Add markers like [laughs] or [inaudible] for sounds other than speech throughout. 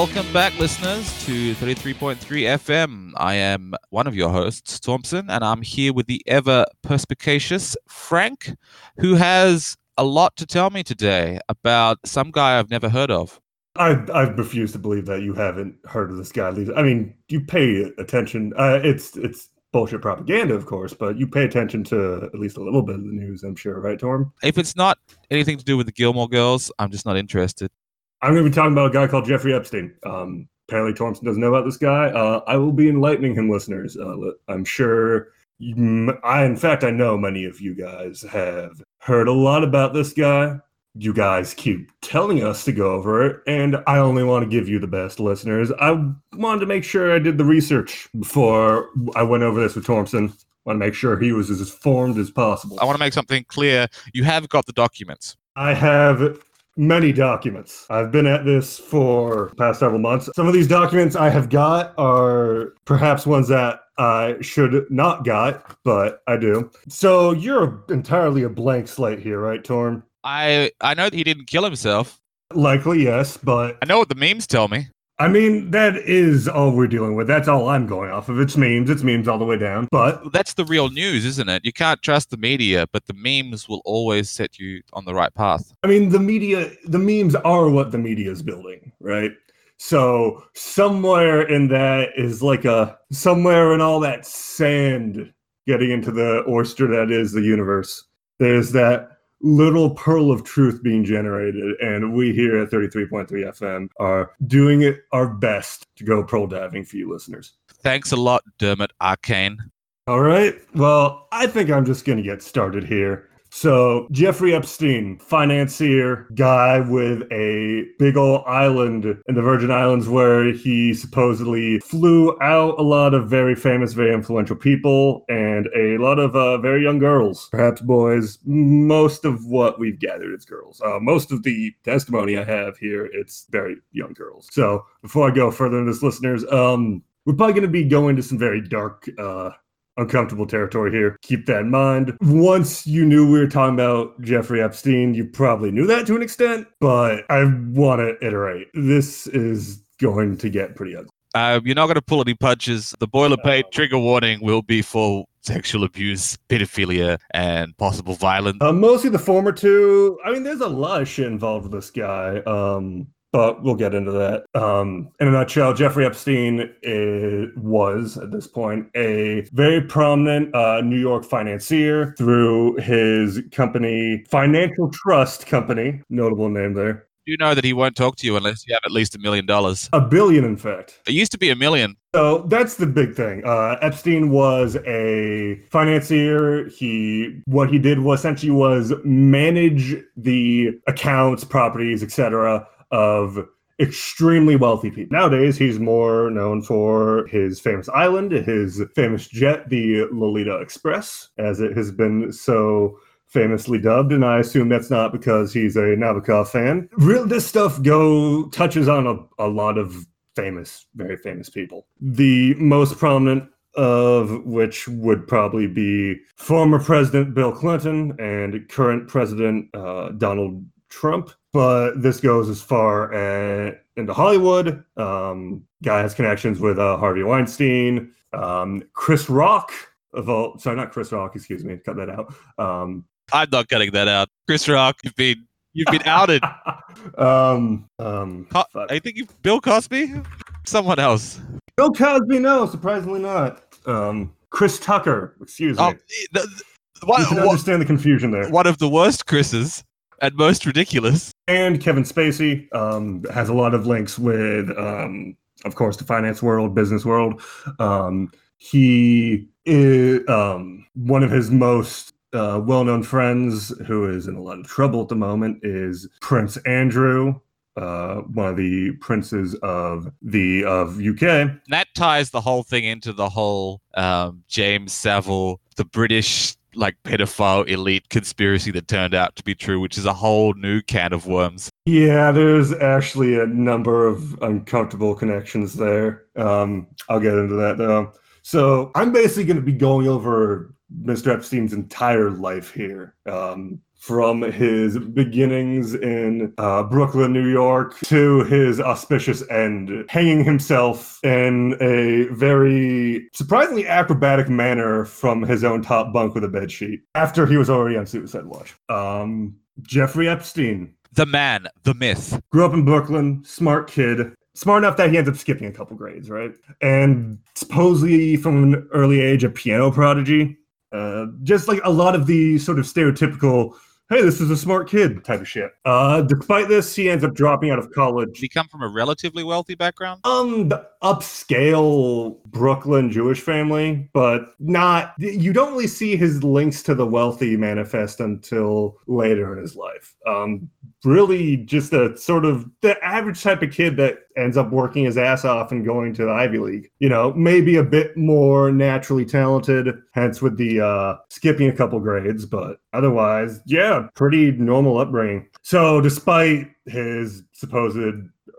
Welcome back, listeners, to 33.3 FM. I am one of your hosts, Thompson, and I'm here with the ever perspicacious Frank, who has a lot to tell me today about some guy I've never heard of. I I refuse to believe that you haven't heard of this guy. I mean, you pay attention. Uh, it's it's bullshit propaganda, of course, but you pay attention to at least a little bit of the news, I'm sure, right, Torm? If it's not anything to do with the Gilmore Girls, I'm just not interested. I'm going to be talking about a guy called Jeffrey Epstein. Um, apparently, Thompson doesn't know about this guy. Uh, I will be enlightening him, listeners. Uh, I'm sure. I, in fact, I know many of you guys have heard a lot about this guy. You guys keep telling us to go over it, and I only want to give you the best listeners. I wanted to make sure I did the research before I went over this with Thompson. I Want to make sure he was as informed as possible. I want to make something clear. You have got the documents. I have many documents. I've been at this for past several months. Some of these documents I have got are perhaps ones that I should not got, but I do. So you're entirely a blank slate here, right, Torm? I I know that he didn't kill himself. Likely, yes, but I know what the memes tell me. I mean, that is all we're dealing with. That's all I'm going off of. It's memes. It's memes all the way down. But that's the real news, isn't it? You can't trust the media, but the memes will always set you on the right path. I mean, the media, the memes are what the media is building, right? So somewhere in that is like a somewhere in all that sand getting into the oyster that is the universe. There's that little pearl of truth being generated. And we here at 33.3 FM are doing it our best to go pearl diving for you listeners. Thanks a lot, Dermot Arcane. All right. Well, I think I'm just going to get started here. So, Jeffrey Epstein, financier, guy with a big old island in the Virgin Islands where he supposedly flew out a lot of very famous, very influential people and a lot of uh, very young girls, perhaps boys. Most of what we've gathered is girls. Uh, most of the testimony I have here, it's very young girls. So, before I go further in this, listeners, um, we're probably going to be going to some very dark uh, uncomfortable territory here. Keep that in mind. Once you knew we were talking about Jeffrey Epstein, you probably knew that to an extent, but I want to iterate. This is going to get pretty ugly. Uh, you're not going to pull any punches. The boilerplate uh, trigger warning will be for sexual abuse, pedophilia, and possible violence. Uh, mostly the former two. I mean, there's a lot of shit involved with this guy. Um, but we'll get into that. Um, in a nutshell, Jeffrey Epstein is, was at this point a very prominent uh, New York financier through his company, Financial Trust Company, notable name there. You know that he won't talk to you unless you have at least a million dollars. A billion, in fact. It used to be a million. So that's the big thing. Uh, Epstein was a financier. He what he did was essentially was manage the accounts, properties, etc of extremely wealthy people. Nowadays, he's more known for his famous island, his famous jet, the Lolita Express, as it has been so famously dubbed, and I assume that's not because he's a Nabokov fan. Real, this stuff go touches on a, a lot of famous, very famous people. The most prominent of which would probably be former President Bill Clinton and current President uh, Donald Trump, but this goes as far as into Hollywood. Um, guy has connections with uh, Harvey Weinstein, um, Chris Rock of all. Sorry, not Chris Rock. Excuse me. Cut that out. Um, I'm not cutting that out. Chris Rock, you've been you've been outed. [laughs] um, um, Co- I think you Bill Cosby. Someone else. Bill Cosby? No, surprisingly not. Um, Chris Tucker. Excuse me. Oh, the, the, you can understand the confusion there. One of the worst Chris's at most ridiculous. And Kevin Spacey um, has a lot of links with, um, of course, the finance world, business world. Um, he is um, one of his most uh, well-known friends, who is in a lot of trouble at the moment, is Prince Andrew, uh, one of the princes of the of UK. That ties the whole thing into the whole um, James Savile, the British like pedophile elite conspiracy that turned out to be true, which is a whole new can of worms. Yeah, there's actually a number of uncomfortable connections there. Um, I'll get into that though. So I'm basically going to be going over Mr. Epstein's entire life here. Um, from his beginnings in uh, Brooklyn, New York, to his auspicious end, hanging himself in a very surprisingly acrobatic manner from his own top bunk with a bed sheet after he was already on suicide watch. Um, Jeffrey Epstein. The man, the myth. Grew up in Brooklyn, smart kid, smart enough that he ends up skipping a couple grades, right? And supposedly from an early age, a piano prodigy. Uh, just like a lot of the sort of stereotypical hey, this is a smart kid type of shit. Uh, despite this, he ends up dropping out of college. Did he come from a relatively wealthy background? Um, the upscale Brooklyn Jewish family, but not. You don't really see his links to the wealthy manifest until later in his life. Um, really just a sort of the average type of kid that ends up working his ass off and going to the Ivy League. You know, maybe a bit more naturally talented, hence with the uh, skipping a couple grades, but otherwise, yeah, pretty normal upbringing. So, despite his supposed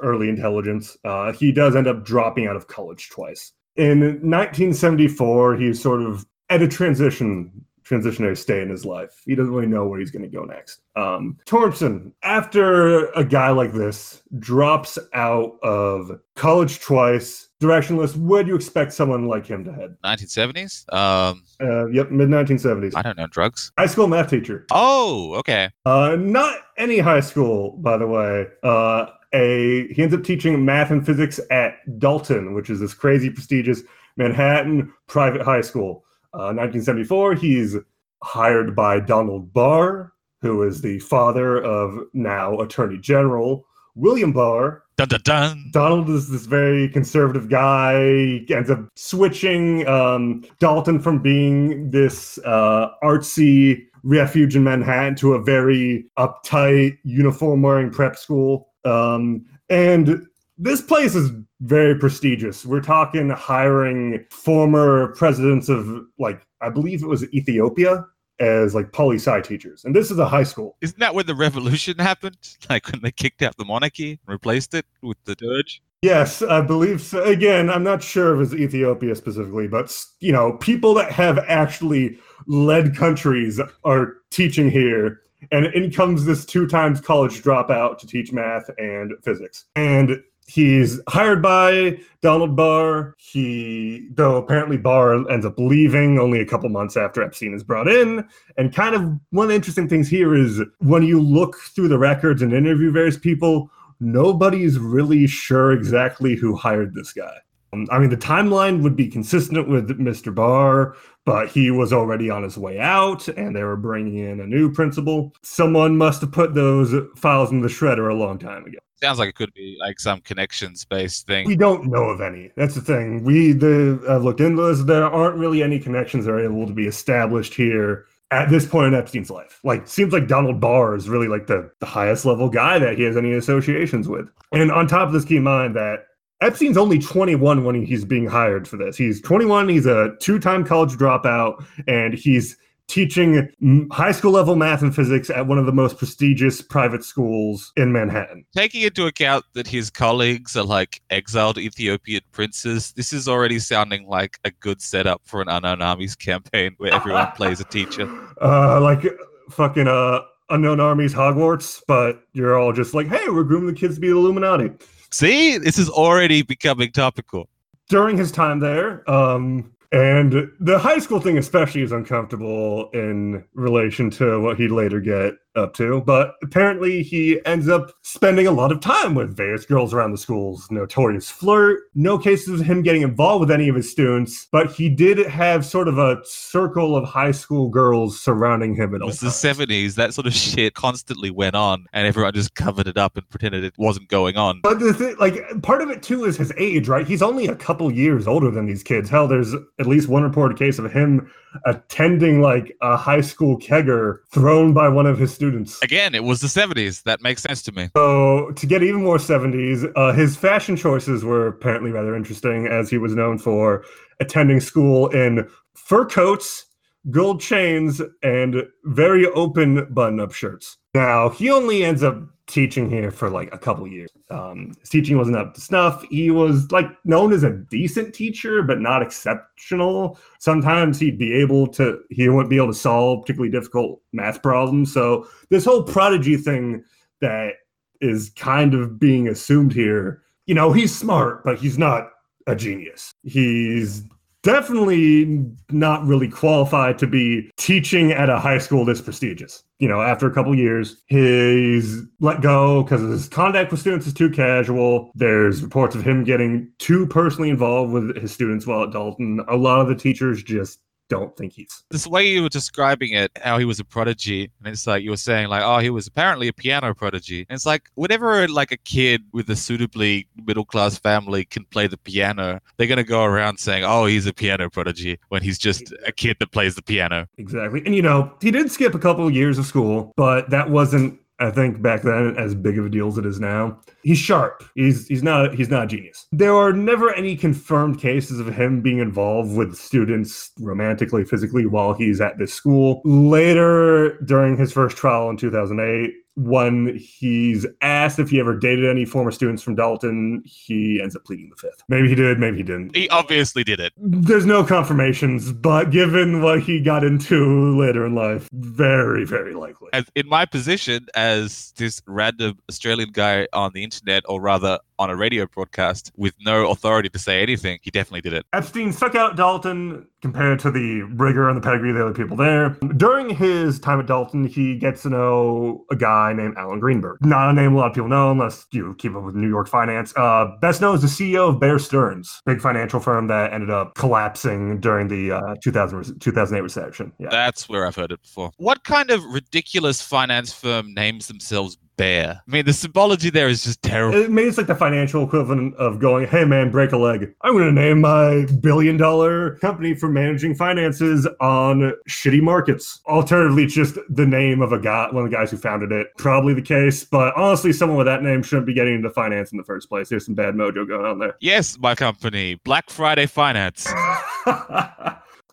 early intelligence, uh, he does end up dropping out of college twice. In 1974, he's sort of at a transition transitionary stay in his life. He doesn't really know where he's going to go next. Um, Thompson, after a guy like this drops out of college twice, directionless, where do you expect someone like him to head? 1970s? Um, uh, yep, mid 1970s. I don't know, drugs? High school math teacher. Oh, okay. Uh, not any high school, by the way. Uh, a he ends up teaching math and physics at Dalton, which is this crazy prestigious Manhattan private high school. 1974, uh, he's hired by Donald Barr, who is the father of now Attorney General William Barr. Dun, dun, dun. Donald is this very conservative guy. He ends up switching um, Dalton from being this uh, artsy refuge in Manhattan to a very uptight, uniform wearing prep school. Um, and this place is very prestigious. We're talking hiring former presidents of like I believe it was Ethiopia as like poli sci teachers, and this is a high school. Isn't that when the revolution happened? [laughs] Like when they kicked out the monarchy and replaced it with the Derg? Yes, I believe so. Again, I'm not sure if it's Ethiopia specifically, but you know, people that have actually led countries are teaching here. And in comes this two times college dropout to teach math and physics. And He's hired by Donald Barr. He, though apparently Barr ends up leaving only a couple months after Epstein is brought in. And kind of one of the interesting things here is when you look through the records and interview various people, nobody's really sure exactly who hired this guy. Um, I mean, the timeline would be consistent with Mr. Barr, but he was already on his way out and they were bringing in a new principal. Someone must have put those files in the shredder a long time ago sounds like it could be like some connections based thing. We don't know of any. That's the thing. We the I've looked into this. There aren't really any connections that are able to be established here at this point in Epstein's life. Like seems like Donald Barr is really like the, the highest level guy that he has any associations with. And on top of this, keep in mind that Epstein's only 21 when he's being hired for this. He's 21, he's a two-time college dropout, and he's teaching high school level math and physics at one of the most prestigious private schools in Manhattan. Taking into account that his colleagues are like exiled Ethiopian princes, this is already sounding like a good setup for an unknown armies campaign where everyone [laughs] plays a teacher. Uh, like fucking uh, unknown armies Hogwarts, but you're all just like, hey, we're grooming the kids to be the Illuminati. See, this is already becoming topical. During his time there, um, and the high school thing, especially, is uncomfortable in relation to what he'd later get up to. But apparently, he ends up spending a lot of time with various girls around the school's notorious flirt. No cases of him getting involved with any of his students, but he did have sort of a circle of high school girls surrounding him at all. It was the 70s. That sort of [laughs] shit constantly went on, and everyone just covered it up and pretended it wasn't going on. But the thing, like, part of it too is his age, right? He's only a couple years older than these kids. Hell, there's at least one reported case of him attending like a high school kegger thrown by one of his students. Again, it was the 70s. That makes sense to me. So, to get even more 70s, uh, his fashion choices were apparently rather interesting, as he was known for attending school in fur coats, gold chains, and very open button up shirts. Now, he only ends up teaching here for like a couple years. Um, his teaching wasn't up to snuff. He was like known as a decent teacher, but not exceptional. Sometimes he'd be able to, he wouldn't be able to solve particularly difficult math problems. So this whole prodigy thing that is kind of being assumed here, you know, he's smart, but he's not a genius. He's definitely not really qualified to be teaching at a high school this prestigious. You know, after a couple years, he's let go because his contact with students is too casual. There's reports of him getting too personally involved with his students while at Dalton. A lot of the teachers just don't think he's this way you were describing it how he was a prodigy and it's like you were saying like oh he was apparently a piano prodigy. And it's like whenever like a kid with a suitably middle class family can play the piano they're going to go around saying oh he's a piano prodigy when he's just a kid that plays the piano. Exactly. And you know he did skip a couple of years of school but that wasn't I think back then as big of a deal as it is now. He's sharp. He's he's not he's not a genius. There are never any confirmed cases of him being involved with students romantically, physically while he's at this school. Later during his first trial in 2008, when he's asked if he ever dated any former students from Dalton, he ends up pleading the fifth. Maybe he did, maybe he didn't. He obviously did it. There's no confirmations, but given what he got into later in life, very, very likely. As in my position as this random Australian guy on the internet, or rather on a radio broadcast with no authority to say anything, he definitely did it. Epstein stuck out Dalton compared to the rigor and the pedigree of the other people there. During his time at Dalton, he gets to know a guy named Alan Greenberg. Not a name a lot of people know unless you keep up with New York finance. Uh, best known as the CEO of Bear Stearns, big financial firm that ended up collapsing during the uh, 2000, 2008 recession. Yeah. That's where I've heard it before. What kind of ridiculous finance firm names themselves bear. I mean, the symbology there is just terrible. It means like the financial equivalent of going, hey man, break a leg. I'm going to name my billion dollar company for managing finances on shitty markets. Alternatively, just the name of a guy, one of the guys who founded it. Probably the case, but honestly, someone with that name shouldn't be getting into finance in the first place. There's some bad mojo going on there. Yes, my company, Black Friday Finance. [laughs]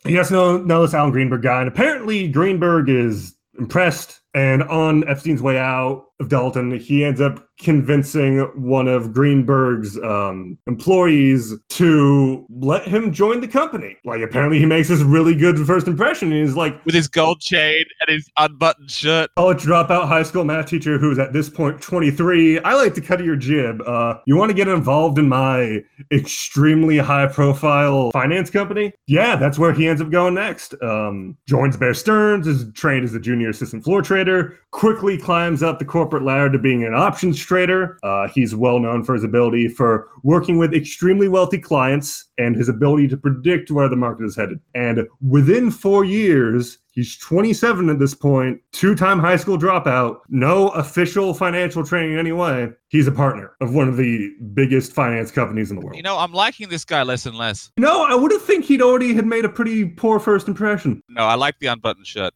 yes, no, no, this Alan Greenberg guy. And apparently, Greenberg is impressed. And on Epstein's way out, of Dalton, he ends up convincing one of Greenberg's um, employees to let him join the company. Like, apparently, he makes this really good first impression. And he's like, with his gold chain and his unbuttoned shirt. College dropout high school math teacher who's at this point 23. I like to cut your jib. Uh, you want to get involved in my extremely high profile finance company? Yeah, that's where he ends up going next. Um, joins Bear Stearns, is trained as a junior assistant floor trader, quickly climbs up the corporate corporate ladder to being an options trader. Uh, he's well known for his ability for working with extremely wealthy clients and his ability to predict where the market is headed. And within four years, He's 27 at this point, two time high school dropout, no official financial training anyway. He's a partner of one of the biggest finance companies in the world. You know, I'm liking this guy less and less. No, I would have think he'd already had made a pretty poor first impression. No, I like the unbuttoned shirt.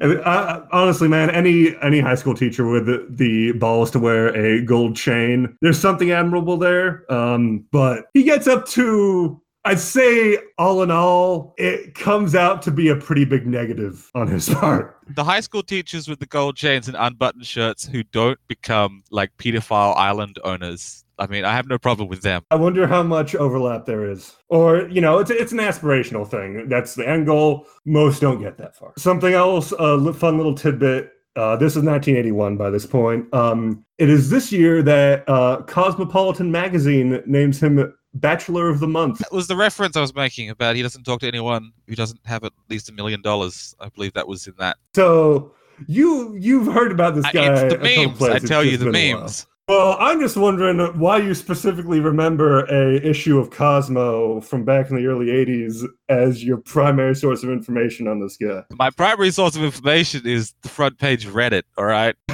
Uh, honestly, man, any any high school teacher with the, the, balls to wear a gold chain, there's something admirable there. Um, but he gets up to, I'd say, all in all, it comes out to be a pretty big negative on his [laughs] part. The high school teachers with the gold chains and unbuttoned shirts who don't become like pedophile island owners I mean, I have no problem with them. I wonder how much overlap there is. Or, you know, it's, it's an aspirational thing. That's the end goal. Most don't get that far. Something else, a fun little tidbit. Uh, this is 1981 by this point. Um, it is this year that uh, Cosmopolitan magazine names him Bachelor of the Month. That was the reference I was making about he doesn't talk to anyone who doesn't have at least a million dollars. I believe that was in that. So you you've heard about this guy. It's the memes. I tell you the memes. Well, I'm just wondering why you specifically remember a issue of Cosmo from back in the early '80s as your primary source of information on this guy. My primary source of information is the front page of Reddit. All right. [laughs]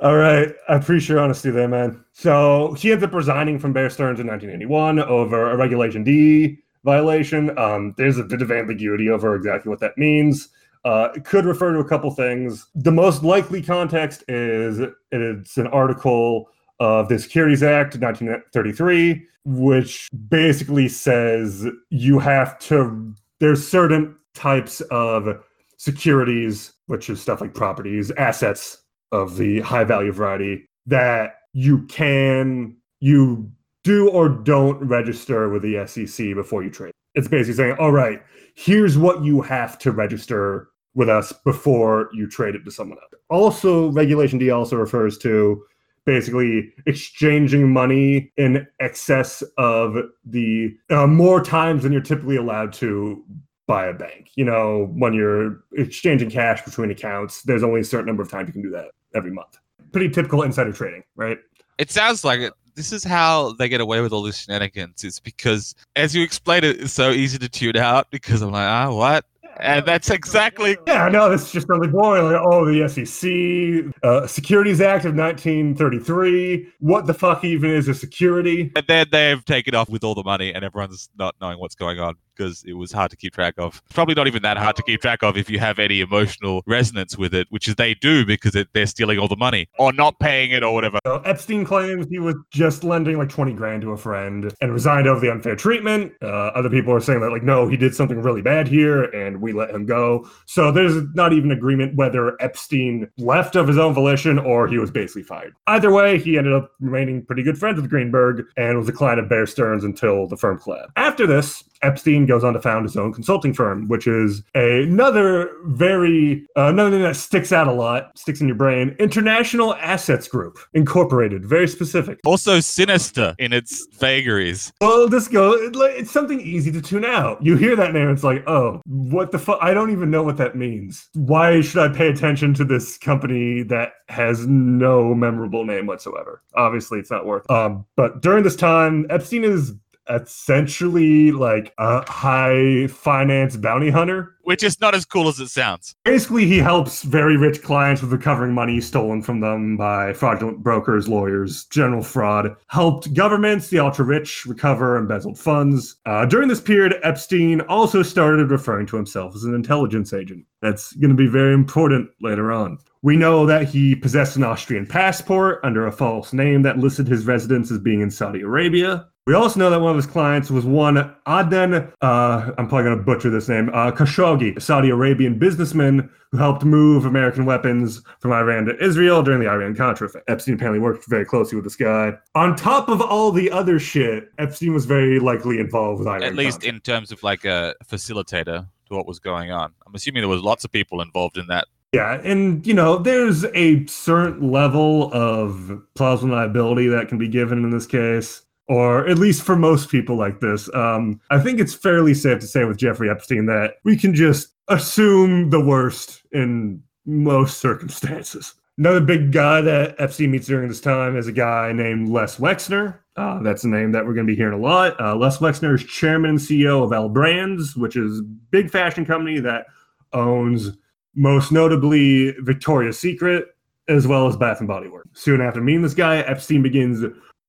all right. I appreciate your honesty there, man. So he ends up resigning from Bear Stearns in 1981 over a Regulation D violation. Um, there's a bit of ambiguity over exactly what that means. Uh, it could refer to a couple things. The most likely context is it's an article of the Securities Act 1933, which basically says you have to, there's certain types of securities, which is stuff like properties, assets of the high value variety that you can you do or don't register with the SEC before you trade. It's basically saying, all right, here's what you have to register with us before you trade it to someone else. Also, Regulation D also refers to basically exchanging money in excess of the uh, more times than you're typically allowed to by a bank. You know, when you're exchanging cash between accounts, there's only a certain number of times you can do that every month. Pretty typical insider trading, right? It sounds like it. This is how they get away with all this shenanigans. It's because, as you explained it, it's so easy to tune out because I'm like, ah, what? And that's exactly. [laughs] Yeah, no, this is just really boring. Like, oh, the SEC, uh, Securities Act of 1933. What the fuck even is a security? And then they've taken off with all the money, and everyone's not knowing what's going on because it was hard to keep track of. Probably not even that hard to keep track of if you have any emotional resonance with it, which is they do because it, they're stealing all the money or not paying it or whatever. So Epstein claims he was just lending like 20 grand to a friend and resigned over the unfair treatment. Uh, other people are saying that, like, no, he did something really bad here and we let him go. So there's not even agreement whether Epstein left of his own volition or he was basically fired. Either way, he ended up remaining pretty good friends with Greenberg and was a client of Bear Stearns until the firm collapsed. After this, Epstein goes on to found his own consulting firm, which is another very uh, another thing that sticks out a lot, sticks in your brain. International Assets Group Incorporated, very specific. Also sinister in its vagaries. Well, this go it's something easy to tune out. You hear that name, it's like, oh, what the fuck? I don't even know what that means. Why should I pay attention to this company that has no memorable name whatsoever? Obviously, it's not worth. Um, but during this time, Epstein is essentially like a high finance bounty hunter. Which is not as cool as it sounds. Basically, he helps very rich clients with recovering money stolen from them by fraudulent brokers, lawyers, general fraud. Helped governments, the ultra rich, recover embezzled funds. Uh, during this period, Epstein also started referring to himself as an intelligence agent. That's going to be very important later on. We know that he possessed an Austrian passport under a false name that listed his residence as being in Saudi Arabia. We also know that one of his clients was one Aden, uh, I'm probably going to butcher this name, uh, Khashoggi, a Saudi Arabian businessman who helped move American weapons from Iran to Israel during the Iran Contra. Epstein apparently worked very closely with this guy. On top of all the other shit, Epstein was very likely involved with Iran. At least in terms of like a facilitator to what was going on. I'm assuming there was lots of people involved in that yeah, and you know, there's a certain level of plausible liability that can be given in this case or at least for most people like this. Um, I think it's fairly safe to say with Jeffrey Epstein that we can just assume the worst in most circumstances. Another big guy that Epstein meets during this time is a guy named Les Wexner. Uh, that's a name that we're going to be hearing a lot. Uh, Les Wexner is chairman and CEO of L Brands, which is a big fashion company that owns most notably Victoria's Secret as well as Bath and Body Works. Soon after meeting this guy, Epstein begins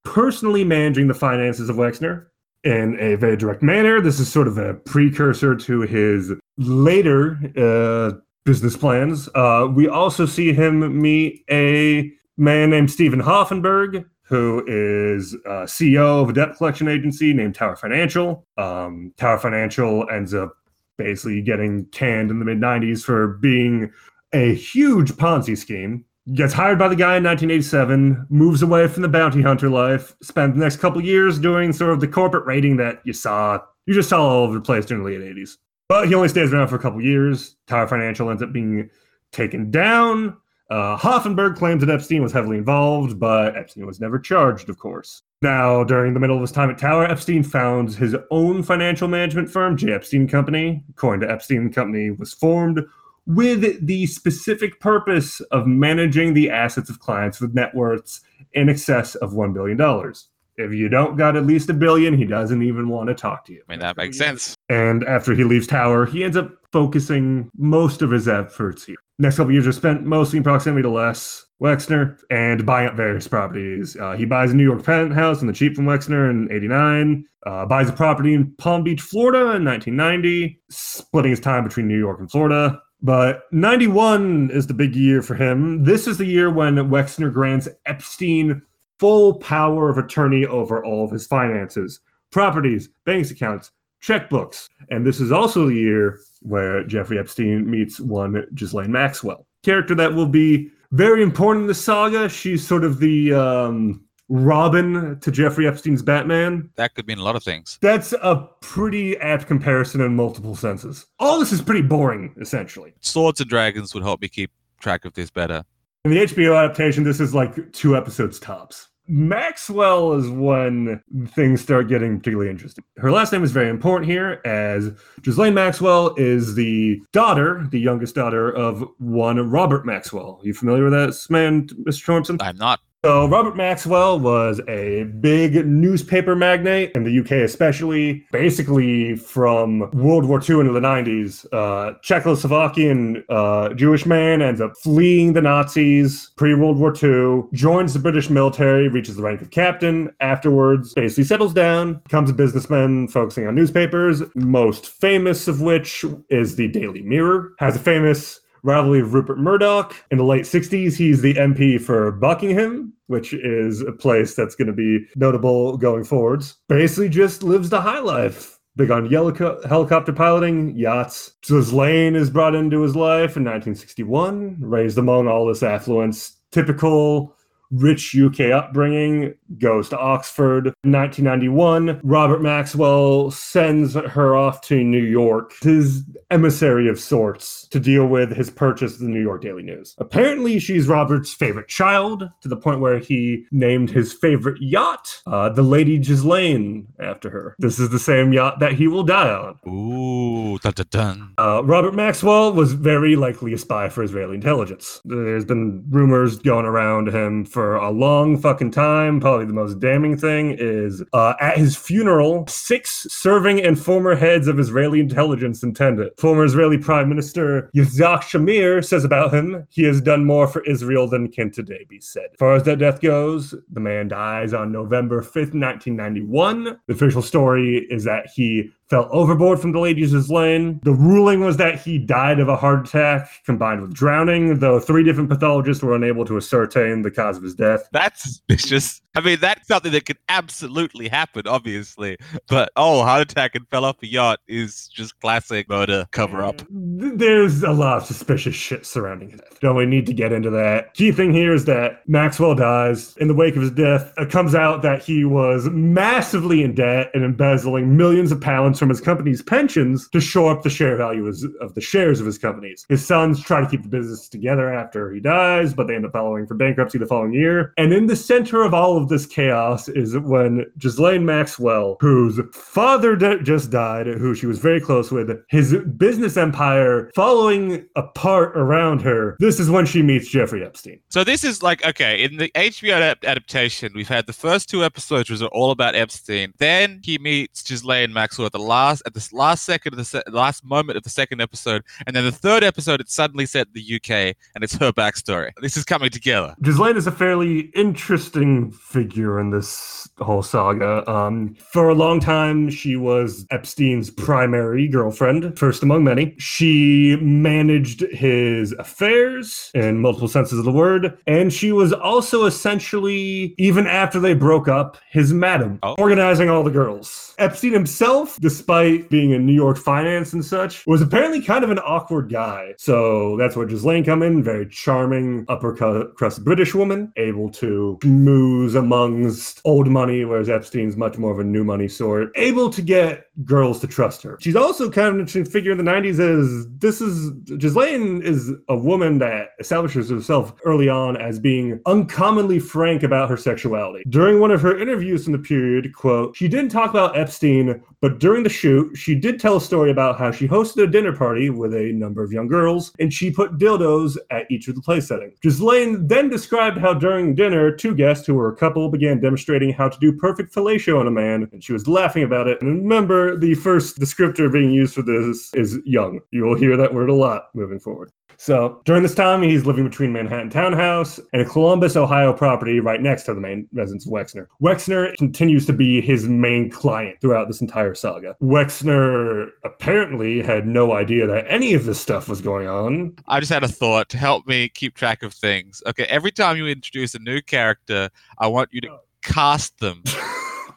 personally managing the finances of Wexner in a very direct manner. This is sort of a precursor to his later uh, business plans. Uh, we also see him meet a man named Steven Hoffenberg, who is uh, CEO of a debt collection agency named Tower Financial. Um, Tower Financial ends up basically getting canned in the mid 90s for being a huge Ponzi scheme gets hired by the guy in 1987, moves away from the bounty hunter life, spends the next couple years doing sort of the corporate raiding that you saw, you just saw all over the place during the late 80s. But he only stays around for a couple years. Tower Financial ends up being taken down. Uh, Hoffenberg claims that Epstein was heavily involved, but Epstein was never charged, of course. Now, during the middle of his time at Tower, Epstein founds his own financial management firm, J. Epstein Company. According to Epstein, Company was formed with the specific purpose of managing the assets of clients with net worths in excess of $1 billion. If you don't got at least a billion, he doesn't even want to talk to you. I mean, that makes sense. And after he leaves Tower, he ends up focusing most of his efforts here. Next couple years are spent mostly in proximity to Les Wexner and buying up various properties. Uh, he buys a New York penthouse in the cheap from Wexner in 89, uh, buys a property in Palm Beach, Florida in 1990, splitting his time between New York and Florida. But 91 is the big year for him. This is the year when Wexner grants Epstein full power of attorney over all of his finances, properties, bank accounts, checkbooks. And this is also the year where Jeffrey Epstein meets one Ghislaine Maxwell, character that will be very important in the saga. She's sort of the um, Robin to Jeffrey Epstein's Batman. That could mean a lot of things. That's a pretty apt comparison in multiple senses. All this is pretty boring, essentially. Swords and Dragons would help me keep track of this better. In the HBO adaptation, this is like two episodes tops. Maxwell is when things start getting particularly interesting. Her last name is very important here, as Ghislaine Maxwell is the daughter, the youngest daughter of one Robert Maxwell. you familiar with that man, Mr. Thompson? I'm not. So, Robert Maxwell was a big newspaper magnate in the UK, especially basically from World War II into the 90s. Uh, Czechoslovakian uh, Jewish man ends up fleeing the Nazis pre World War II, joins the British military, reaches the rank of captain. Afterwards, basically settles down, becomes a businessman focusing on newspapers, most famous of which is the Daily Mirror. Has a famous rivalry of Rupert Murdoch. In the late 60s, he's the MP for Buckingham, which is a place that's going to be notable going forwards. Basically, just lives the high life. Big on helicopter piloting, yachts. Ghislaine is brought into his life in 1961, raised among all this affluence. Typical rich UK upbringing, goes to Oxford. In 1991, Robert Maxwell sends her off to New York, his emissary of sorts, to deal with his purchase of the New York Daily News. Apparently, she's Robert's favorite child, to the point where he named his favorite yacht uh, the Lady Ghislaine after her. This is the same yacht that he will die on. Ooh, dun dun dun. Uh, Robert Maxwell was very likely a spy for Israeli intelligence. There's been rumors going around him for a long fucking time. Probably the most damning thing is uh, at his funeral, six serving and former heads of Israeli intelligence attended. Former Israeli Prime Minister Yitzhak Shamir says about him, he has done more for Israel than can today be said. As far as that death goes, the man dies on November 5th, 1991. The official story is that he fell overboard from the Lady Ghislaine. The ruling was that he died of a heart attack combined with drowning, though three different pathologists were unable to ascertain the cause of his death. That's [laughs] suspicious. I mean, that's something that could absolutely happen, obviously. But oh, heart attack and fell off a yacht is just classic murder cover up. There's a lot of suspicious shit surrounding it. Don't we need to get into that? Key thing here is that Maxwell dies. In the wake of his death, it comes out that he was massively in debt and embezzling millions of pounds from his company's pensions to shore up the share value of the shares of his companies. His sons try to keep the business together after he dies, but they end up filing for bankruptcy the following year. And in the center of all of this chaos is when Ghislaine Maxwell, whose father just died, who she was very close with, his business empire following apart around her. This is when she meets Jeffrey Epstein. So this is like okay in the HBO adaptation, we've had the first two episodes which are all about Epstein. Then he meets Ghislaine Maxwell at the last at the last second of the se- last moment of the second episode, and then the third episode it suddenly set the UK and it's her backstory. This is coming together. Ghislaine is a fairly interesting figure in this whole saga. Um, for a long time, she was Epstein's primary girlfriend, first among many. She managed his affairs in multiple senses of the word, and she was also essentially, even after they broke up, his madam, oh. organizing all the girls. Epstein himself, despite being in New York finance and such, was apparently kind of an awkward guy. So that's where Ghislaine come in, very charming upper crust British woman, able to move amongst old money, whereas Epstein's much more of a new money sort, able to get girls to trust her. She's also kind of an interesting figure in the 90s as this is Ghislaine is a woman that establishes herself early on as being uncommonly frank about her sexuality. During one of her interviews in the period, quote, she didn't talk about Epstein, but during the shoot, she did tell a story about how she hosted a dinner party with a number of young girls and she put dildos at each of the play settings. Ghislaine then described how during dinner, two guests who were a couple began demonstrating how to do perfect fellatio on a man, and she was laughing about it. And remember, the first descriptor being used for this is young. You will hear that word a lot moving forward. So during this time, he's living between Manhattan Townhouse and a Columbus, Ohio property right next to the main residence of Wexner. Wexner continues to be his main client throughout this entire saga. Wexner apparently had no idea that any of this stuff was going on. I just had a thought to help me keep track of things. Okay, every time you introduce a new character, I want you to cast them. [laughs]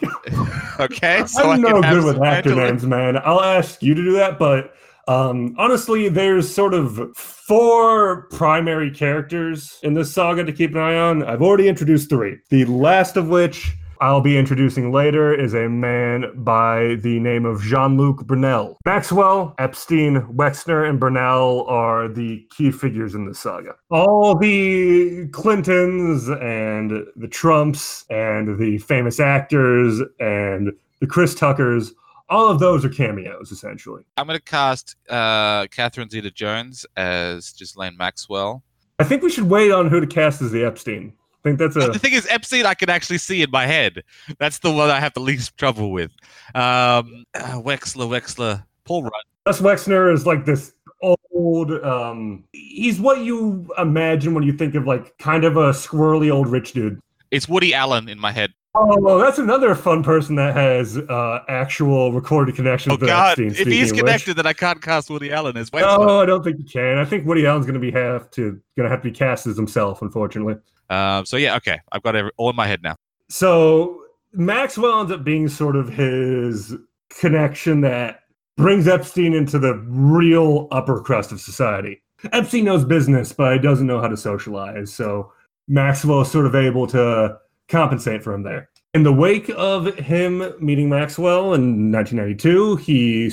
[laughs] okay, so I'm no good with actor names, man. I'll ask you to do that, but um, honestly, there's sort of four primary characters in this saga to keep an eye on. I've already introduced three. The last of which I'll be introducing later is a man by the name of Jean Luc Brunel. Maxwell, Epstein, Wexner, and Brunel are the key figures in this saga. All the Clintons and the Trumps and the famous actors and the Chris Tuckers all of those are cameos essentially. I'm going to cast uh, Catherine Zeta Jones as Ghislaine Maxwell. I think we should wait on who to cast as the Epstein. I think that's a. The thing is, Epstein I can actually see in my head. That's the one I have the least trouble with. Um, uh, Wexler, Wexler, Paul Rudd. Gus Wexner is like this old. Um, he's what you imagine when you think of like kind of a squirrely old rich dude. It's Woody Allen in my head. Oh, well, that's another fun person that has uh, actual recorded connections. Oh with God! Epstein, If he's of which. connected, then I can't cast Woody Allen as Wexler. No, I don't think you can. I think Woody Allen's going to be have to going to have to be cast as himself, unfortunately. Um, so yeah, okay, I've got it all in my head now. So Maxwell ends up being sort of his connection that brings Epstein into the real upper crust of society. Epstein knows business, but he doesn't know how to socialize. So Maxwell is sort of able to compensate for him there. In the wake of him meeting Maxwell in 1992, he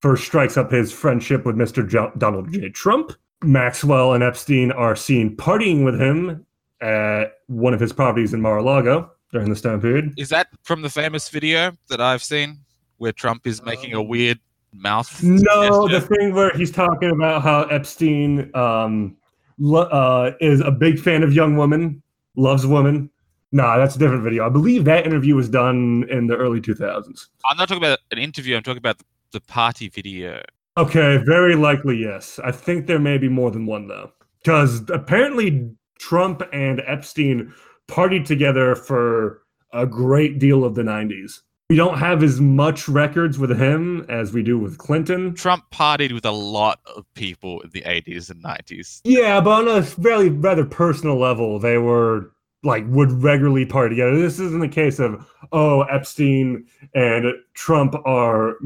first strikes up his friendship with Mr. Jo- Donald J. Trump. Maxwell and Epstein are seen partying with him at one of his properties in Mar-a-Lago during this time period. Is that from the famous video that I've seen where Trump is making a weird mouth? No, gesture? the thing where he's talking about how Epstein um, uh, is a big fan of young Woman, loves Woman. Nah, that's a different video. I believe that interview was done in the early 2000s. I'm not talking about an interview. I'm talking about the party video. Okay, very likely yes. I think there may be more than one though, because apparently Trump and Epstein partied together for a great deal of the 90s. We don't have as much records with him as we do with Clinton. Trump partied with a lot of people in the 80s and 90s. Yeah, but on a very rather personal level, they were like would regularly party together. This isn't the case of oh Epstein and Trump are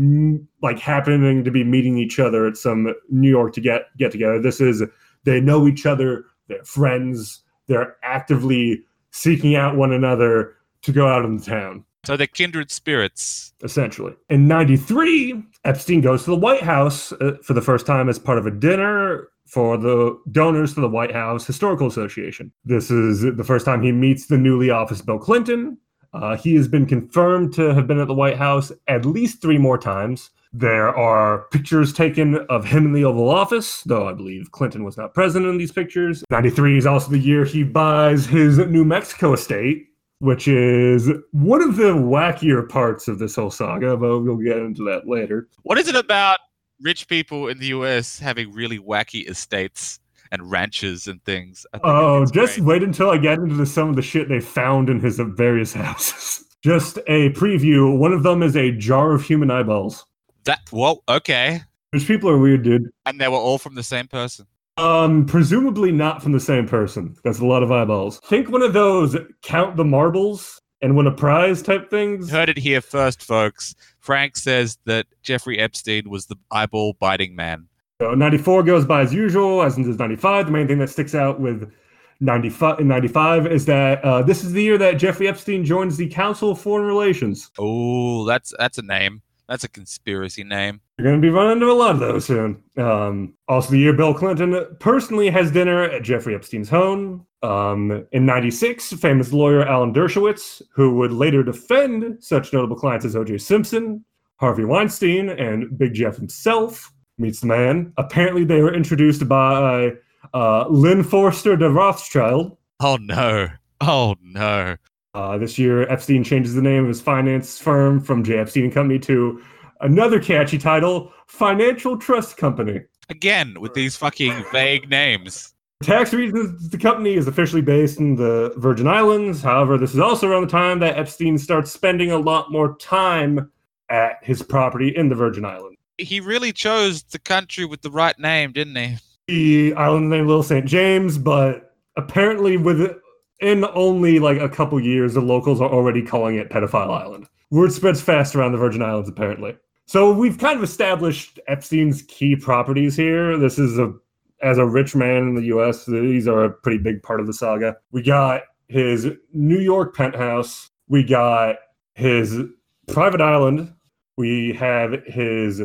like happening to be meeting each other at some New York to get get together. This is they know each other, they're friends, they're actively seeking out one another to go out in the town So they're kindred spirits. essentially. In 93, Epstein goes to the White House uh, for the first time as part of a dinner for the donors to the White House Historical Association. This is the first time he meets the newly office Bill Clinton. Uh, he has been confirmed to have been at the White House at least three more times. There are pictures taken of him in the Oval Office, though I believe Clinton was not present in these pictures. 93 is also the year he buys his New Mexico estate, which is one of the wackier parts of this whole saga, but we'll get into that later. What is it about rich people in the US having really wacky estates and ranches and things? Oh, just great. wait until I get into the, some of the shit they found in his various [laughs] houses. just a preview. One of them is a jar of human eyeballs. that. Well, okay. Rich people are weird, dude. And they were all from the same person. Um, presumably not from the same person. That's a lot of eyeballs. Think one of those count the marbles and win a prize type things. Heard it here first, folks. Frank says that Jeffrey Epstein was the eyeball biting man. So 94 goes by as usual, as in does 95. The main thing that sticks out with 95 in 95 is that uh, this is the year that Jeffrey Epstein joins the Council of Foreign Relations. Oh, that's that's a name. That's a conspiracy name. You're going to be running into a lot of those soon. Um, also, the year Bill Clinton personally has dinner at Jeffrey Epstein's home. Um, in 96, famous lawyer Alan Dershowitz, who would later defend such notable clients as O.J. Simpson, Harvey Weinstein, and Big Jeff himself, meets the man. Apparently, they were introduced by uh, Lynn Forster de Rothschild. Oh no. Oh no. Uh, this year, Epstein changes the name of his finance firm from J. Epstein and Company to another catchy title, Financial Trust Company. Again, with these fucking vague names. For tax reasons, the company is officially based in the Virgin Islands. However, this is also around the time that Epstein starts spending a lot more time at his property in the Virgin Islands. He really chose the country with the right name, didn't he? The island named Little St. James, but apparently within only like a couple years, the locals are already calling it Pedophile Island. Word spreads fast around the Virgin Islands, apparently. So we've kind of established Epstein's key properties here. This is a as a rich man in the US, these are a pretty big part of the saga. We got his New York penthouse, we got his private island, we have his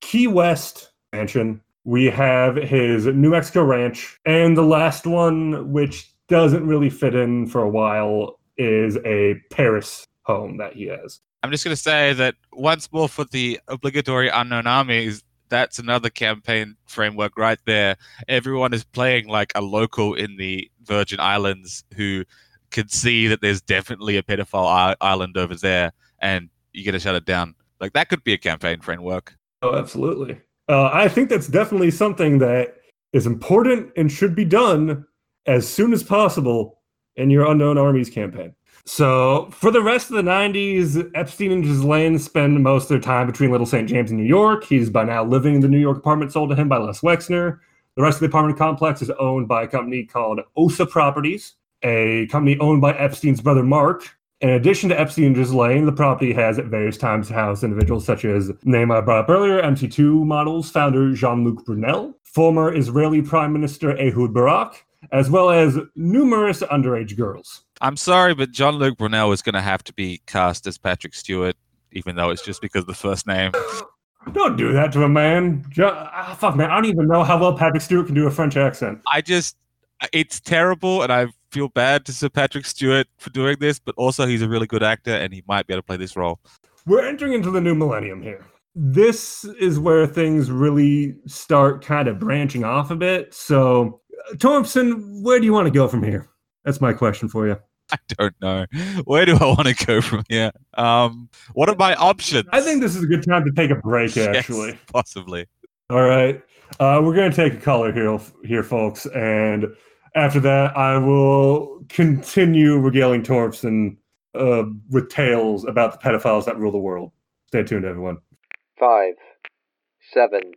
Key West mansion, we have his New Mexico ranch, and the last one, which doesn't really fit in for a while, is a Paris home that he has. I'm just going to say that once more for the obligatory unknown armies, that's another campaign framework right there. Everyone is playing like a local in the Virgin Islands who can see that there's definitely a pedophile island over there, and you get to shut it down. Like that could be a campaign framework. Oh, absolutely. Uh, I think that's definitely something that is important and should be done as soon as possible in your unknown armies campaign. So, for the rest of the 90s, Epstein and Ghislaine spend most of their time between Little St. James and New York. He's by now living in the New York apartment sold to him by Les Wexner. The rest of the apartment complex is owned by a company called Ossa Properties, a company owned by Epstein's brother Mark. In addition to Epstein and Ghislaine, the property has at various times housed individuals such as name I brought up earlier, MC2 models founder Jean-Luc Brunel, former Israeli Prime Minister Ehud Barak, as well as numerous underage girls. I'm sorry, but Jean-Luc Brunel is going to have to be cast as Patrick Stewart, even though it's just because of the first name. [laughs] Don't do that to a man. ah, fuck, man. I don't even know how well Patrick Stewart can do a French accent. I just, it's terrible, and I feel bad to Sir Patrick Stewart for doing this, but also he's a really good actor, and he might be able to play this role. We're entering into the new millennium here. This is where things really start kind of branching off a bit. So, Thompson, where do you want to go from here? That's my question for you. [laughs] I don't know. Where do I want to go from here? Um, what are my options? I think this is a good time to take a break, actually. Yes, possibly. All right. Uh, we're going to take a color here, here, folks. And after that, I will continue regaling Thompson uh, with tales about the pedophiles that rule the world. Stay tuned, everyone. Five, seven,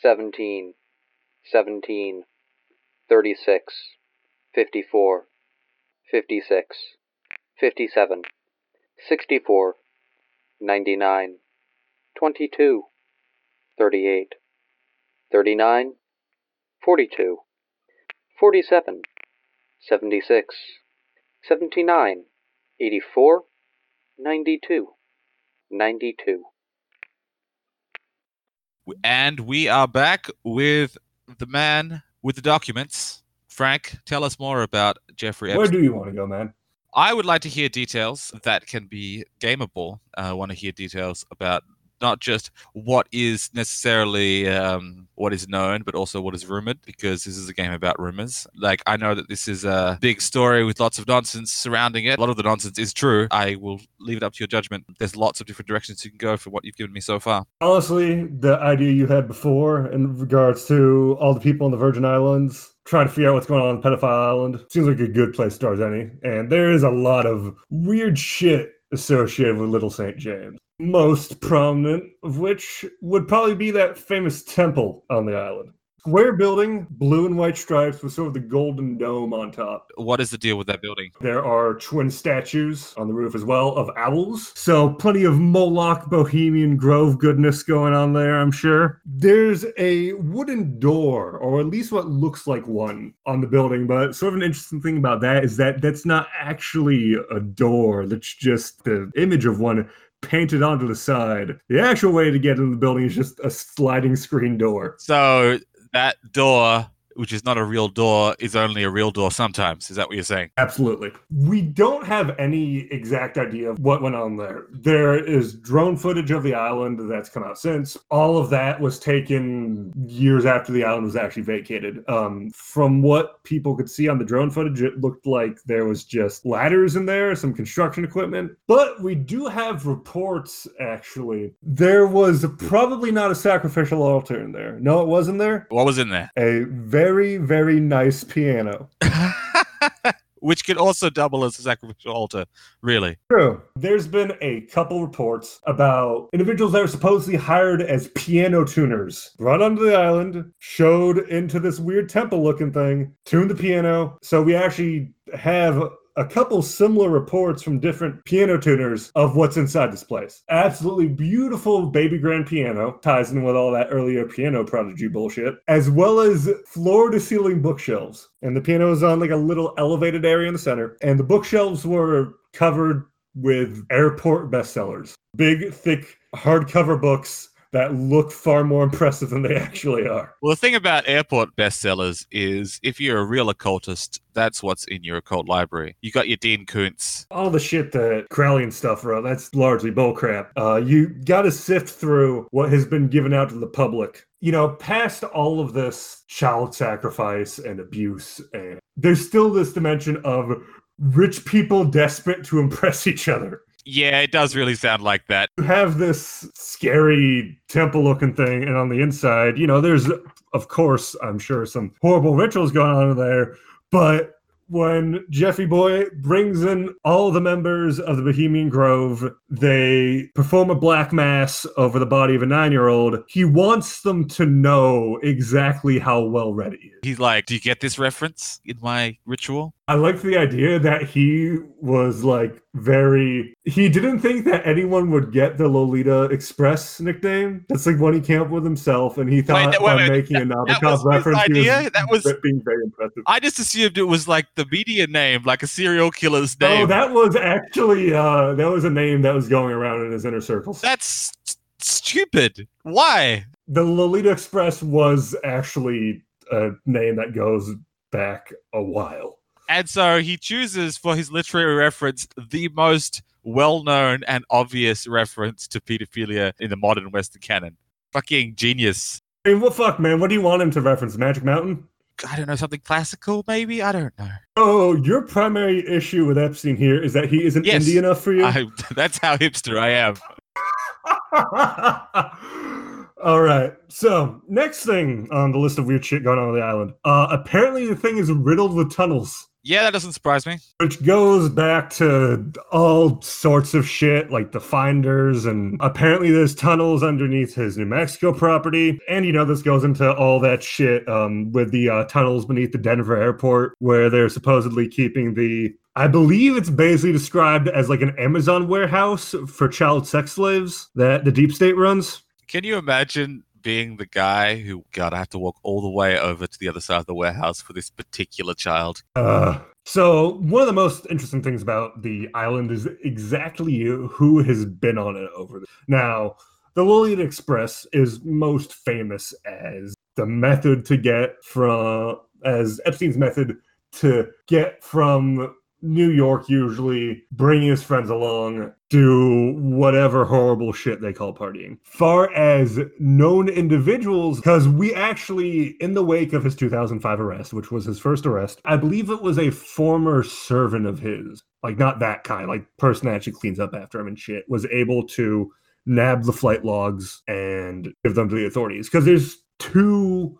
seventeen, seventeen, thirty-six, fifty-four. 56, 57, 64, 99, 22, 38, 39, 42, 47, 76, 79, 84, 92, 92. And we are back with the man with the documents Frank, tell us more about Jeffrey Epstein. Where do you want to go, man? I would like to hear details that can be gameable. Uh, I want to hear details about not just what is necessarily um, what is known, but also what is rumored, because this is a game about rumors. Like, I know that this is a big story with lots of nonsense surrounding it. A lot of the nonsense is true. I will leave it up to your judgment. There's lots of different directions you can go for what you've given me so far. Honestly, the idea you had before in regards to all the people in the Virgin Islands trying to figure out what's going on in Pedophile Island. Seems like a good place to start any. And there is a lot of weird shit associated with Little St. James. Most prominent of which would probably be that famous temple on the island square building, blue and white stripes with sort of the golden dome on top. What is the deal with that building? There are twin statues on the roof as well of owls. So plenty of Moloch Bohemian Grove goodness going on there, I'm sure. There's a wooden door, or at least what looks like one, on the building. But sort of an interesting thing about that is that that's not actually a door, that's just the image of one painted onto the side. The actual way to get into the building is just a sliding screen door. So that door which is not a real door, is only a real door sometimes. Is that what you're saying? Absolutely. We don't have any exact idea of what went on there. There is drone footage of the island that's come out since. All of that was taken years after the island was actually vacated. Um, from what people could see on the drone footage, it looked like there was just ladders in there, some construction equipment. But we do have reports, actually. There was probably not a sacrificial altar in there. No, it wasn't there. What was in there? A very very, very nice piano. [laughs] Which could also double as a sacrificial altar, really. True. There's been a couple reports about individuals that were supposedly hired as piano tuners, brought onto the island, showed into this weird temple looking thing, tuned the piano. So we actually have a couple similar reports from different piano tuners of what's inside this place. Absolutely beautiful baby grand piano, ties in with all that earlier piano prodigy bullshit, as well as floor to ceiling bookshelves. And the piano is on like a little elevated area in the center, and the bookshelves were covered with airport bestsellers. Big, thick hardcover books that look far more impressive than they actually are. Well, the thing about airport bestsellers is if you're a real occultist, that's what's in your occult library. You got your Dean Koontz. All the shit that Crowley and stuff wrote, that's largely bullcrap. Uh, you got to sift through what has been given out to the public. You know, past all of this child sacrifice and abuse, and there's still this dimension of rich people desperate to impress each other. Yeah, it does really sound like that. You have this scary temple looking thing, and on the inside, you know, there's, of course, I'm sure some horrible rituals going on in there, but when Jeffy Boy brings in all the members of the Bohemian Grove, they perform a black mass over the body of a nine year old. He wants them to know exactly how well read he is. He's like, Do you get this reference in my ritual? I liked the idea that he was like very. He didn't think that anyone would get the Lolita Express nickname. That's like one he came up with himself, and he thought Wait, wait, by wait, making a that was Nabokov reference, idea? was That was- being very impressive. I just assumed it was like the media name, like a serial killer's name. Oh, that was actually uh that was a name that was going around in his inner circles. That's s- stupid. Why? The Lolita Express was actually a name that goes back a while. And so he chooses for his literary reference the most well known and obvious reference to pedophilia in the modern Western canon. Fucking genius. I mean, what fuck, man? What do you want him to reference? Magic Mountain? I don't know, something classical maybe? I don't know. Oh, your primary issue with Epstein here is that he isn't Yes. indie enough for you. I, [laughs] that's how hipster I am. [laughs] All right. So, next thing on the list of weird shit going on on the island. Uh, apparently, the thing is riddled with tunnels. Yeah, that doesn't surprise me. which goes back to all sorts of shit like the finders and apparently there's tunnels underneath his new mexico property and you know this goes into all that shit um, with the uh, tunnels beneath the denver airport where they're supposedly keeping the i believe it's basically described as like an amazon warehouse for child sex slaves that the deep state runs Can you imagine being the guy who, God, I have to walk all the way over to the other side of the warehouse for this particular child? Uh, so one of the most interesting things about the island is exactly who has been on it over. The- now, the Lolita Express is most famous as the method to get from as Epstein's method to get from New York, usually bringing his friends along, do whatever horrible shit they call partying. Far as known individuals, because we actually, in the wake of his 2005 arrest, which was his first arrest, I believe it was a former servant of his, like not that kind, like person that actually cleans up after him and shit, was able to nab the flight logs and give them to the authorities. Because there's two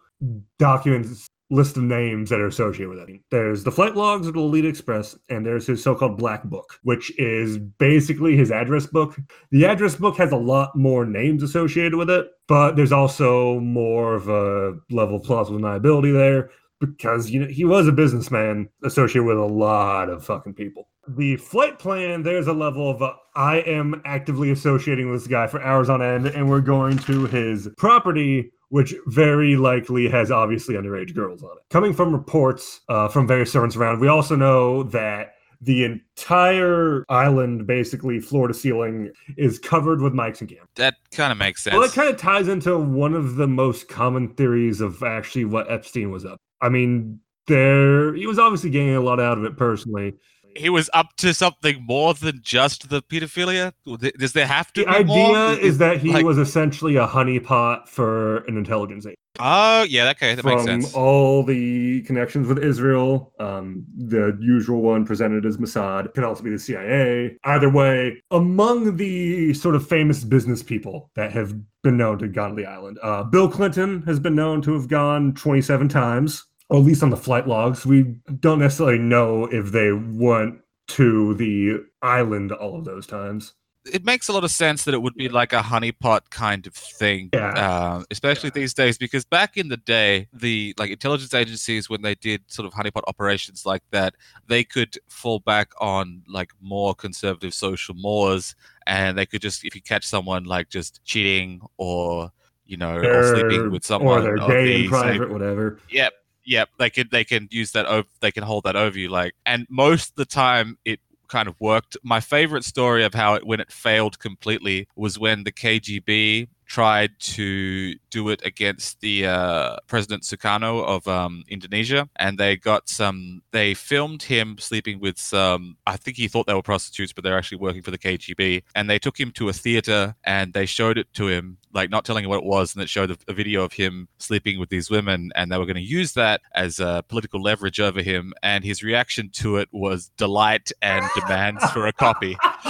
documents list of names that are associated with it. There's the flight logs of the Lolita Express, and there's his so-called black book, which is basically his address book. The address book has a lot more names associated with it, but there's also more of a level of plausible deniability there because you know he was a businessman associated with a lot of fucking people. The flight plan, there's a level of uh, I am actively associating with this guy for hours on end, and we're going to his property which very likely has obviously underage girls on it. Coming from reports uh, from various servants around, we also know that the entire island, basically floor to ceiling, is covered with mics and cameras. That kind of makes sense. Well, it kind of ties into one of the most common theories of actually what Epstein was up. I mean, there he was obviously getting a lot out of it personally. He was up to something more than just the pedophilia. Does there have to The be more? idea is that he like- was essentially a honeypot for an intelligence agency. Oh, yeah, okay, that makes from sense. all the connections with Israel. Um, the usual one presented as Mossad could also be the CIA. Either way, among the sort of famous business people that have been known to gone to the island, uh, Bill Clinton has been known to have gone 27 times, or at least on the flight logs. We don't necessarily know if they went to the island all of those times. it makes a lot of sense that it would be like a honeypot kind of thing, Yeah. uh, especially Yeah. these days. Because back in the day, the like intelligence agencies, when they did sort of honeypot operations like that, they could fall back on like more conservative social mores, and they could just, if you catch someone like just cheating or you know, or sleeping with someone or they're of gay in same private, whatever. Yep, yep. They can they can use that over. They can hold that over you. Like, and most of the time it kind of worked. My favorite story of how it when it failed completely was when the KGB tried to do it against the uh, President Sukarno of um, Indonesia, and they got some. They filmed him sleeping with some. I think he thought they were prostitutes, but they're actually working for the KGB. And they took him to a theater and they showed it to him, like not telling him what it was, and it showed a, a video of him sleeping with these women, and they were going to use that as uh, political leverage over him. And his reaction to it was delight and demands for a copy. [laughs]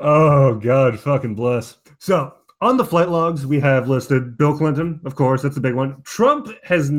oh God, fucking bless. So on the flight logs, we have listed Bill Clinton, of course, that's a big one. Trump has,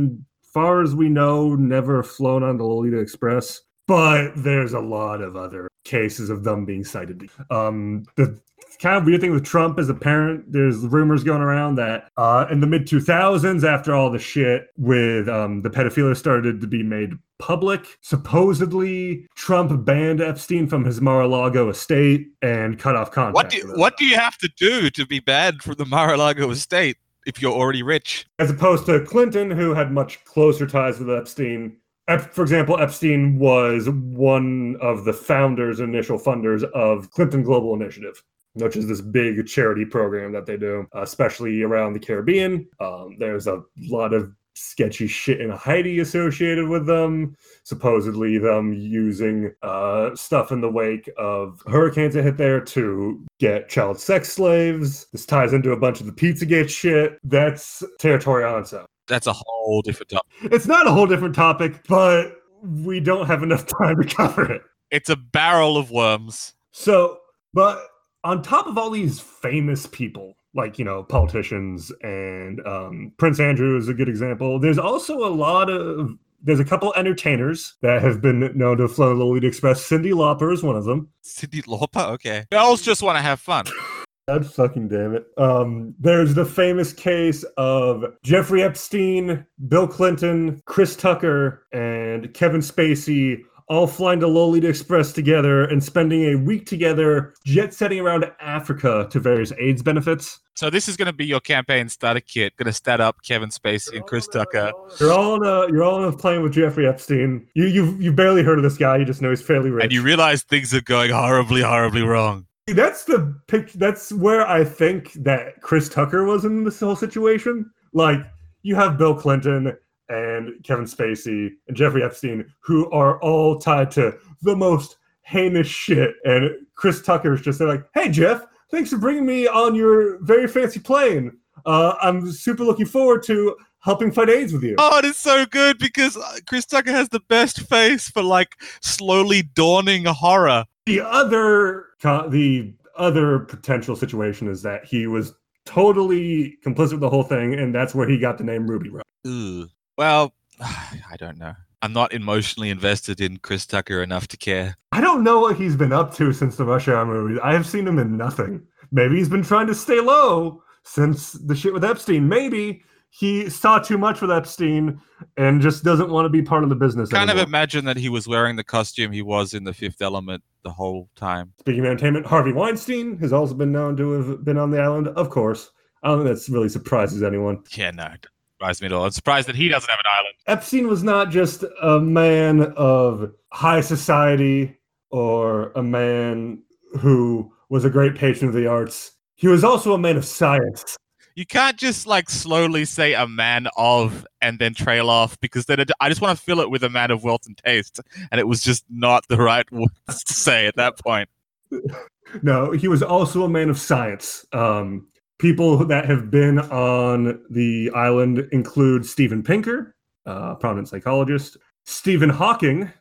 far as we know, never flown on the Lolita Express, but there's a lot of other cases of them being cited. Um, the kind of weird thing with Trump as a parent. There's rumors going around that uh, in the mid 2000s, after all the shit with um, the pedophilia started to be made public, supposedly Trump banned Epstein from his Mar-a-Lago estate and cut off contact. What do him. what do you have to do to be banned from the Mar-a-Lago estate if you're already rich? as opposed to Clinton, who had much closer ties with Epstein. For example, Epstein was one of the founders, initial funders of Clinton Global Initiative, which is this big charity program that they do, uh, especially around the Caribbean. Um, there's a lot of sketchy shit in Haiti associated with them. Supposedly, them using uh, stuff in the wake of hurricanes that hit there to get child sex slaves. This ties into a bunch of the Pizzagate shit. That's territory on its own. That's a whole different topic. It's not a whole different topic, but we don't have enough [laughs] time to cover it. It's a barrel of worms. So, but on top of all these famous people, like, you know, politicians and um, Prince Andrew is a good example, there's also a lot of. There's a couple entertainers that have been known to have flown the Lolita Express. Cyndi Lauper is one of them. Cyndi Lauper, okay. Girls just want to have fun. God fucking damn it. Um, there's the famous case of Jeffrey Epstein, Bill Clinton, Chris Tucker, and Kevin Spacey all flying to Lolita Express together and spending a week together jet setting around Africa to various AIDS benefits. So this is going to be your campaign starter kit. Going to stat up Kevin Spacey and Chris Tucker. You're all in a you're all in a plane with Jeffrey Epstein. You you've you've barely heard of this guy. You just know he's fairly rich. And you realize things are going horribly, horribly wrong. That's the pic. That's where I think that Chris Tucker was in this whole situation. Like you have Bill Clinton and Kevin Spacey and Jeffrey Epstein, who are all tied to the most heinous shit, and Chris Tucker is just like, "Hey Jeff, thanks for bringing me on your very fancy plane. Uh, I'm super looking forward to helping fight AIDS with you." Oh, it is so good because uh, Chris Tucker has the best face for like slowly dawning horror. The other the other potential situation is that he was totally complicit with the whole thing, and that's where he got the name Ruby Rhod. Ugh. Well, [sighs] I don't know. I'm not emotionally invested in Chris Tucker enough to care. I don't know what he's been up to since the Rush Hour movie. I have seen him in nothing. Maybe he's been trying to stay low since the shit with Epstein. Maybe he saw too much with Epstein and just doesn't want to be part of the business I Kind of imagine that he was wearing the costume he was in the Fifth Element the whole time. Speaking of entertainment, Harvey Weinstein has also been known to have been on the island. Of course, I don't think that's really surprises anyone. Yeah, no, it me at all. I'm surprised that he doesn't have an island. Epstein was not just a man of high society or a man who was a great patron of the arts. He was also a man of science. You can't just like slowly say a man of and then trail off because then it, I just want to fill it with a man of wealth and taste, and it was just not the right [laughs] words to say at that point. No, he was also a man of science. Um, people that have been on the island include Steven Pinker, uh, prominent psychologist, Stephen Hawking,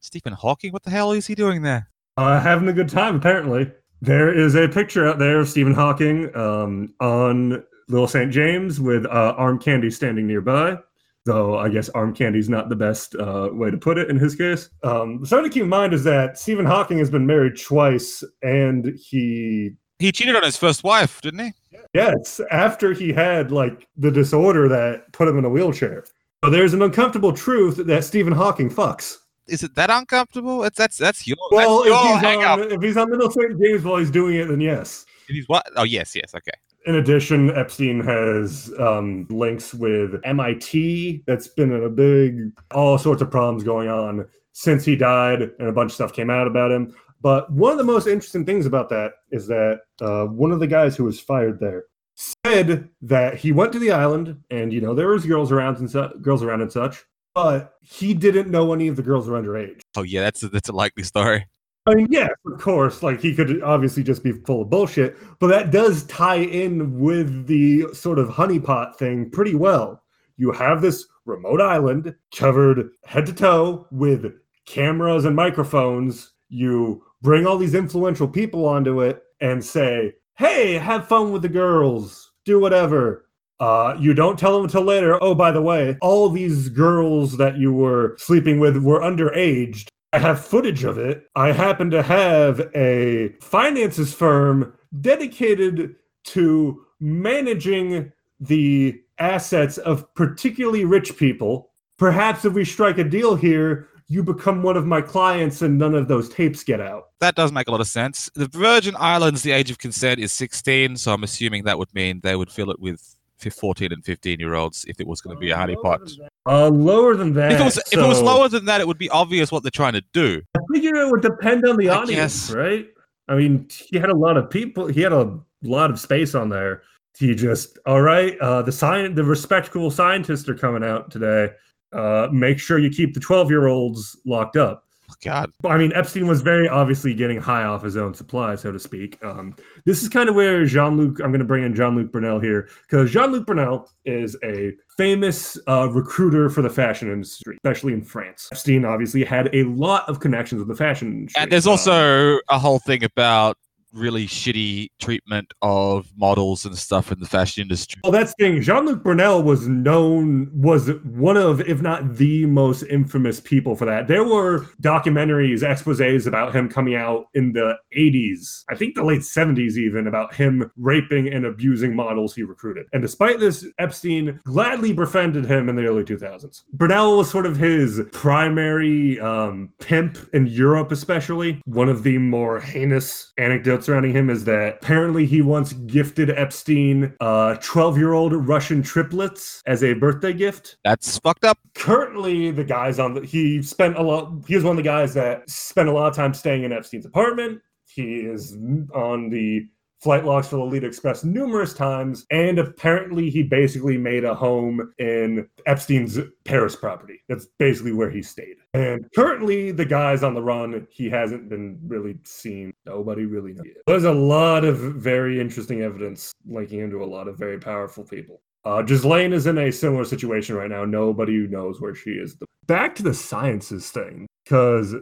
Stephen Hawking, what the hell is he doing there? uh, having a good time, apparently. There is a picture out there of Stephen Hawking um, on Little St. James with uh, arm candy standing nearby. Though I guess arm candy is not the best uh, way to put it in his case. Um, something to keep in mind is that Stephen Hawking has been married twice, and he He cheated on his first wife, didn't he? Yes, after he had like the disorder that put him in a wheelchair. So there's an uncomfortable truth that Stephen Hawking fucks. Is it that uncomfortable? It's that's that's your Well, that's your if he's, on, if he's on Middle St. James while he's doing it, then yes. If He's what? Oh yes, yes, okay. In addition, Epstein has um, links with MIT. That's been a big, all sorts of problems going on since he died, and a bunch of stuff came out about him. But one of the most interesting things about that is that uh, one of the guys who was fired there said that he went to the island, and you know there was girls around and su- girls around and such, but he didn't know any of the girls were underage. Oh yeah, that's a, that's a likely story. I mean, yes, of course. Like he could obviously just be full of bullshit, but that does tie in with the sort of honeypot thing pretty well. You have this remote island covered head to toe with cameras and microphones. You bring all these influential people onto it and say, "Hey, have fun with the girls. Do whatever." Uh, you don't tell them until later. Oh, by the way, all these girls that you were sleeping with were underage. I have footage of it. I happen to have a finances firm dedicated to managing the assets of particularly rich people. Perhaps if we strike a deal here, you become one of my clients and none of those tapes get out. That does make a lot of sense. The Virgin Islands, the age of consent is 16, so I'm assuming that would mean they would fill it with 14 and 15 year olds if it was going to be a honeypot. Uh, lower than that. If it was if it was lower than that, it would be obvious what they're trying to do. I figure it would depend on the I audience, guess. right? I mean, he had a lot of people. He had a lot of space on there. He just, all right. Uh, the science, the respectable scientists are coming out today. Uh, make sure you keep the twelve-year-olds locked up. Oh, God, I mean, Epstein was very obviously getting high off his own supply, so to speak. Um, this is kind of where Jean Luc, I'm going to bring in Jean Luc Brunel here, because Jean Luc Brunel is a famous uh, recruiter for the fashion industry, especially in France. Epstein obviously had a lot of connections with the fashion industry. and there's Um, also a whole thing about really shitty treatment of models and stuff in the fashion industry. Well, that's thing. Jean Luc Brunel was known, was one of, if not the most infamous people for that. There were documentaries, exposes about him coming out in the 80s, I think the late 70s, even about him raping and abusing models he recruited. And despite this, Epstein gladly befriended him in the early 2000s. Brunel was sort of his primary um, pimp in Europe, especially. One of the more heinous anecdotes surrounding him is that apparently he once gifted Epstein uh, 12 year old Russian triplets as a birthday gift. That's fucked up. Currently, the guys on the he spent a lot, he was one of the guys that spent a lot of time staying in Epstein's apartment. He is on the flight logs for the Lolita Express numerous times, and apparently he basically made a home in Epstein's Paris property. That's basically where he stayed. And currently, the guy's on the run. He hasn't been really seen. Nobody really knows. There's a lot of very interesting evidence linking him to a lot of very powerful people. Uh, Ghislaine is in a similar situation right now. Nobody knows where she is. Back to the sciences thing, because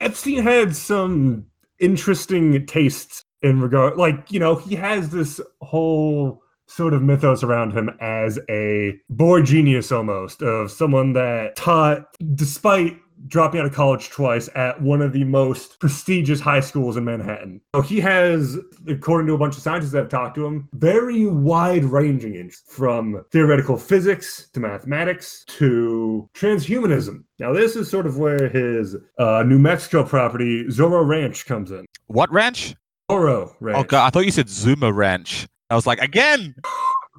Epstein had some interesting tastes in regard like you know he has this whole sort of mythos around him as a boy genius almost of someone that taught despite dropping out of college twice at one of the most prestigious high schools in Manhattan. So he has, according to a bunch of scientists that have talked to him, very wide ranging interests from theoretical physics to mathematics to transhumanism. Now, this is sort of where his uh, New Mexico property, Zorro Ranch, comes in. What ranch? Zorro Ranch. Oh god, I thought you said Zuma Ranch. I was like, again.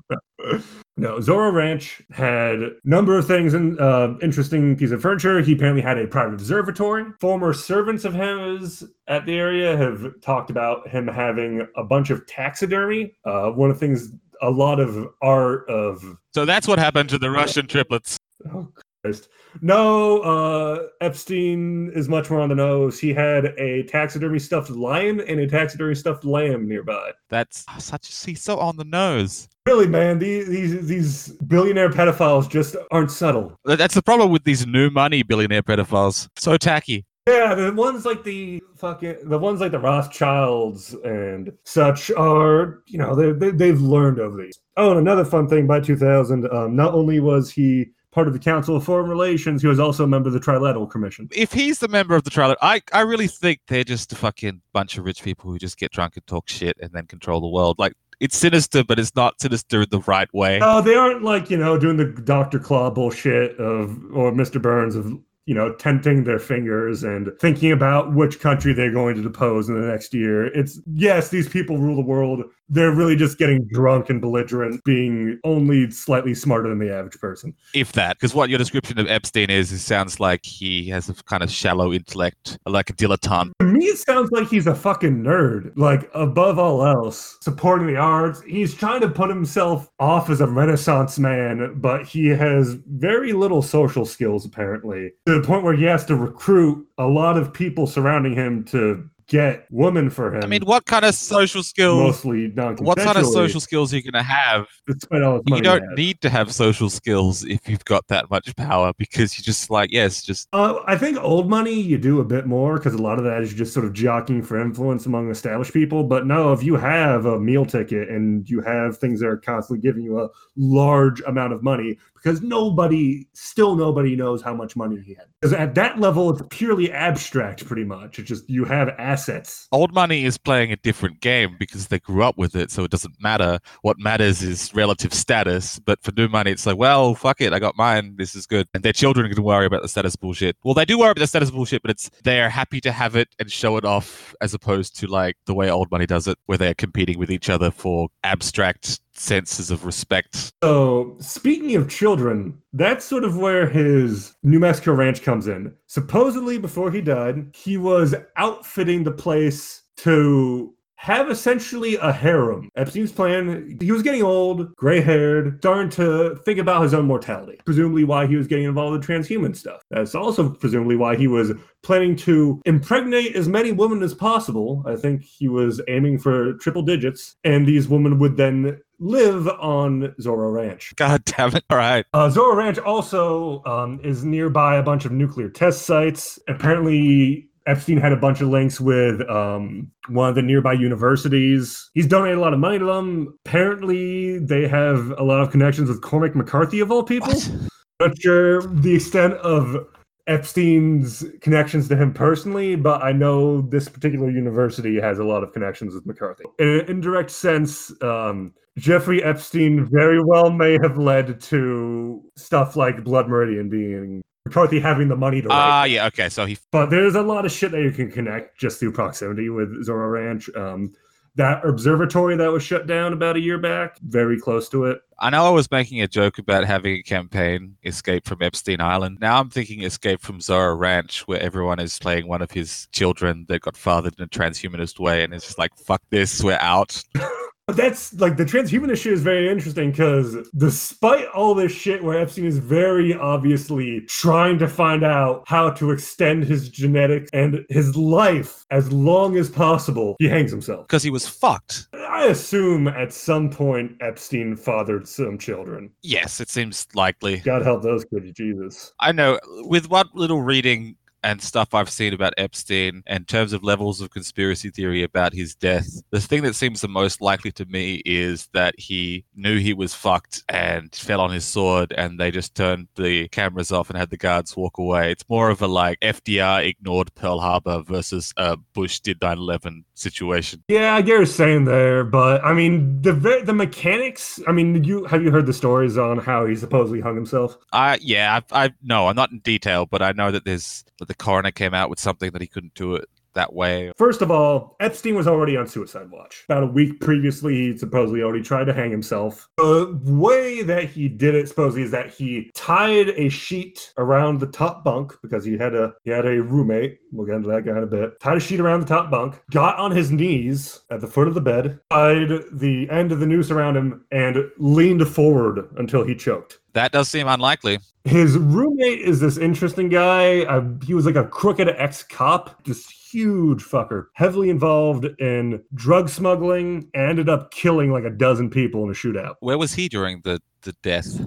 [laughs] No, Zorro Ranch had a number of things and uh, interesting piece of furniture. He apparently had a private observatory. Former servants of his at the area have talked about him having a bunch of taxidermy. Uh, one of the things, a lot of art of So that's what happened to the Russian triplets. Oh Christ. No, uh Epstein is much more on the nose. He had a taxidermy stuffed lion and a taxidermy stuffed lamb nearby. That's such. He's so on the nose. Really, man, these these these billionaire pedophiles just aren't subtle. That's the problem with these new money billionaire pedophiles. So tacky. Yeah, the ones like the fucking the ones like the Rothschilds and such are, you know, they, they they've learned over these. Oh, and another fun thing by 2000, um, not only was he part of the Council of Foreign Relations. He was also a member of the Trilateral Commission. If he's the member of the trial, I, I really think they're just a fucking bunch of rich people who just get drunk and talk shit and then control the world. Like it's sinister, but it's not sinister in the right way. Oh, they aren't like you know doing the Doctor Claw bullshit of or Mr. Burns of you know tenting their fingers and thinking about which country they're going to depose in the next year. It's yes, these people rule the world. They're really just getting drunk and belligerent, being only slightly smarter than the average person. If that, because what your description of Epstein is, it sounds like he has a kind of shallow intellect, like a dilettante. To me, it sounds like he's a fucking nerd. Like, above all else, supporting the arts. He's trying to put himself off as a renaissance man, but he has very little social skills, apparently, to the point where he has to recruit a lot of people surrounding him to get women for him. I mean, what kind of social skills? mostly non What kind of social skills are you going to have? Despite all his You don't need to have social skills if you've got that much power because you just like, yes, just Uh, I think old money you do a bit more because a lot of that is just sort of jockeying for influence among established people. But no, if you have a meal ticket and you have things that are constantly giving you a large amount of money, because nobody, still nobody knows how much money he had. Because at that level, it's purely abstract, pretty much. It's just you have assets. old money is playing a different game because they grew up with it, so it doesn't matter. What matters is relative status. But for new money, it's like, well, fuck it, I got mine. This is good. And their children can worry about the status bullshit. Well, they do worry about the status bullshit, but it's they're happy to have it and show it off as opposed to like the way old money does it, where they're competing with each other for abstract senses of respect. So, speaking of children, that's sort of where his New Mexico ranch comes in. Supposedly, before he died, he was outfitting the place to have essentially a harem. Epstein's plan, he was getting old, gray haired, starting to think about his own mortality. Presumably, why he was getting involved in transhuman stuff. That's also presumably why he was planning to impregnate as many women as possible. I think he was aiming for triple digits, and these women would then live on Zorro Ranch. God damn it. All right. Uh, Zorro Ranch also um, is nearby a bunch of nuclear test sites. Apparently, Epstein had a bunch of links with um, one of the nearby universities. He's donated a lot of money to them. Apparently, they have a lot of connections with Cormac McCarthy, of all people. What? Not sure the extent of Epstein's connections to him personally, but I know this particular university has a lot of connections with McCarthy. In an indirect sense, um, Jeffrey Epstein very well may have led to stuff like Blood Meridian being McCarthy having the money to write. Ah, yeah. Okay. So he But there's a lot of shit that you can connect just through proximity with Zorro Ranch. Um, that observatory that was shut down about a year back, very close to it. I know I was making a joke about having a campaign escape from Epstein Island. Now I'm thinking escape from Zorro Ranch, where everyone is playing one of his children that got fathered in a transhumanist way, and it's just like, fuck this, we're out. [laughs] But that's like the transhumanist shit is very interesting because despite all this shit where Epstein is very obviously trying to find out how to extend his genetics and his life as long as possible, he hangs himself. Because he was fucked. I assume at some point Epstein fathered some children. Yes, it seems likely. God help those kids, Jesus. I know with what little reading and stuff I've seen about Epstein in terms of levels of conspiracy theory about his death, the thing that seems the most likely to me is that he knew he was fucked and fell on his sword and they just turned the cameras off and had the guards walk away. It's more of a like FDR ignored Pearl Harbor versus a Bush did 9 11 situation. Yeah, I get what you're saying there, but I mean the the mechanics. I mean, you have you heard the stories on how he supposedly hung himself? I yeah, I, I no, I'm not in detail, but I know that there's the coroner came out with something that he couldn't do it that way. First of all, Epstein was already on suicide watch. About a week previously, he supposedly already tried to hang himself. The way that he did it supposedly is that he tied a sheet around the top bunk because he had a he had a roommate. We'll get into that guy in a bit. Tied a sheet around the top bunk, got on his knees at the foot of the bed, tied the end of the noose around him, and leaned forward until he choked. That does seem unlikely. His roommate is this interesting guy. Uh, he was like a crooked ex cop, this huge fucker, heavily involved in drug smuggling, ended up killing like a dozen people in a shootout. Where was he during the, the death?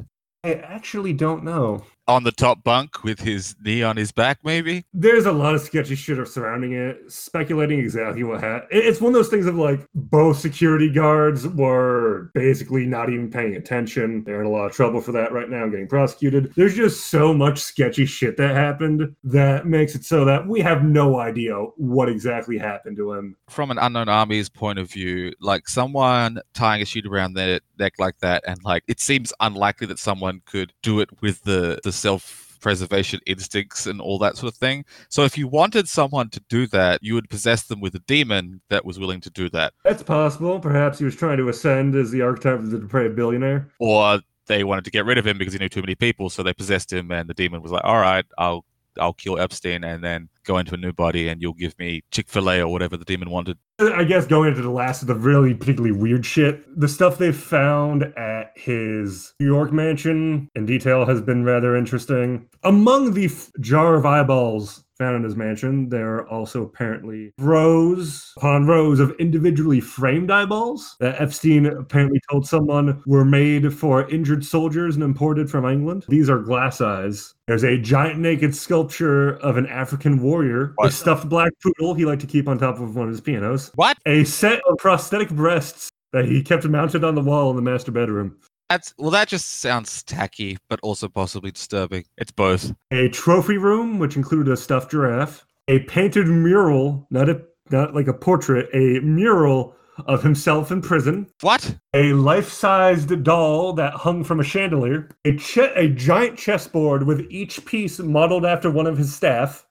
I actually don't know. On the top bunk with his knee on his back, maybe. There's a lot of sketchy shit surrounding it, speculating exactly what happened. It's one of those things of like both security guards were basically not even paying attention. They're in a lot of trouble for that right now, getting prosecuted. There's just so much sketchy shit that happened that makes it so that we have no idea what exactly happened to him. From an unknown army's point of view, like someone tying a sheet around their neck like that, and like it seems unlikely that someone could do it with the the self preservation instincts and all that sort of thing. So if you wanted someone to do that, you would possess them with a demon that was willing to do that. That's possible. Perhaps he was trying to ascend as the archetype of the depraved billionaire. Or they wanted to get rid of him because he knew too many people, so they possessed him and the demon was like, All right, I'll I'll kill Epstein and then go into a new body and you'll give me Chick fil A or whatever the demon wanted. Uh, I guess going into the last of the really particularly weird shit, the stuff they found at his New York mansion in detail has been rather interesting. Among the f- jar of eyeballs found in his mansion, there are also apparently rows upon rows of individually framed eyeballs that Epstein apparently told someone were made for injured soldiers and imported from England. These are glass eyes. There's a giant naked sculpture of an African warrior, a stuffed black poodle he liked to keep on top of one of his pianos, What? a set of prosthetic breasts that he kept mounted on the wall in the master bedroom, That's well that just sounds tacky, but also possibly disturbing. It's both. a trophy room which included a stuffed giraffe, a painted mural, not a not like a portrait, a mural of himself in prison, What? a life-sized doll that hung from a chandelier, a che- a giant chessboard with each piece modeled after one of his staff,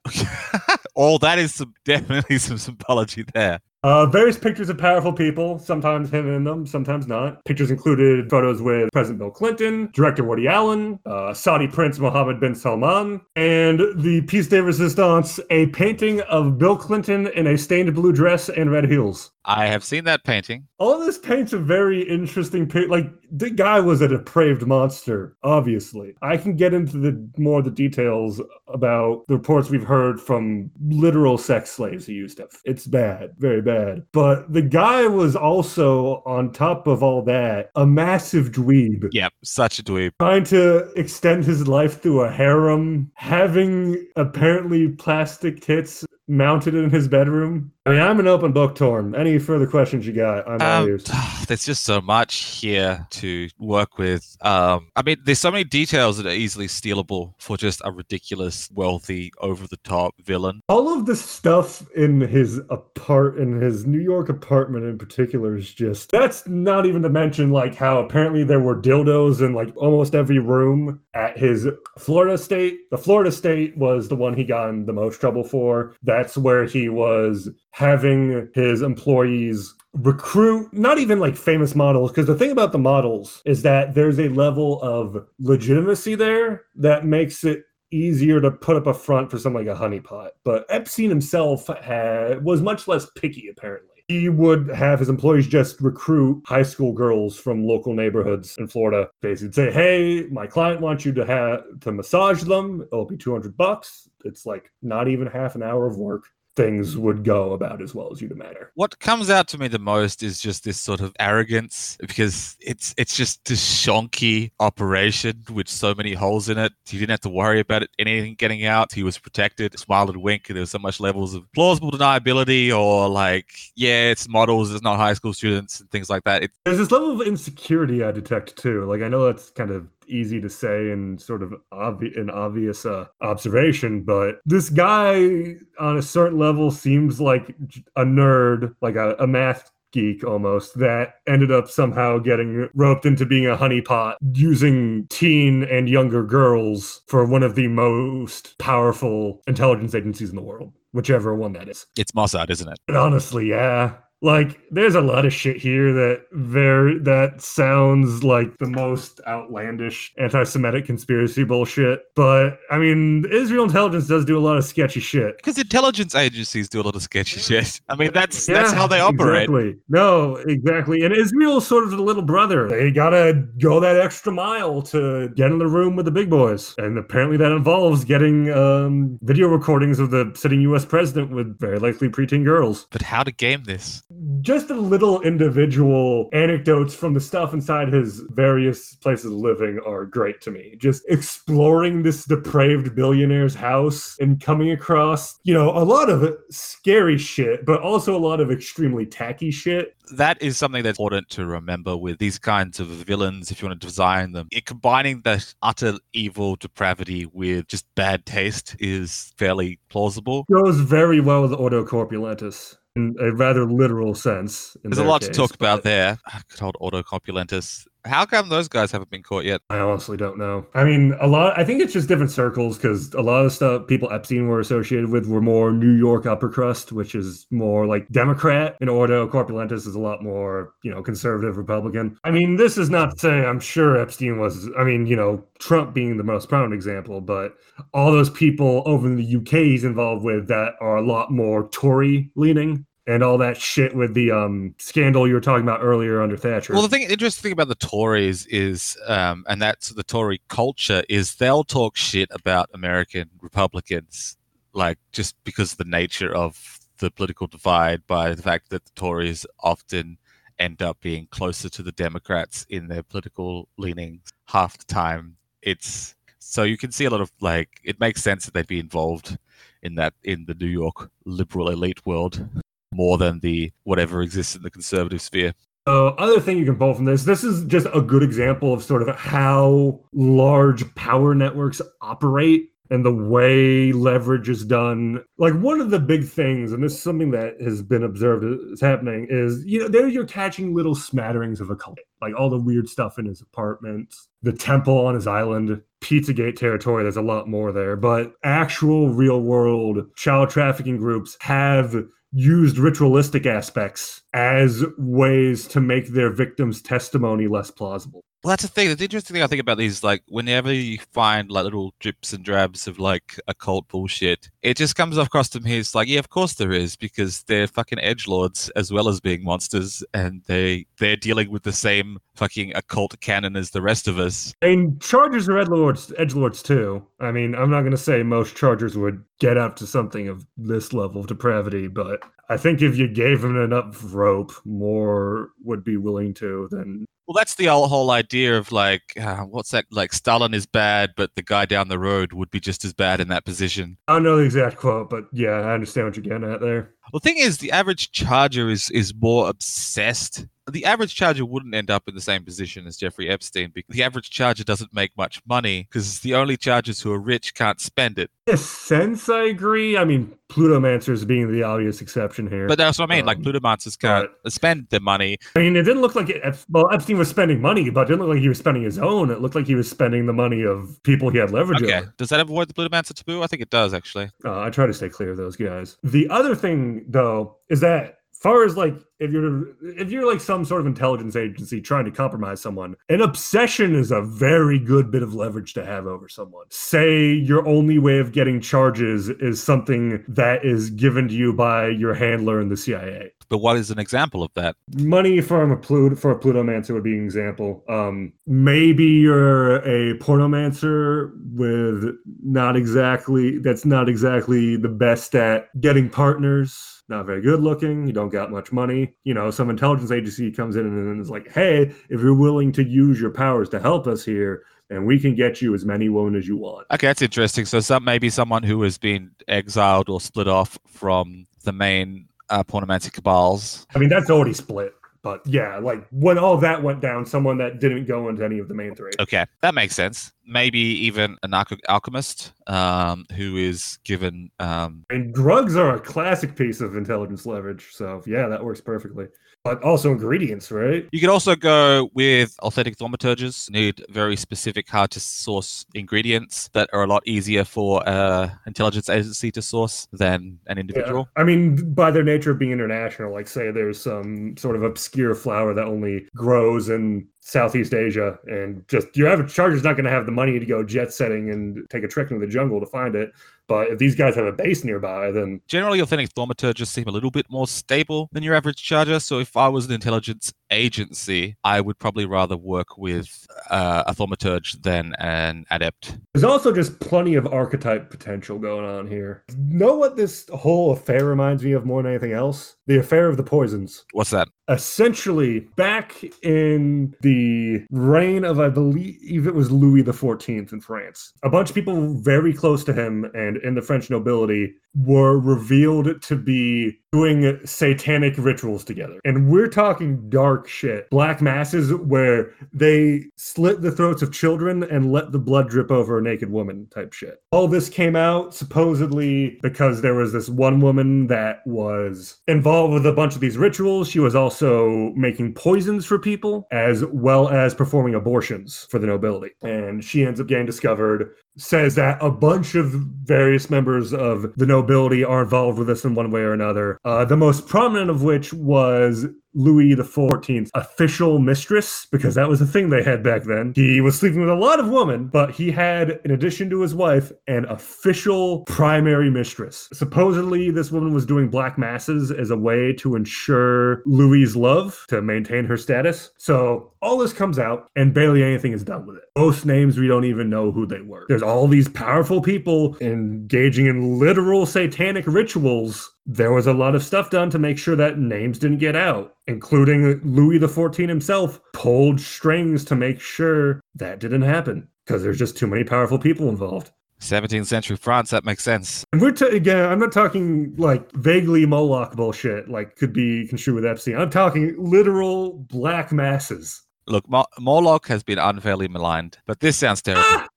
All [laughs] oh, that is some, definitely some symbology there. Uh, various pictures of powerful people, sometimes him in them, sometimes not. Pictures included photos with President Bill Clinton, director Woody Allen, uh, Saudi Prince Mohammed bin Salman, and the Peace de resistance, a painting of Bill Clinton in a stained blue dress and red heels. I have seen that painting. All this paints a very interesting. Like the guy was a depraved monster, obviously. I can get into the more of the details about the reports we've heard from literal sex slaves he used to. It's bad, very bad. But the guy was also, on top of all that, a massive dweeb. Yep, such a dweeb. Trying to extend his life through a harem, having apparently plastic tits mounted in his bedroom. I mean, I'm an open book, Torm. Any further questions you got? I'm Um, ears. [sighs] there's just so much here to work with. Um, I mean, there's so many details that are easily stealable for just a ridiculous, wealthy, over-the-top villain. All of the stuff in his apart in his New York apartment in particular is just that's not even to mention like how apparently there were dildos in like almost every room at his Florida state. The Florida state was the one he got in the most trouble for. That's where he was having his employees recruit not even like famous models because the thing about the models is that there's a level of legitimacy there that makes it easier to put up a front for something like a honeypot. But Epstein himself had, was much less picky, apparently. He would have his employees just recruit high school girls from local neighborhoods in Florida. Basically, say, "Hey, my client wants you to have to massage them. It'll be two hundred bucks. It's like not even half an hour of work. Things would go about as well as you'd imagine." What comes out to me the most is just this sort of arrogance because it's it's just this shonky operation with so many holes in it. He didn't have to worry about it anything getting out. He was protected, smiled and wink, there was so much levels of plausible deniability or like, yeah, it's models, it's not high school students and things like that. It, There's this level of insecurity I detect too. Like I know that's kind of easy to say and sort of obvi- an obvious uh, observation, but this guy on a certain level seems like a nerd, like a, a math geek almost that ended up somehow getting roped into being a honeypot using teen and younger girls for one of the most powerful intelligence agencies in the world whichever one that is it's Mossad, isn't it? but honestly, yeah. Like there's a lot of shit here that very that sounds like the most outlandish anti-Semitic conspiracy bullshit. But I mean, Israel intelligence does do a lot of sketchy shit. Because intelligence agencies do a lot of sketchy shit. I mean, that's that's how they operate. Exactly. No, exactly. And Israel's sort of the little brother. They gotta go that extra mile to get in the room with the big boys. And apparently that involves getting um, video recordings of the sitting US president with very likely preteen girls. But how to game this? Just the little individual anecdotes from the stuff inside his various places of living are great to me. Just exploring this depraved billionaire's house and coming across, you know, a lot of scary shit, but also a lot of extremely tacky shit. That is something that's important to remember with these kinds of villains, if you want to design them. It, combining the utter evil depravity with just bad taste is fairly plausible. Goes very well with Ordo Corpulentus in a rather literal sense. There's a lot case, to talk about there. Ah, good old Ordo Corpulentus. How come those guys haven't been caught yet? I honestly don't know. I mean, a lot. I think it's just different circles because a lot of stuff people Epstein were associated with were more New York upper crust, which is more like Democrat, and Ordo Corpulentus is a lot more, you know, conservative Republican. I mean, this is not to say I'm sure Epstein was. I mean, you know, Trump being the most prominent example, but all those people over in the UK he's involved with that are a lot more Tory leaning and all that shit with the um, scandal you were talking about earlier under Thatcher. Well, the thing, interesting thing about the Tories is, um, and that's the Tory culture is they'll talk shit about American Republicans, like just because of the nature of the political divide, by the fact that the Tories often end up being closer to the Democrats in their political leanings half the time. It's so you can see a lot of like it makes sense that they'd be involved in that in the New York liberal elite world more than the whatever exists in the conservative sphere. Uh, other thing you can pull from this, this is just a good example of sort of how large power networks operate and the way leverage is done. Like one of the big things, and this is something that has been observed is happening, is you know there you're catching little smatterings of a cult, like all the weird stuff in his apartment, the temple on his island, Pizzagate territory. There's a lot more there, but actual real world child trafficking groups have used ritualistic aspects as ways to make their victims' testimony less plausible. Well, that's the thing. The interesting thing I think about these, like, whenever you find like little drips and drabs of like occult bullshit, it just comes across to me. It's like, yeah, of course there is, because they're fucking edge lords as well as being monsters, and they they're dealing with the same fucking occult canon as the rest of us. Mean, Chargers are edge lords, edge lords too. I mean, I'm not going to say most Chargers would get up to something of this level of depravity, but I think if you gave them enough rope, more would be willing to than well, that's the whole idea of like, uh, what's that? Like, Stalin is bad, but the guy down the road would be just as bad in that position. I don't know the exact quote, but yeah, I understand what you're getting at there. Well, the thing is, the average charger is is more obsessed the average charger wouldn't end up in the same position as Jeffrey Epstein because the average charger doesn't make much money because the only chargers who are rich can't spend it. In a sense, I agree. I mean, Plutomancers being the obvious exception here. But that's what I mean. Um, like, Plutomancers can't but, spend their money. I mean, it didn't look like it, well, Epstein was spending money, but it didn't look like he was spending his own. It looked like he was spending the money of people he had leverage okay. over. Does that avoid the Plutomancer taboo? I think it does, actually. Uh, I try to stay clear of those guys. The other thing, though, is that far as like if you're if you're like some sort of intelligence agency trying to compromise someone an obsession is a very good bit of leverage to have over someone. Say your only way of getting charges is something that is given to you by your handler in the cia but what is an example of that? Money from a Plut- for a plutomancer would be an example. Um maybe you're a pornomancer with not exactly that's not exactly the best at getting partners not very good looking, you don't got much money. You know, some intelligence agency comes in and is like, hey, if you're willing to use your powers to help us here, and we can get you as many women as you want. Okay, that's interesting. So some maybe someone who has been exiled or split off from the main uh, Pornomancy cabals. I mean, that's already split. But yeah, like when all that went down, someone that didn't go into any of the main three. Okay, that makes sense. Maybe even an alchemist um, who is given. Um... And drugs are a classic piece of intelligence leverage. So yeah, that works perfectly but also ingredients, right? You could also go with authentic thaumaturges. Need very specific, hard to source ingredients that are a lot easier for uh, intelligence agency to source than an individual. Yeah. I mean, by their nature of being international, like say there's some sort of obscure flower that only grows in Southeast Asia, and just your average charger's not going to have the money to go jet setting and take a trek into the jungle to find it. But if these guys have a base nearby, then generally authentic thaumaturges seem a little bit more stable than your average charger. So if I was an intelligence agency, I would probably rather work with uh, a thaumaturge than an adept. There's also just plenty of archetype potential going on here. Know what this whole affair reminds me of more than anything else? The affair of the poisons. What's that? Essentially, back in the reign of, I believe it was Louis XIV in France, a bunch of people very close to him and in the French nobility were revealed to be doing satanic rituals together. And we're talking dark shit. Black masses where they slit the throats of children and let the blood drip over a naked woman type shit. All this came out supposedly because there was this one woman that was involved with a bunch of these rituals. She was also making poisons for people as well as performing abortions for the nobility. And she ends up getting discovered says that a bunch of various members of the nobility are involved with this in one way or another. Uh, the most prominent of which was Louis XIV's official mistress, because that was a thing they had back then. He was sleeping with a lot of women, but he had, in addition to his wife, an official primary mistress. Supposedly, this woman was doing black masses as a way to ensure Louis's love to maintain her status. So all this comes out, and barely anything is done with it. Most names we don't even know who they were. There's all these powerful people engaging in literal satanic rituals there was a lot of stuff done to make sure that names didn't get out, including Louis XIV himself pulled strings to make sure that didn't happen because there's just too many powerful people involved. 17th century France, that makes sense. And we're t- again, I'm not talking like vaguely Moloch bullshit, like could be construed with Epstein. I'm talking literal black masses. Look, Mo- Moloch has been unfairly maligned, but this sounds terrible. Ah,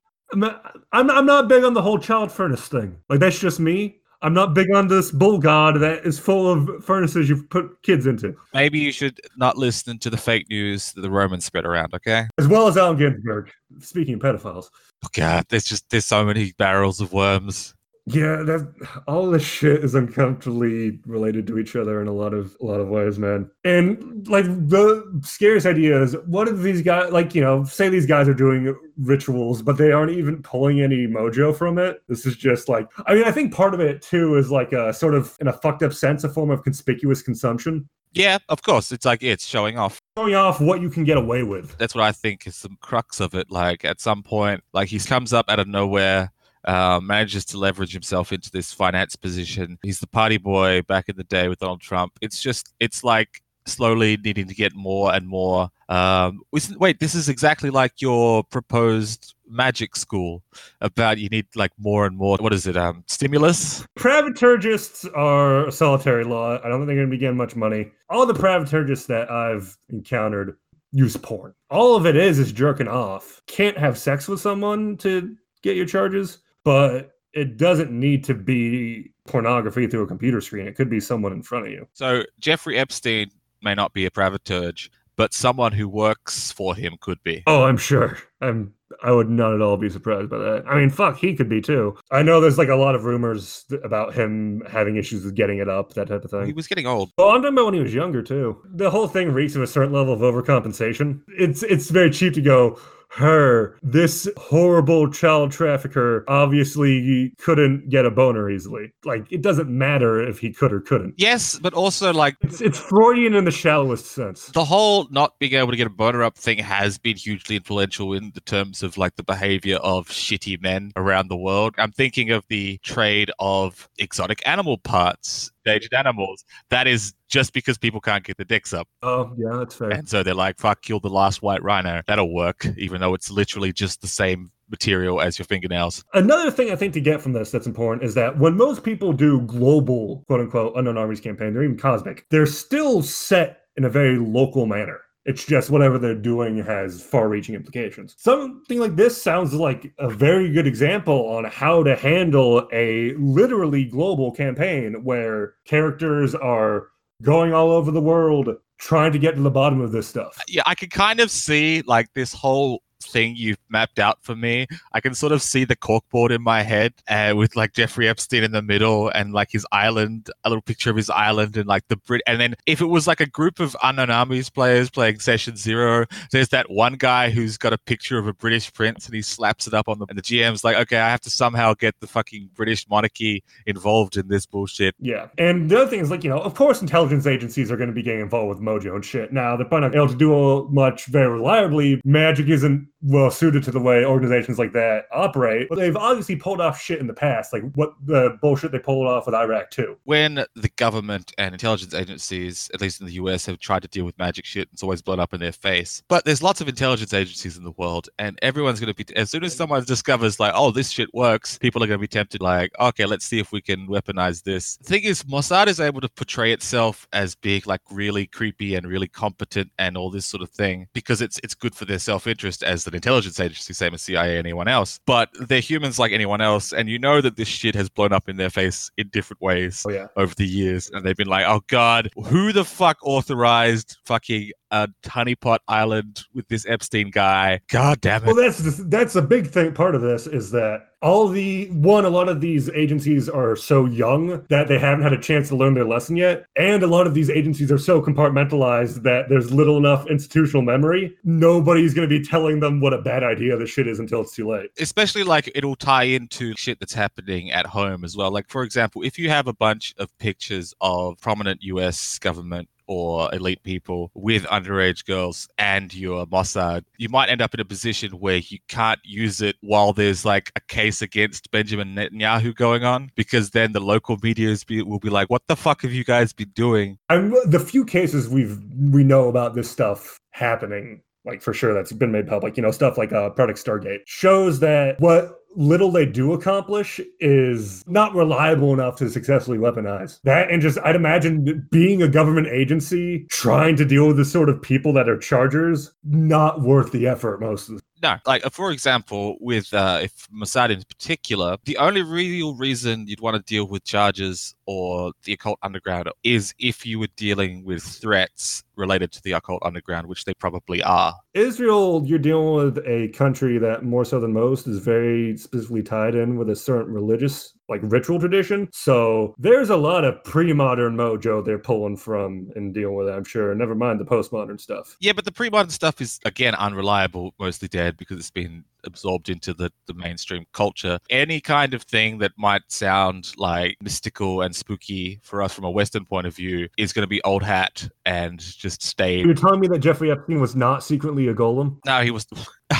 I'm, I'm not big on the whole child furnace thing. Like that's just me. I'm not big on this bull god that is full of furnaces you've put kids into. Maybe you should not listen to the fake news that the Romans spread around, okay? As well as Allen Ginsberg. Speaking of pedophiles. Oh god, there's just there's so many barrels of worms. Yeah, that all this shit is uncomfortably related to each other in a lot of a lot of ways, man. And like the scariest idea is what if these guys like, you know, say these guys are doing rituals, but they aren't even pulling any mojo from it. This is just like I mean, I think part of it too is like a sort of in a fucked up sense, a form of conspicuous consumption. Yeah, of course. It's like it's showing off. Showing off what you can get away with. That's what I think is the crux of it. Like at some point, like he comes up out of nowhere uh, manages to leverage himself into this finance position. He's the party boy back in the day with Donald Trump. It's just, it's like slowly needing to get more and more. Um, wait, this is exactly like your proposed magic school about you need like more and more. What is it? Um, stimulus. Pravaturgists are a solitary law. I don't think they're going to be getting much money. All the pravaturgists that I've encountered use porn. All of it is is jerking off. Can't have sex with someone to get your charges but it doesn't need to be pornography through a computer screen. It could be someone in front of you. So Jeffrey Epstein may not be a pravaturge, but someone who works for him could be. Oh, I'm sure. I'm I would not at all be surprised by that. I mean, fuck, he could be too. I know there's like a lot of rumors about him having issues with getting it up, that type of thing. He was getting old. Well, I'm talking about when he was younger too. The whole thing reeks of a certain level of overcompensation. It's it's very cheap to go, her, this horrible child trafficker, obviously couldn't get a boner easily. Like, it doesn't matter if he could or couldn't. Yes, but also, like, it's, it's Freudian in the shallowest sense. The whole not being able to get a boner up thing has been hugely influential in the terms of, like, the behavior of shitty men around the world. I'm thinking of the trade of exotic animal parts endangered animals. That is just because people can't get the decks up. Oh, yeah, that's fair. And so they're like, fuck, kill the last white rhino. That'll work, even though it's literally just the same material as your fingernails. Another thing I think to get from this that's important is that when most people do global, quote unquote, unknown armies campaign, they're even cosmic, they're still set in a very local manner. It's just whatever they're doing has far reaching implications. Something like this sounds like a very good example on how to handle a literally global campaign where characters are going all over the world trying to get to the bottom of this stuff. Yeah, I could kind of see like this whole thing you've mapped out for me, I can sort of see the corkboard in my head uh, with like Jeffrey Epstein in the middle and like his island, a little picture of his island and like the Brit. And then if it was like a group of unknown armies players playing Session Zero, there's that one guy who's got a picture of a British prince and he slaps it up on the. And the GM's like, okay, I have to somehow get the fucking British monarchy involved in this bullshit. Yeah. And the other thing is, like, you know, of course, intelligence agencies are going to be getting involved with Mojo and shit. Now, they're probably not able to do much very reliably. Magic isn't well suited to the way organizations like that operate, but they've obviously pulled off shit in the past, like what the bullshit they pulled off with Iraq too. When the government and intelligence agencies, at least in the US, have tried to deal with magic shit, it's always blown up in their face. But there's lots of intelligence agencies in the world, and everyone's going to be, as soon as someone discovers, like, oh, this shit works, people are going to be tempted, like, okay, let's see if we can weaponize this. The thing is, Mossad is able to portray itself as being like really creepy and really competent and all this sort of thing because it's it's good for their self interest as an intelligence agency, same as CIA, anyone else. But they're humans like anyone else, and you know that this shit has blown up in their face in different ways Oh, yeah. over the years, and they've been like, "Oh God, who the fuck authorized fucking a honeypot island with this Epstein guy? God damn it!" Well, that's the, that's a big thing. Part of this is that all the one, a lot of these agencies are so young that they haven't had a chance to learn their lesson yet, and a lot of these agencies are so compartmentalized that there's little enough institutional memory. Nobody's going to be telling them what a bad idea this shit is until it's too late. especially like it'll tie into shit that's happening at home as well. Like, for example, if you have a bunch of pictures of prominent US government or elite people with underage girls and you're Mossad, you might end up in a position where you can't use it while there's like a case against Benjamin Netanyahu going on because then the local media be, will be like, what the fuck have you guys been doing? I'm the few cases we've we know about this stuff happening, like for sure that's been made public. You know, stuff like uh, Project Stargate shows that what little they do accomplish is not reliable enough to successfully weaponize that. And just I'd imagine being a government agency trying to deal with the sort of people that are chargers not worth the effort most of the No, like uh, for example, with uh, if Mossad in particular, the only real reason you'd want to deal with charges or the occult underground is if you were dealing with threats related to the occult underground, which they probably are. Israel, you're dealing with a country that more so than most is very specifically tied in with a certain religious, like ritual tradition. So there's a lot of pre-modern mojo they're pulling from and dealing with it, I'm sure. Never mind the postmodern stuff. Yeah, but the pre-modern stuff is again unreliable, mostly dead because it's been absorbed into the, the mainstream culture. Any kind of thing that might sound like mystical and spooky for us from a Western point of view is going to be old hat and just stay You're telling me that Jeffrey Epstein was not secretly a golem? No, he was.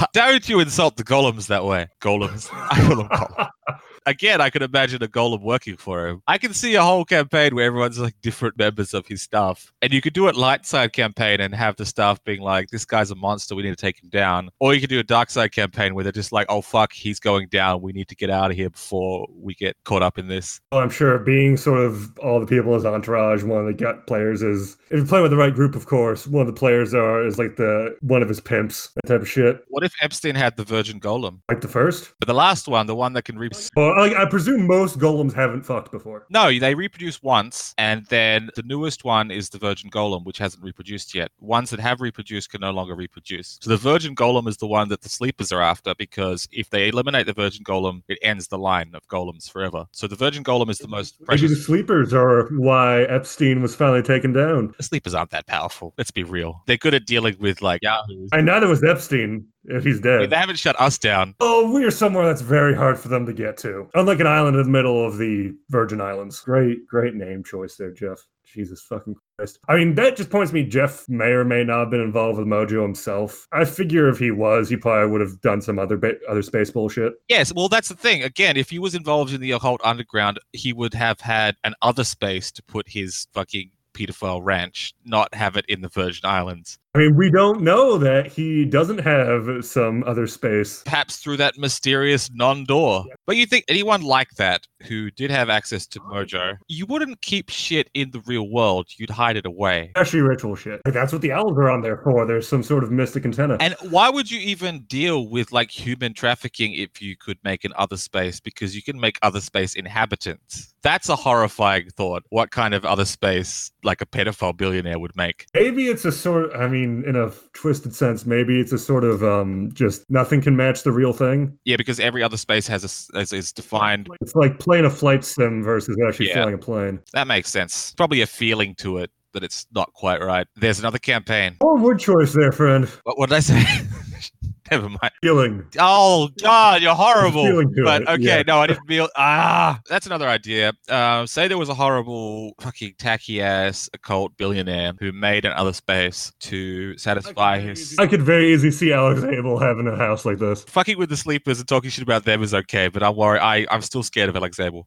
[laughs] Don't you insult the golems that way? Golems. [laughs] I call them golems. [laughs] Again, I can imagine a golem working for him. I can see a whole campaign where everyone's like different members of his staff. And you could do a light side campaign and have the staff being like, this guy's a monster, we need to take him down. Or you could do a dark side campaign where they're just like, oh fuck, he's going down, we need to get out of here before we get caught up in this. Well, I'm sure being sort of all the people as entourage, one of the gut players is if you play with the right group, of course, one of the players are is like the one of his pimps, that type of shit. What if Epstein had the Virgin Golem? Like the first. But the last one, the one that can reproduce. Well, like, I presume most golems haven't fucked before. No, they reproduce once, and then the newest one is the Virgin Golem, which hasn't reproduced yet. Ones that have reproduced can no longer reproduce. So the Virgin Golem is the one that the sleepers are after because if they eliminate the Virgin Golem, it ends the line of golems forever. So the Virgin Golem is the most Maybe the sleepers are why Epstein was finally taken down. The sleepers aren't that powerful. Let's be real. They're good at dealing with like yahoos. I know there was Epstein if he's I mean, dead. they haven't shut us down. Oh, we are somewhere that's very hard for them to get to. Unlike an island in the middle of the Virgin Islands. Great, great name choice there, Jeff. Jesus fucking Christ. I mean, that just points me Jeff may or may not have been involved with Mojo himself. I figure if he was, he probably would have done some other ba- other space bullshit. Yes, well, that's the thing. Again, if he was involved in the occult underground, he would have had an other space to put his fucking pedophile ranch, not have it in the Virgin Islands. I mean, we don't know that he doesn't have some other space. Perhaps through that mysterious non-door. But you think anyone like that who did have access to Mojo, you wouldn't keep shit in the real world. You'd hide it away. Especially ritual shit. Like, that's what the owls are on there for. There's some sort of mystic antenna. And why would you even deal with like human trafficking if you could make an other space? Because you can make other space inhabitants. That's a horrifying thought. What kind of other space like a pedophile billionaire would make? Maybe it's a sort. I mean, mean, in a twisted sense, maybe it's a sort of um, just nothing can match the real thing. Yeah, because every other space has a is, is defined. It's like playing a flight sim versus actually Yeah. flying a plane. That makes sense. Probably a feeling to it that it's not quite right. There's another campaign. Oh, word choice there, friend. What, what did I say? [laughs] Never mind. Feeling. Oh God, you're horrible. But it, okay, yeah. no, I didn't feel. Ah, that's another idea. Uh, say there was a horrible, fucking tacky ass occult billionaire who made an another space to satisfy his. I could very easily see Alex Abel having a house like this. Fucking with the sleepers and talking shit about them is okay, but I'm worried. I I'm still scared of Alex Abel.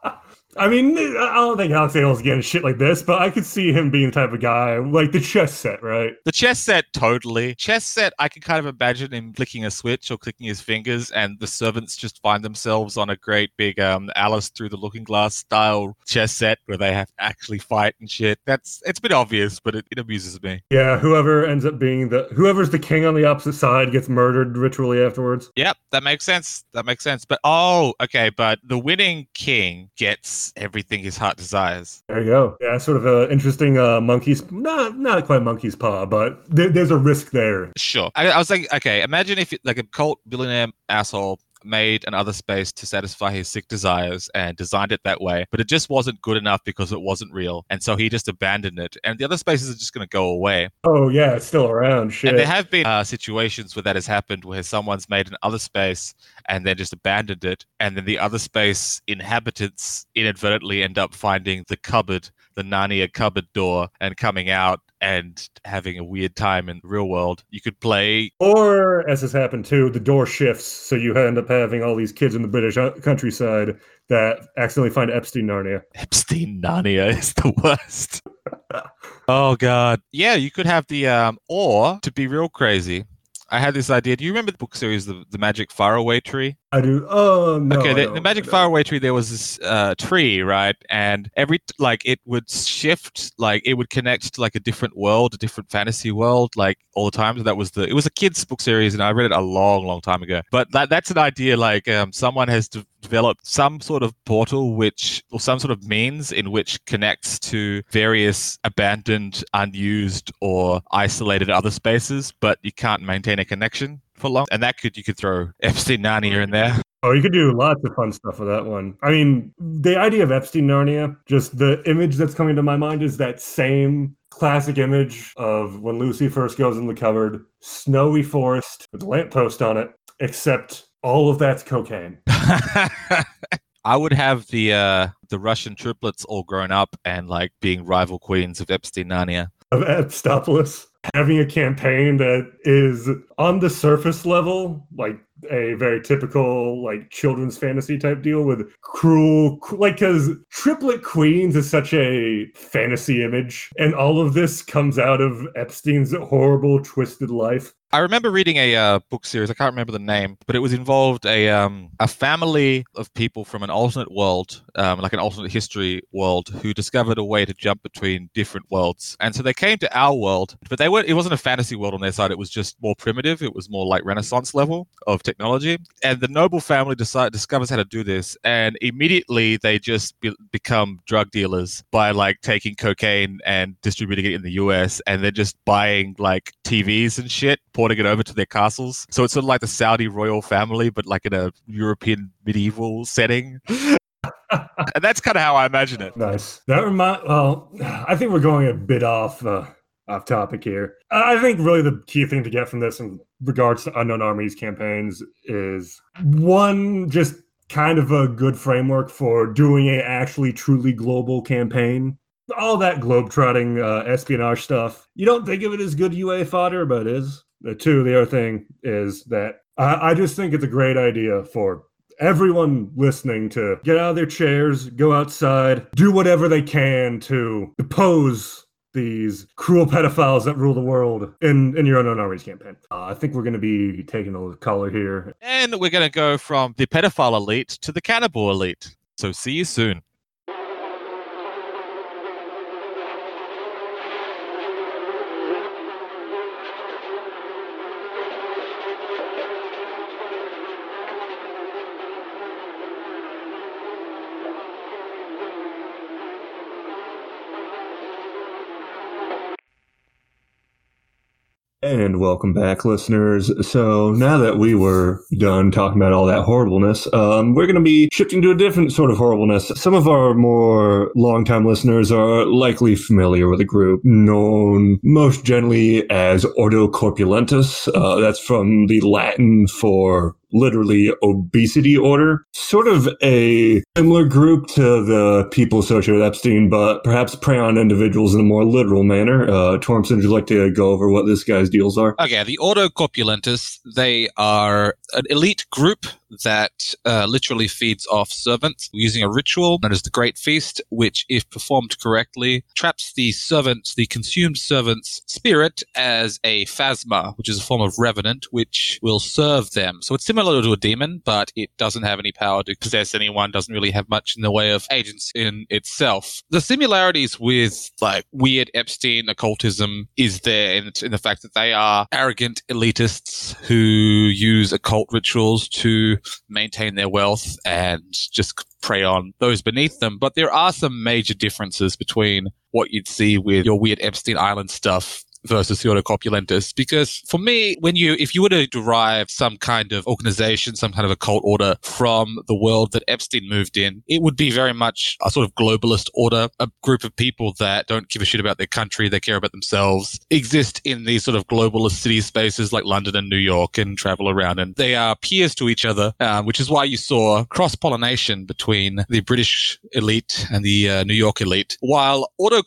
I mean, I don't think Alex Abel's getting shit like this, but I could see him being the type of guy like the chess set, right? The chess set, totally. Chess set, I can kind of imagine him clicking a switch or clicking his fingers, and the servants just find themselves on a great big um, Alice through the Looking Glass style chess set where they have to actually fight and shit. That's it's a bit obvious, but it, it amuses me. Yeah, whoever ends up being the whoever's the king on the opposite side gets murdered ritually afterwards. Yep, that makes sense. That makes sense. But oh, okay, but the winning king gets everything his heart desires. There you go. Yeah, sort of an interesting uh, monkey's not not quite monkey's paw, but there, there's a risk there. Sure. I, I was like, okay, imagine if like a cult billionaire asshole made another space to satisfy his sick desires and designed it that way, but it just wasn't good enough because it wasn't real. And so he just abandoned it. And the other spaces are just going to go away. Oh yeah, it's still around. Shit. And there have been uh, situations where that has happened where someone's made an other space and then just abandoned it. And then the other space inhabitants inadvertently end up finding the cupboard, the Narnia cupboard door, and coming out and having a weird time in the real world. You could play Or, as has happened too, the door shifts, so you end up having all these kids in the British uh, countryside that accidentally find Epstein Narnia. Epstein Narnia [laughs] is the worst. [laughs] oh god. Yeah, you could have the um or to be real crazy. I had this idea. Do you remember the book series the, the Magic Faraway Tree? I do. Oh no. okay, the, the Magic Faraway Tree there was this uh, tree, right? And every like it would shift, like it would connect to like a different world, a different fantasy world, like all the time. So that was the it was a kids book series, and I read it a long, long time ago. But that that's an idea. Like um, someone has de- developed some sort of portal, which or some sort of means in which connects to various abandoned, unused, or isolated other spaces, but you can't maintain a connection for long. And that could you could throw Epstein Narnia in there. Oh, you could do lots of fun stuff with that one. I mean, the idea of Epstein Narnia, just the image that's coming to my mind is that same classic image of when Lucy first goes in the cupboard, snowy forest with a lamppost on it, except all of that's cocaine. [laughs] I would have the uh, the Russian triplets all grown up and like being rival queens of Epstein Narnia. Of Epstopolis having a campaign that is on the surface level, like a very typical like children's fantasy type deal with cruel like because triplet queens is such a fantasy image and all of this comes out of epstein's horrible twisted life I remember reading a uh, book series. I can't remember the name, but it was involved a um, a family of people from an alternate world, um, like an alternate history world, who discovered a way to jump between different worlds. And so they came to our world, but they were it wasn't a fantasy world on their side. It was just more primitive. It was more like Renaissance level of technology. And the noble family decide discovers how to do this, and immediately they just be- become drug dealers by like taking cocaine and distributing it in the U.S. and then just buying like TVs and shit porting it over to their castles. So it's sort of like the Saudi royal family, but like in a European medieval setting. [laughs] and that's kind of how I imagine it. nice that remind well i think we're going a bit off uh off topic here. I think really the key thing to get from this in regards to unknown armies campaigns is one just kind of a good framework for doing a actually truly global campaign. All that globetrotting uh, espionage stuff you don't think of it as good ua fodder but it is. The two the other thing is that I, I just think it's a great idea for everyone listening to get out of their chairs, go outside, do whatever they can to depose these cruel [laughs] pedophiles that rule the world in, in your unknown armies campaign. Uh, I think we're going to be taking a little color here. And we're going to go from the pedophile elite to the cannibal elite. So see you soon. And welcome back, listeners. So now that we were done talking about all that horribleness, um, we're going to be shifting to a different sort of horribleness. Some of our more longtime listeners are likely familiar with a group known most generally as Ordo Corpulentus. Uh, that's from the Latin for literally obesity order. Sort of a similar group to the people associated with Epstein, but perhaps prey on individuals in a more literal manner. Uh, Tormson, would you like to go over what this guy's deals are? Okay, the Ordo Corpulentus, they are an elite group that uh, literally feeds off servants using a ritual known as the Great Feast, which, if performed correctly, traps the servants, the consumed servant's spirit as a phasma, which is a form of revenant, which will serve them. So it's similar to a demon, but it doesn't have any power to possess anyone, doesn't really have much in the way of agents in itself. The similarities with like weird Epstein occultism is there in, in the fact that they are arrogant elitists who use occult rituals to maintain their wealth and just prey on those beneath them. But there are some major differences between what you'd see with your weird Epstein Island stuff versus the. Because for me, when you, if you were to derive some kind of organization, some kind of occult order from the world that Epstein moved in, it would be very much a sort of globalist order, a group of people that don't give a shit about their country, they care about themselves, exist in these sort of globalist city spaces like London and New York and travel around. And they are peers to each other, um, which is why you saw cross pollination between the British elite and the uh, New York elite. While Ordo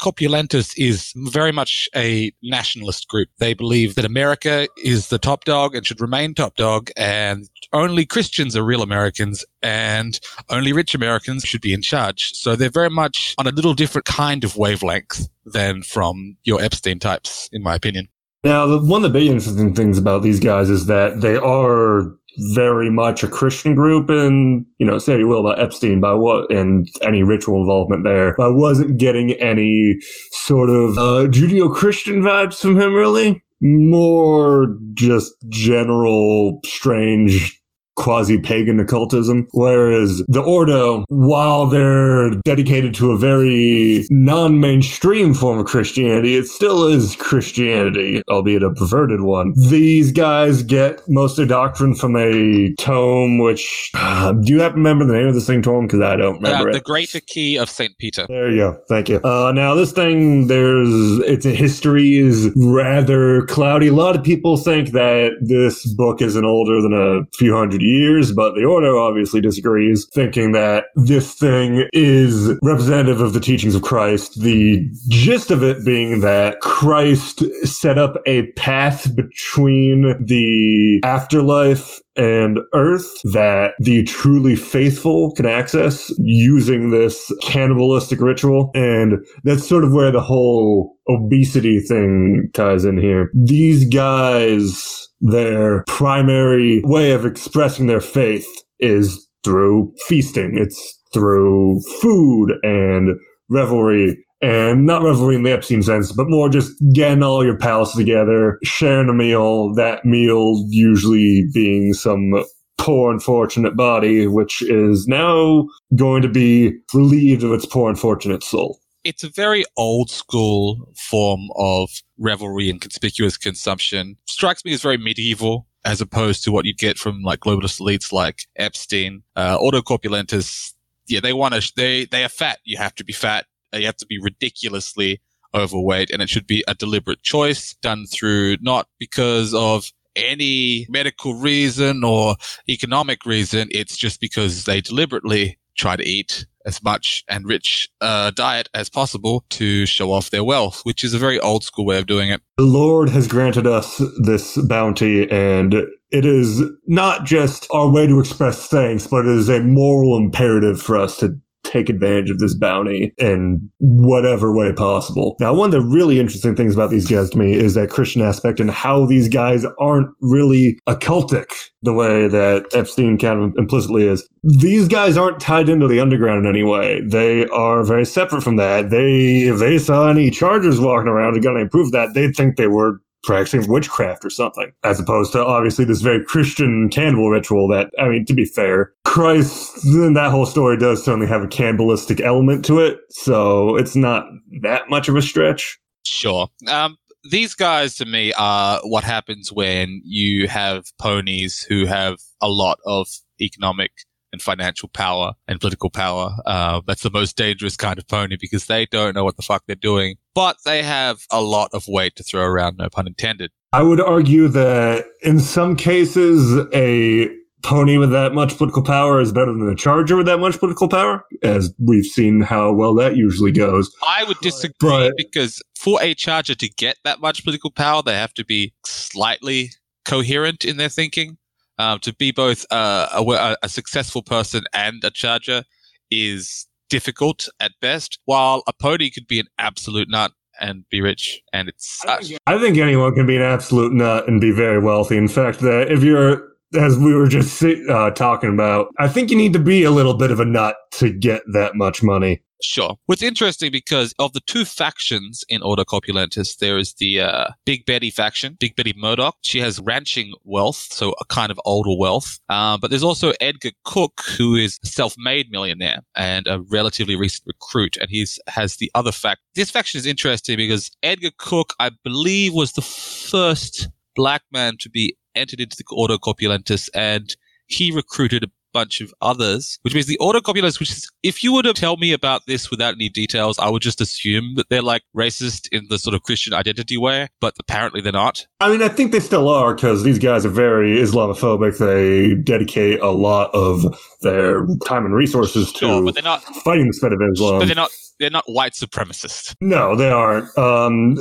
is very much a nationalist group. They believe that America is the top dog and should remain top dog, and only Christians are real Americans, and only rich Americans should be in charge. So they're very much on a little different kind of wavelength than from your Epstein types, in my opinion. Now, the, one of the big interesting things about these guys is that they are very much a Christian group, and you know, say you will about Epstein, by what and any ritual involvement there. I wasn't getting any sort of uh, Judeo-Christian vibes from him, really. More just general strange quasi pagan occultism. Whereas the Ordo, while they're dedicated to a very non mainstream form of Christianity, it still is Christianity, albeit a perverted one. These guys get most of their doctrine from a tome, which uh, do you happen to remember the name of this thing, Tom? Because I don't remember Uh, it. the Greater Key of St. Peter. There you go. Thank you. Uh, now this thing, there's its history is rather cloudy. A lot of people think that this book isn't older than a few hundred years, but the order obviously disagrees, thinking that this thing is representative of the teachings of Christ. The gist of it being that Christ set up a path between the afterlife and earth that the truly faithful can access using this cannibalistic ritual. And that's sort of where the whole obesity thing ties in here. These guys, their primary way of expressing their faith is through feasting. It's through food and revelry and not revelry in the Epstein sense, but more just getting all your pals together, sharing a meal, that meal usually being some poor unfortunate body, which is now going to be relieved of its poor unfortunate soul. It's a very old school form of revelry and conspicuous consumption. Strikes me as very medieval as opposed to what you get from like globalist elites like Epstein. Uh, Ordo Corpulentus, yeah, they want to, they, they are fat. You have to be fat. You have to be ridiculously overweight and it should be a deliberate choice done through not because of any medical reason or economic reason. It's just because they deliberately try to eat as much and rich uh, diet as possible to show off their wealth, which is a very old school way of doing it. The Lord has granted us this bounty, and it is not just our way to express thanks, but it is a moral imperative for us to take advantage of this bounty in whatever way possible. Now, one of the really interesting things about these guys to me is that Christian aspect and how these guys aren't really occultic the way that Epstein kind of implicitly is. These guys aren't tied into the underground in any way. They are very separate from that. They, if they saw any chargers walking around and got any proof of that, they'd think they were practicing witchcraft or something, as opposed to obviously this very Christian cannibal ritual that, I mean, to be fair, Christ, then that whole story does certainly have a cannibalistic element to it, so it's not that much of a stretch. Sure. Um, these guys to me are what happens when you have ponies who have a lot of economic and financial power and political power. Uh, that's the most dangerous kind of pony because they don't know what the fuck they're doing, but they have a lot of weight to throw around, no pun intended. I would argue that in some cases, a pony with that much political power is better than a charger with that much political power, as we've seen how well that usually goes. I would disagree But- because for a charger to get that much political power, they have to be slightly coherent in their thinking. Um, to be both uh, a, a, a successful person and a charger is difficult at best, while a pony could be an absolute nut and be rich. And it's such. I think anyone can be an absolute nut and be very wealthy. In fact, that if you're, as we were just uh, talking about, I think you need to be a little bit of a nut to get that much money. Sure. What's interesting because of the two factions in Order Corpulentus, there is the uh, Big Betty faction, Big Betty Murdoch. She has ranching wealth, so a kind of older wealth. Uh, but there's also Edgar Cook, who is a self-made millionaire and a relatively recent recruit, and he's has the other fact. This faction is interesting because Edgar Cook, I believe, was the first black man to be entered into the Order Corpulentus, and he recruited bunch of others, which means the Corpulentus, which is, if you were to tell me about this without any details, I would just assume that they're like racist in the sort of Christian identity way, but apparently they're not. I mean, I think they still are because these guys are very Islamophobic. They dedicate a lot of their time and resources to Sure, but they're not, fighting the spread of Islam. but they're not, they're not white supremacists. No, they aren't. Um,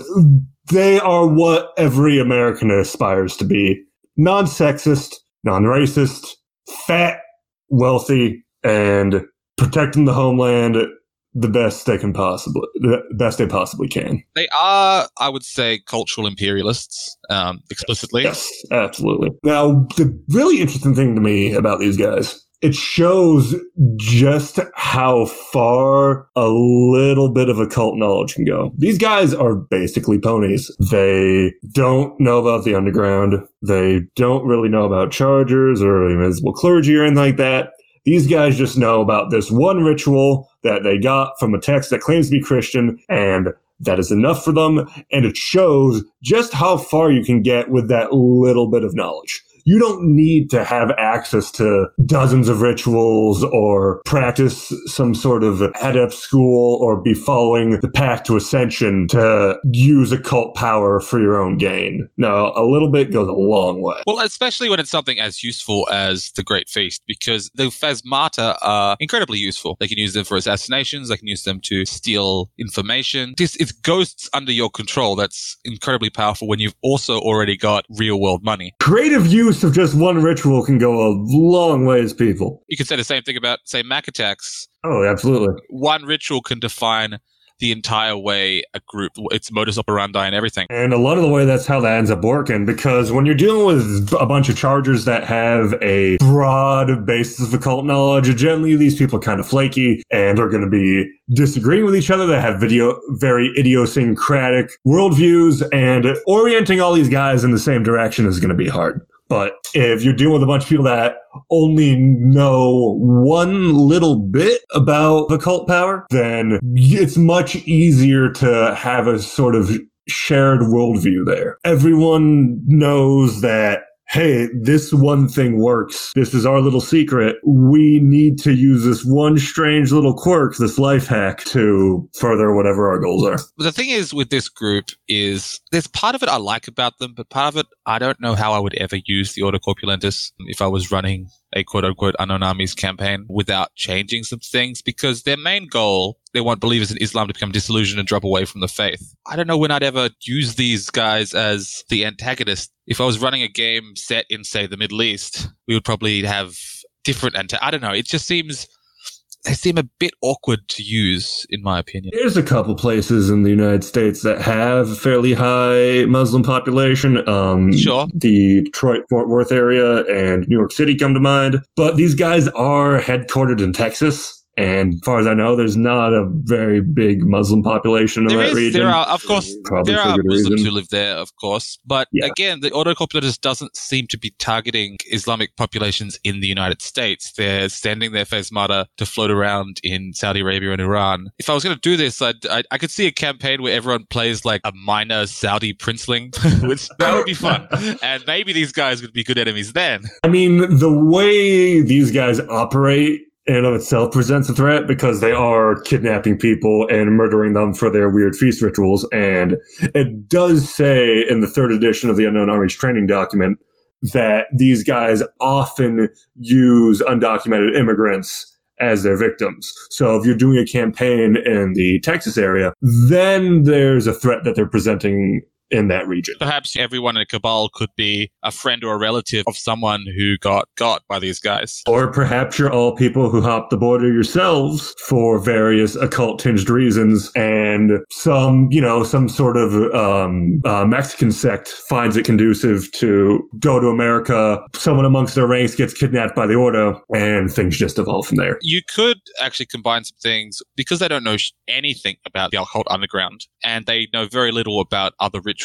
they are what every American aspires to be non sexist, non racist, fat, wealthy, and protecting the homeland the best they can possibly, the best they possibly can. They are, I would say, cultural imperialists, um, explicitly. Yes, absolutely. Now, the really interesting thing to me about these guys, it shows just how far a little bit of occult knowledge can go. These guys are basically ponies. They don't know about the underground. They don't really know about chargers or invisible clergy or anything like that. These guys just know about this one ritual that they got from a text that claims to be Christian and that is enough for them. And it shows just how far you can get with that little bit of knowledge. You don't need to have access to dozens of rituals or practice some sort of adept school or be following the path to ascension to use occult power for your own gain. No, a little bit goes a long way. Well, especially when it's something as useful as the Great Feast, because the phasmata are incredibly useful. They can use them for assassinations, they can use them to steal information. This it's ghosts under your control that's incredibly powerful when you've also already got real world money. Creative use of just one ritual can go a long ways, people. You can say the same thing about, say, Mac attacks. Oh, absolutely. One ritual can define the entire way a group, its modus operandi and everything. And a lot of the way that's how that ends up working because when you're dealing with a bunch of chargers that have a broad basis of occult knowledge, generally these people are kind of flaky and are going to be disagreeing with each other. They have video, very idiosyncratic worldviews and orienting all these guys in the same direction is going to be hard. But if you're dealing with a bunch of people that only know one little bit about occult power, then it's much easier to have a sort of shared worldview there. Everyone knows that, hey, this one thing works. This is our little secret. We need to use this one strange little quirk, this life hack to further whatever our goals are. The thing is with this group is there's part of it I like about them, but part of it I don't know how I would ever use the Order Corpulentus if I was running a quote unquote unknown armies campaign without changing some things because their main goal, they want believers in Islam to become disillusioned and drop away from the faith. I don't know when I'd ever use these guys as the antagonist. If I was running a game set in, say, the Middle East, we would probably have different anta- I don't know. It just seems they seem a bit awkward to use, in my opinion. There's a couple places in the United States that have a fairly high Muslim population. Um, Sure. The Detroit, Fort Worth area and New York City come to mind. But these guys are headquartered in Texas. And as far as I know, there's not a very big Muslim population in There that is, region. there are, of course, Probably there are Muslims reason. who live there, of course. But Yeah. again, the Ordo Corpulentus doesn't seem to be targeting Islamic populations in the United States. They're sending their phasmata to float around in Saudi Arabia and Iran. If I was going to do this, I'd, I, I could see a campaign where everyone plays like a minor Saudi princeling, [laughs] which that would be fun. [laughs] And maybe these guys would be good enemies then. I mean, the way these guys operate in and of itself presents a threat because they are kidnapping people and murdering them for their weird feast rituals. And it does say in the third edition of the Unknown Armies training document that these guys often use undocumented immigrants as their victims. So if you're doing a campaign in the Texas area, then there's a threat that they're presenting in that region. Perhaps everyone in Cabal could be a friend or a relative of someone who got got by these guys. Or perhaps you're all people who hop the border yourselves for various occult tinged reasons, and some, you know, some sort of um, uh, Mexican sect finds it conducive to go to America. Someone amongst their ranks gets kidnapped by the Ordo, and things just evolve from there. You could actually combine some things because they don't know anything about the occult underground and they know very little about other rituals.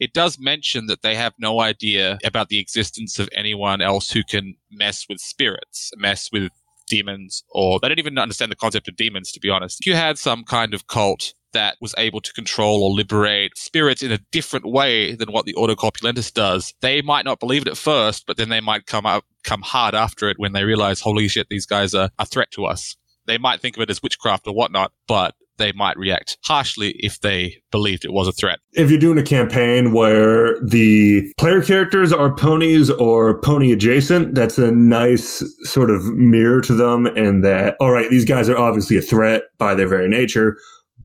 It does mention that they have no idea about the existence of anyone else who can mess with spirits, mess with demons, or they don't even understand the concept of demons, to be honest. If you had some kind of cult that was able to control or liberate spirits in a different way than what the Ordo Corpulentus does, they might not believe it at first, but then they might come up, come hard after it when they realize, holy shit, these guys are a threat to us. They might think of it as witchcraft or whatnot, but they might react harshly if they believed it was a threat. If you're doing a campaign where the player characters are ponies or pony adjacent, that's a nice sort of mirror to them, and that, all right, these guys are obviously a threat by their very nature,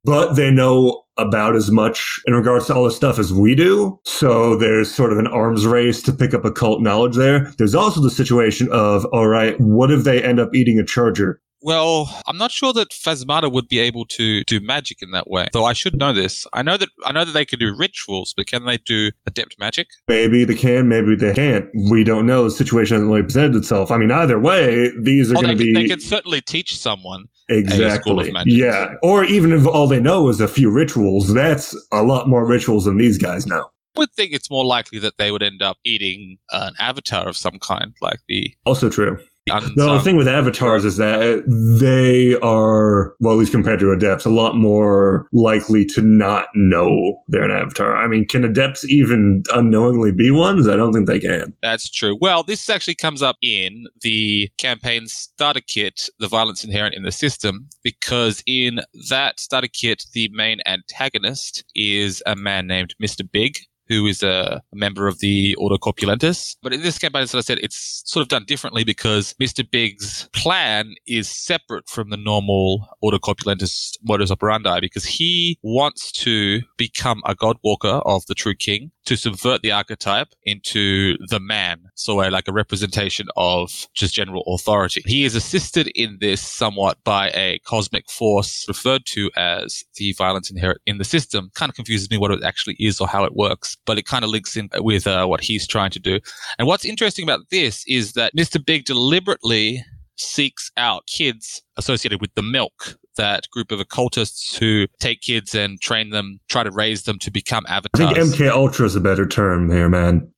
but they know about as much in regards to all this stuff as we do. So there's sort of an arms race to pick up occult knowledge there. There's also the situation of, all right, what if they end up eating a charger? Well, I'm not sure that Phasmata would be able to do magic in that way. Though I should know this. I know that I know that they can do rituals, but can they do adept magic? Maybe they can, maybe they can't. We don't know. The situation hasn't really presented itself. I mean, either way, these are Or going to be they can certainly teach someone. school of exactly yeah. Or even if all they know is a few rituals, that's a lot more rituals than these guys know. I would think it's more likely that they would end up eating an avatar of some kind, like the Also true. Unsung. No, the thing with avatars is that they are, well, at least compared to adepts, a lot more likely to not know they're an avatar. I mean, can adepts even unknowingly be ones? I don't think they can. That's true. Well, this actually comes up in the campaign starter kit, The Violence Inherent in the System, because in that starter kit, the main antagonist is a man named Mr. Big. Who is a, member of the Ordo Corpulentus. But in this campaign, as I said, it's sort of done differently because Mr. Big's plan is separate from the normal Ordo Corpulentus modus operandi because he wants to become a God Walker of the True King to subvert the archetype into the man. So a, like a representation of just general authority. He is assisted in this somewhat by a cosmic force referred to as the violence inherent in the system. Kind of confuses me what it actually is or how it works, but it kind of links in with uh, what he's trying to do. And what's interesting about this is that Mr. Big deliberately seeks out kids associated with the milk that group of occultists who take kids and train them try to raise them to become avatars. I think MK Ultra is a better term here, man.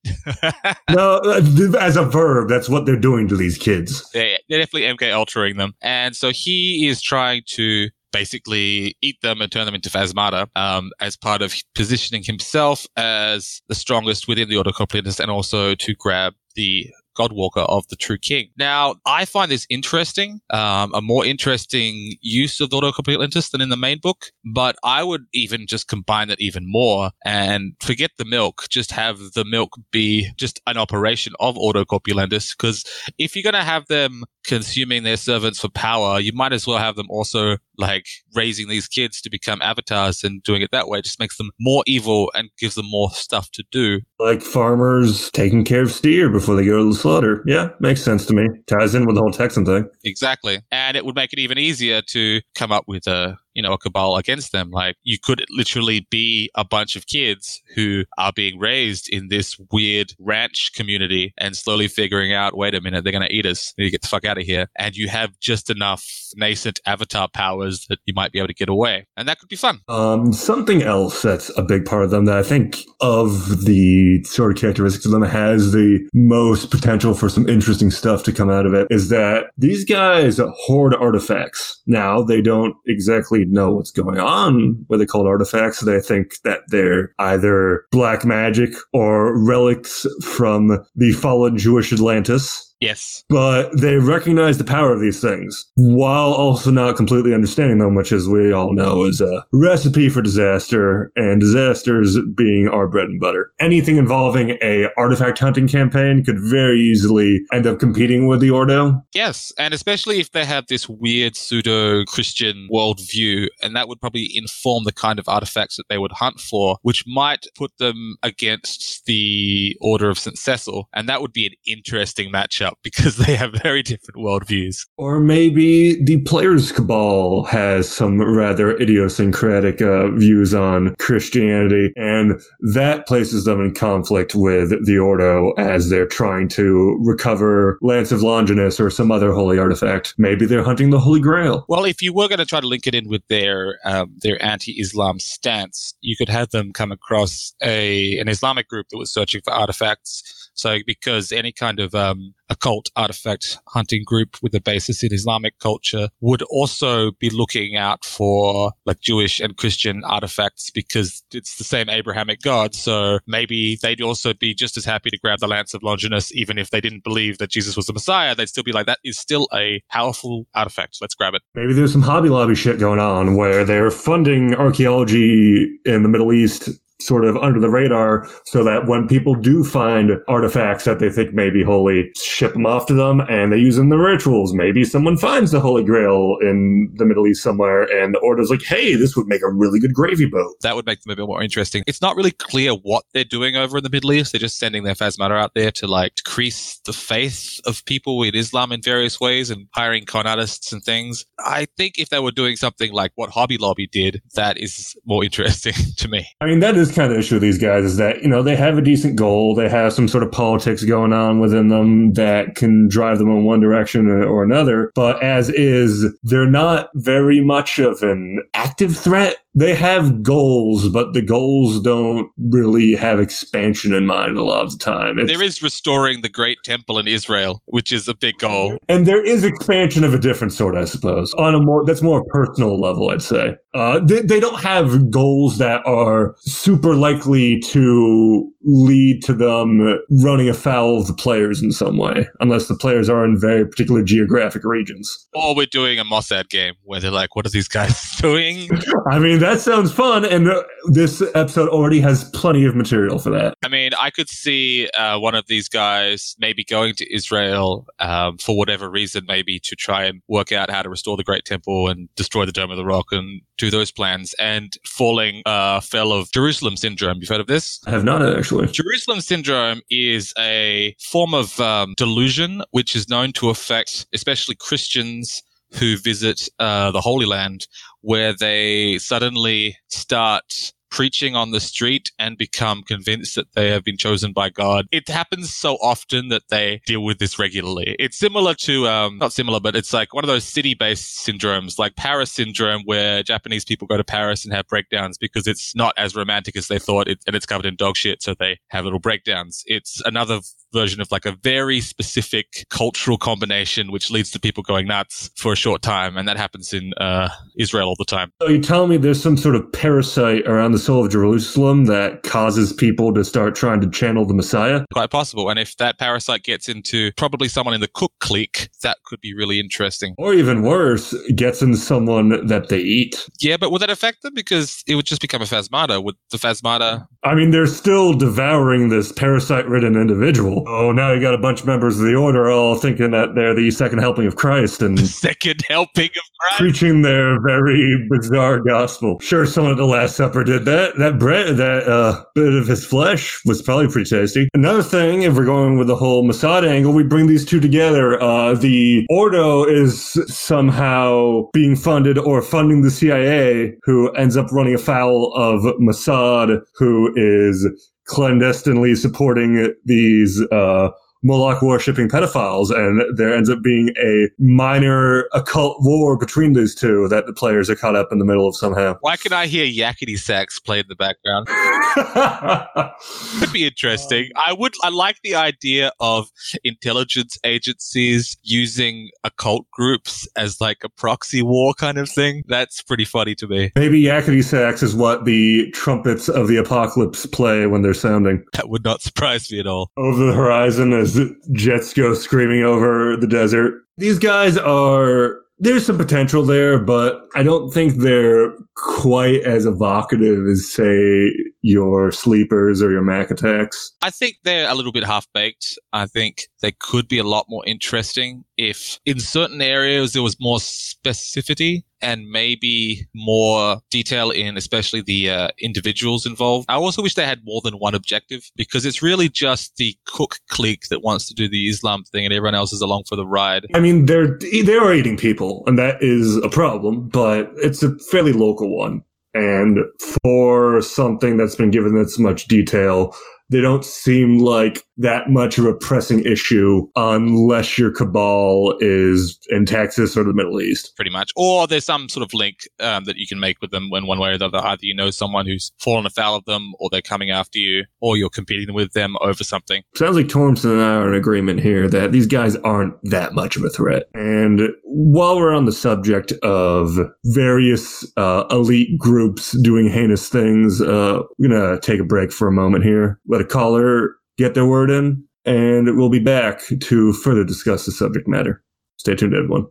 [laughs] no, uh, as a verb, that's what they're doing to these kids. Yeah, they're definitely MK altering them. And so he is trying to basically eat them and turn them into phasmata um, as part of positioning himself as the strongest within the Ordo Corpulentus and also to grab the Godwalker of the True King. Now, I find this interesting, um, a more interesting use of the Ordo Corpulentus than in the main book, but I would even just combine that even more and forget the milk, just have the milk be just an operation of Ordo Corpulentus, because if you're going to have them consuming their servants for power, you might as well have them also like raising these kids to become avatars and doing it that way. It just makes them more evil and gives them more stuff to do. Like farmers taking care of steer before they go to the slaughter. Yeah, makes sense to me. Ties in with the whole Texan thing. Exactly. And it would make it even easier to come up with a you know, a cabal against them. Like you could literally be a bunch of kids who are being raised in this weird ranch community and slowly figuring out, wait a minute, they're going to eat us. To get the fuck out of here. And you have just enough nascent avatar powers that you might be able to get away. And that could be fun. Um, something else that's a big part of them that I think of the sort of characteristics of them has the most potential for some interesting stuff to come out of it is that these guys hoard artifacts. Now, they don't exactly know what's going on with called artifacts. They think that they're either black magic or relics from the fallen Jewish Atlantis Yes. but they recognize the power of these things while also not completely understanding them, which, as we all know, is a recipe for disaster, and disasters being our bread and butter. Anything involving a artifact hunting campaign could very easily end up competing with the Ordo. Yes. And especially if they have this weird pseudo Christian worldview, and that would probably inform the kind of artifacts that they would hunt for, which might put them against the Order of St. Cecil. And that would be an interesting matchup because [laughs] they have very different worldviews. Or maybe the Players Cabal has some rather idiosyncratic uh, views on Christianity, and that places them in conflict with the Ordo as they're trying to recover Lance of Longinus or some other holy artifact. Maybe they're hunting the Holy Grail. Well, if you were going to try to link it in with their um, their anti-Islam stance, you could have them come across a an Islamic group that was searching for artifacts. So, because any kind of um, occult artifact hunting group with a basis in Islamic culture would also be looking out for like Jewish and Christian artifacts because it's the same Abrahamic God. So maybe they'd also be just as happy to grab the Lance of Longinus, even if they didn't believe that Jesus was the Messiah. They'd still be like, that is still a powerful artifact. Let's grab it. Maybe there's some Hobby Lobby shit going on where they're funding archaeology in the Middle East sort of under the radar so that when people do find artifacts that they think may be holy, ship them off to them and they use them in the rituals. Maybe someone finds the Holy Grail in the Middle East somewhere and the order's like, hey, this would make a really good gravy boat. That would make them a bit more interesting. It's not really clear what they're doing over in the Middle East. They're just sending their phasmata out there to like decrease the faith of people in Islam in various ways and hiring con artists and things. I think if they were doing something like what Hobby Lobby did, that is more [laughs] interesting to me. I mean, that is kind of issue with these guys is that, you know, they have a decent goal. They have some sort of politics going on within them that can drive them in one direction or another. But as is, they're not very much of an active threat. They have goals, but the goals don't really have expansion in mind a lot of the time. It's- There is restoring the great temple in Israel, which is a big goal. and there is expansion of a different sort, I suppose, on a more that's more personal level, I'd say. Uh, they, they don't have goals that are super likely to lead to them running afoul of the players in some way, unless the players are in very particular geographic regions. Or we're doing a Mossad game where they're like, what are these guys [laughs] doing? [laughs] I mean, that sounds fun, and uh, this episode already has plenty of material for that. I mean, I could see uh, one of these guys maybe going to Israel um, for whatever reason, maybe to try and work out how to restore the Great Temple and destroy the Dome of the Rock and do those plans, and falling uh, fell of Jerusalem syndrome. You've heard of this? I have not actually. Jerusalem syndrome is a form of um, delusion which is known to affect especially Christians who visit uh, the Holy Land, where they suddenly start preaching on the street and become convinced that they have been chosen by God. It happens so often that they deal with this regularly. It's similar to, um, not similar, but it's like one of those city based syndromes, like Paris syndrome, where Japanese people go to Paris and have breakdowns because it's not as romantic as they thought it, and it's covered in dog shit. So they have little breakdowns. It's another version of like a very specific cultural combination, which leads to people going nuts for a short time. And that happens in uh, Israel all the time. So you tell me there's some sort of parasite around the soul of Jerusalem that causes people to start trying to channel the Messiah? Quite possible. And if that parasite gets into probably someone in the cook clique, that could be really interesting. Or even worse, gets in someone that they eat. Yeah, but would that affect them? Because it would just become a phasmata. Would the phasmata I mean, they're still devouring this parasite ridden individual. Oh, now you got a bunch of members of the order all thinking that they're the second helping of Christ and [laughs] second helping of Christ? preaching their very bizarre gospel. Sure, someone at the Last Supper did that bread, that uh, bit of his flesh was probably pretty tasty. Another thing, if we're going with the whole Mossad angle, we bring these two together. Uh, the Ordo is somehow being funded or funding the CIA, who ends up running afoul of Mossad, who is clandestinely supporting these uh, Moloch worshipping pedophiles, and there ends up being a minor occult war between these two that the players are caught up in the middle of somehow. Why can I hear yakety sax played in the background? [laughs] Could be interesting. I would. I like the idea of intelligence agencies using occult groups as like a proxy war kind of thing. That's pretty funny to me. Maybe yakety sax is what the trumpets of the apocalypse play when they're sounding. That would not surprise me at all. Over the horizon as jets go screaming over the desert. These guys are there's some potential there, but I don't think they're quite as evocative as, say, your sleepers or your Mak Attax. I think they're a little bit half baked. I think they could be a lot more interesting if in certain areas there was more specificity and maybe more detail in especially the uh, individuals involved. I also wish they had more than one objective because it's really just the cook clique that wants to do the Islam thing and everyone else is along for the ride. I mean, they're they're eating people, and that is a problem, but it's a fairly local one. And for something that's been given this much detail, they don't seem like that much of a pressing issue unless your cabal is in Texas or the Middle East. Pretty much. Or there's some sort of link um, that you can make with them in one way or the other. Either you know someone who's fallen afoul of them, or they're coming after you, or you're competing with them over something. Sounds like Thompson and I are in agreement here that these guys aren't that much of a threat. And while we're on the subject of various uh, elite groups doing heinous things, uh, we're going to take a break for a moment here. Let a caller get their word in, and we'll be back to further discuss the subject matter. Stay tuned, everyone.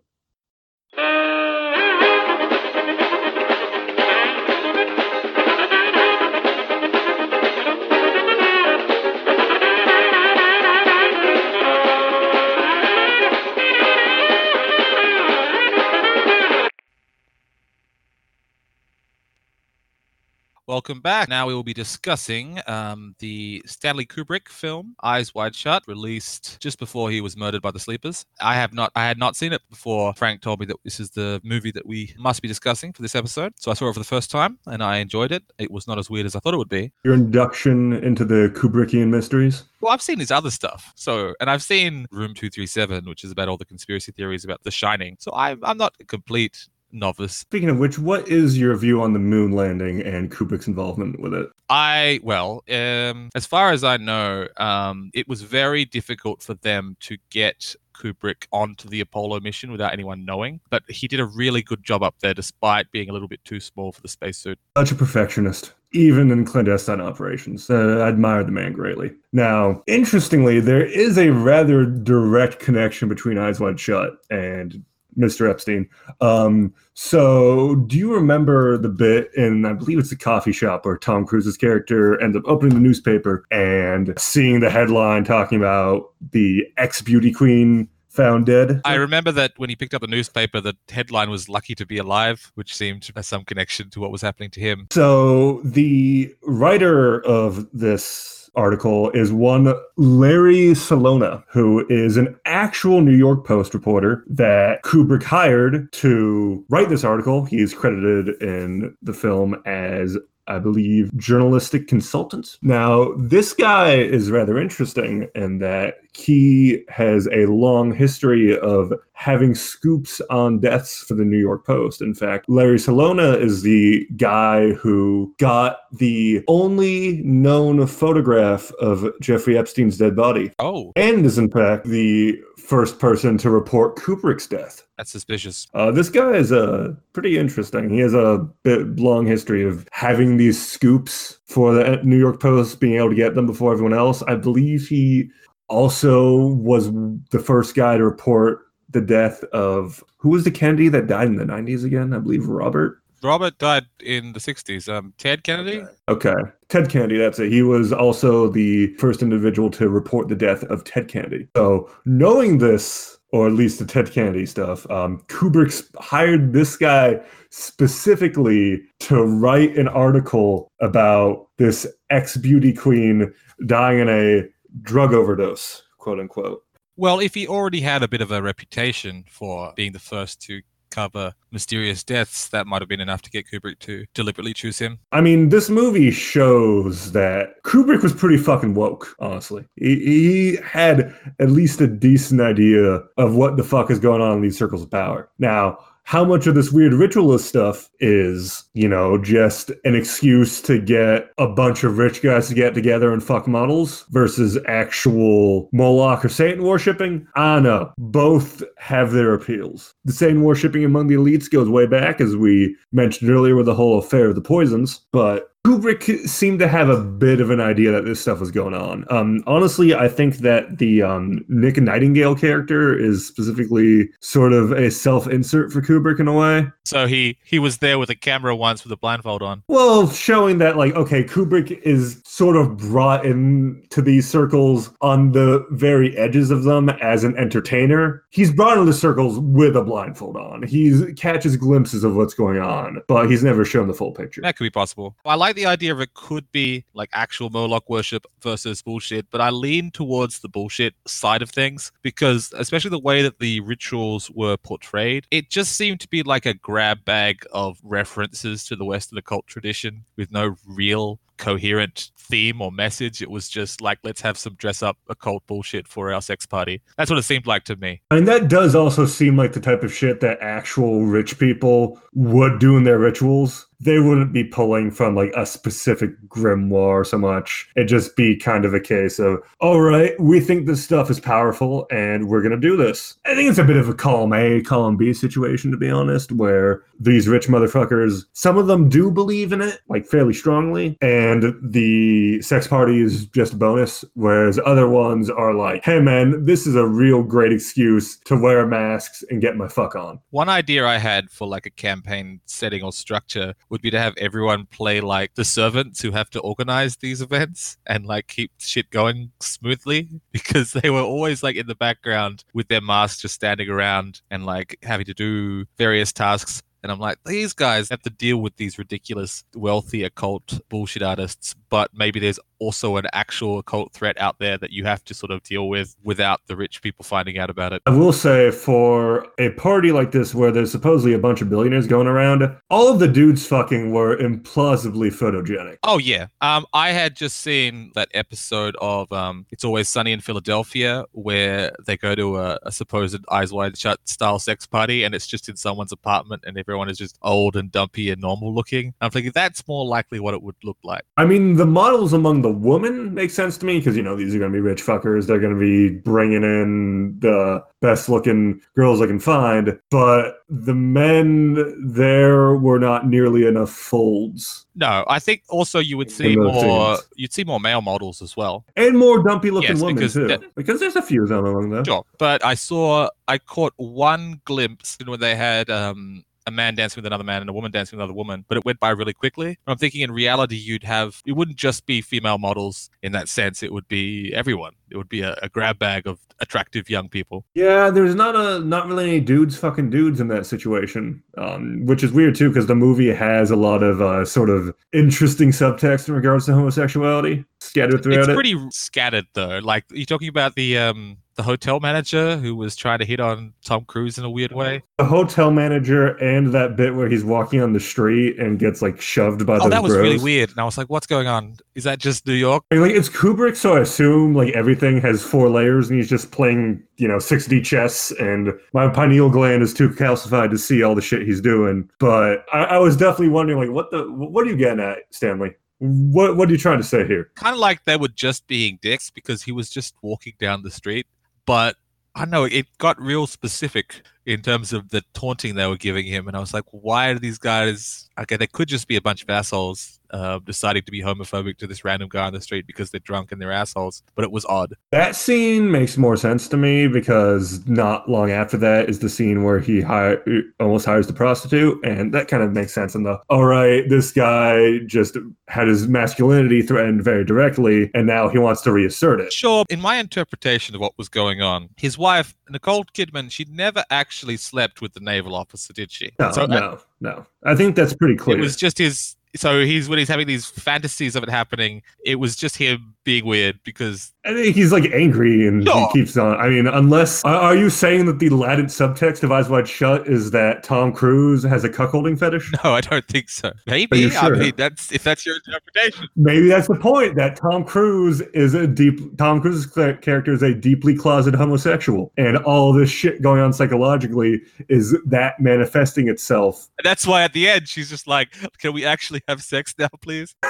Welcome back. Now we will be discussing um, the Stanley Kubrick film Eyes Wide Shut, released just before he was murdered by the sleepers. I have not, I had not seen it before. Frank told me that this is the movie that we must be discussing for this episode. So I saw it for the first time and I enjoyed it. It was not as weird as I thought it would be. Your induction into the Kubrickian mysteries. Well, I've seen his other stuff. So, and I've seen Room 237, which is about all the conspiracy theories about The Shining. So I, I'm not a complete novice. Speaking of which, what is your view on the moon landing and Kubrick's involvement with it? I well, um, as far as I know, um, it was very difficult for them to get Kubrick onto the Apollo mission without anyone knowing. But he did a really good job up there, despite being a little bit too small for the spacesuit. Such a perfectionist. Even in clandestine operations. Uh, I admire the man greatly. Now, interestingly, there is a rather direct connection between Eyes Wide Shut and Mr. Epstein. Um, so, do you remember the bit in, I believe it's the coffee shop where Tom Cruise's character ends up opening the newspaper and seeing the headline talking about the ex beauty queen found dead? I remember that when he picked up the newspaper, the headline was "Lucky to be alive," which seemed to have some connection to what was happening to him. So, the writer of this article is one Larry Celona, who is an actual New York Post reporter that Kubrick hired to write this article. He's credited in the film as I believe, journalistic consultant. Now, this guy is rather interesting in that he has a long history of having scoops on deaths for the New York Post. In fact, Larry Celona is the guy who got the only known photograph of Jeffrey Epstein's dead body. Oh. And is, in fact, the first person to report Kubrick's death. That's suspicious. Uh, this guy is uh, pretty interesting. He has a bit long history of having these scoops for the New York Post, being able to get them before everyone else. I believe he also was the first guy to report the death of who was the Kennedy that died in the 90s again? I believe Robert. Robert died in the 60s. Um, Ted Kennedy? Okay. Ted Kennedy, that's it. He was also the first individual to report the death of Ted Kennedy. So, knowing this or at least the Ted Kennedy stuff. Um, Kubrick hired this guy specifically to write an article about this ex beauty queen dying in a drug overdose, quote unquote. Well, if he already had a bit of a reputation for being the first to cover mysterious deaths, that might have been enough to get Kubrick to deliberately choose him. I mean, this movie shows that Kubrick was pretty fucking woke, honestly. He, he had at least a decent idea of what the fuck is going on in these circles of power. Now, how much of this weird ritualist stuff is, you know, just an excuse to get a bunch of rich guys to get together and fuck models versus actual Moloch or Satan worshipping? I don't know. Both have their appeals. The Satan worshipping among the elites goes way back, as we mentioned earlier with the whole affair of the poisons, but Kubrick seemed to have a bit of an idea that this stuff was going on. Um, honestly, I think that the um, Nick Nightingale character is specifically sort of a self-insert for Kubrick in a way. So he he was there with a camera once with a blindfold on. Well, showing that like okay, Kubrick is sort of brought into these circles on the very edges of them as an entertainer. He's brought into the circles with a blindfold on. He catches glimpses of what's going on, but he's never shown the full picture. That could be possible. I like the idea of it could be like actual Moloch worship versus bullshit, but I lean towards the bullshit side of things because, especially the way that the rituals were portrayed, it just seemed to be like a grab bag of references to the Western occult tradition with no real coherent theme or message. It was just like, let's have some dress up occult bullshit for our sex party. That's what it seemed like to me. And that does also seem like the type of shit that actual rich people would do in their rituals. They wouldn't be pulling from like a specific grimoire so much. It'd just be kind of a case of, all right, we think this stuff is powerful and we're going to do this. I think it's a bit of a column A, column B situation, to be honest, where these rich motherfuckers, some of them do believe in it, like fairly strongly, and the sex party is just a bonus, whereas other ones are like, hey man, this is a real great excuse to wear masks and get my fuck on. One idea I had for like a campaign setting or structure would be to have everyone play like the servants who have to organize these events and like keep shit going smoothly [laughs] because they were always like in the background with their masks just standing around and like having to do various tasks and I'm like, these guys have to deal with these ridiculous, wealthy occult bullshit artists, but maybe there's also an actual occult threat out there that you have to sort of deal with without the rich people finding out about it. I will say for a party like this where there's supposedly a bunch of billionaires going around, all of the dudes fucking were implausibly photogenic. Oh yeah. Um I had just seen that episode of um It's Always Sunny in Philadelphia where they go to a, a supposed eyes wide shut style sex party and it's just in someone's apartment and everyone is just old and dumpy and normal looking. I'm thinking that's more likely what it would look like. I mean, the models among the women makes sense to me because you know these are going to be rich fuckers. They're going to be bringing in the best looking girls I can find, but the men there were not nearly enough folds. No, I think also you would see more scenes. you'd see more male models as well. And more dumpy looking Yes, women because too. that- because there's a few of them among them. Sure. But I saw I caught one glimpse when they had um a man dancing with another man and a woman dancing with another woman, but it went by really quickly. I'm thinking in reality you'd have it wouldn't just be female models in that sense, it would be everyone. It would be a, a grab bag of attractive young people. Yeah, there's not a not really any dudes fucking dudes in that situation, um, which is weird too because the movie has a lot of uh, sort of interesting subtext in regards to homosexuality scattered throughout It's it. pretty scattered though. Like you're talking about the um the hotel manager who was trying to hit on Tom Cruise in a weird way. the hotel manager and that bit where he's walking on the street and gets like shoved by Oh, that was bros. really weird. And I was like, what's going on? Is that just New York? I mean, like it's Kubrick, so I assume like everything has four layers, and he's just playing, you know, 6D chess. And my pineal gland is too calcified to see all the shit he's doing. But I, I was definitely wondering, like, what the, what are you getting at, Stanley? What, what are you trying to say here? kind of like they were just being dicks because he was just walking down the street. But I know it got real specific in terms of the taunting they were giving him. And I was like, why are these guys? Okay, they could just be a bunch of assholes uh, deciding to be homophobic to this random guy on the street because they're drunk and they're assholes. But it was odd. That scene makes more sense to me because not long after that is the scene where he hire, almost hires the prostitute, and that kind of makes sense. In the all right, this guy just had his masculinity threatened very directly, and now he wants to reassert it. Sure, in my interpretation of what was going on, his wife Nicole Kidman, she never actually slept with the naval officer, did she? No, So, no, no. I think that's pretty clear. It was just his. So he's when he's having these fantasies of it happening. It was just him being weird because I think he's like angry and Sure. he keeps on. I mean, unless are, you saying that the latent subtext of Eyes Wide Shut is that Tom Cruise has a cuckolding fetish? [laughs] no, I don't think so. Maybe you I mean that's if that's your interpretation. Maybe that's the point that Tom Cruise is a deep. Tom Cruise's character is a deeply closeted homosexual, and all this shit going on psychologically is that manifesting itself. And that's why at the end she's just like, "Can we actually [laughs] have sex now, please?" [laughs]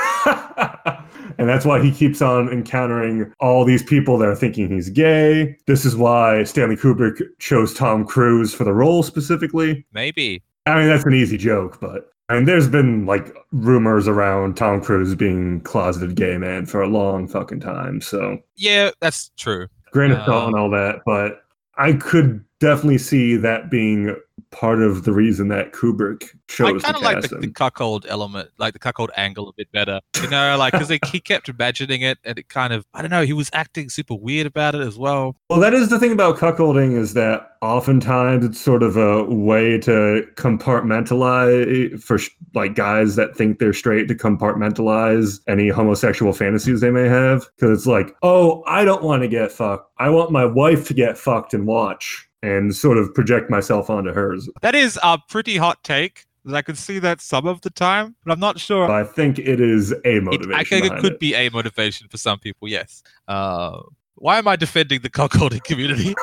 and that's why he keeps on encountering all these people that are thinking he's gay. This is why Stanley Kubrick chose Tom Cruise for the role specifically. Maybe. I mean, that's an easy joke, but I mean, there's been like rumors around Tom Cruise being closeted gay man for a long fucking time. So, Yeah, that's true. grain of salt Um, and all that, but I could definitely see that being part of the reason that Kubrick chose I kind of like the, the cuckold element, like the cuckold angle a bit better. You know, like because he kept imagining it, and it kind of, I don't know, he was acting super weird about it as well. Well, that is the thing about cuckolding is that oftentimes it's sort of a way to compartmentalize for sh- like guys that think they're straight to compartmentalize any homosexual fantasies they may have. Because it's like, oh, I don't want to get fucked. I want my wife to get fucked and watch and sort of project myself onto hers. That is a pretty hot take. I can see that some of the time, but I'm not sure. I think it is a It, motivation. I think it could it. be a motivation for some people. Yes. Uh, why am I defending the cuckolding community?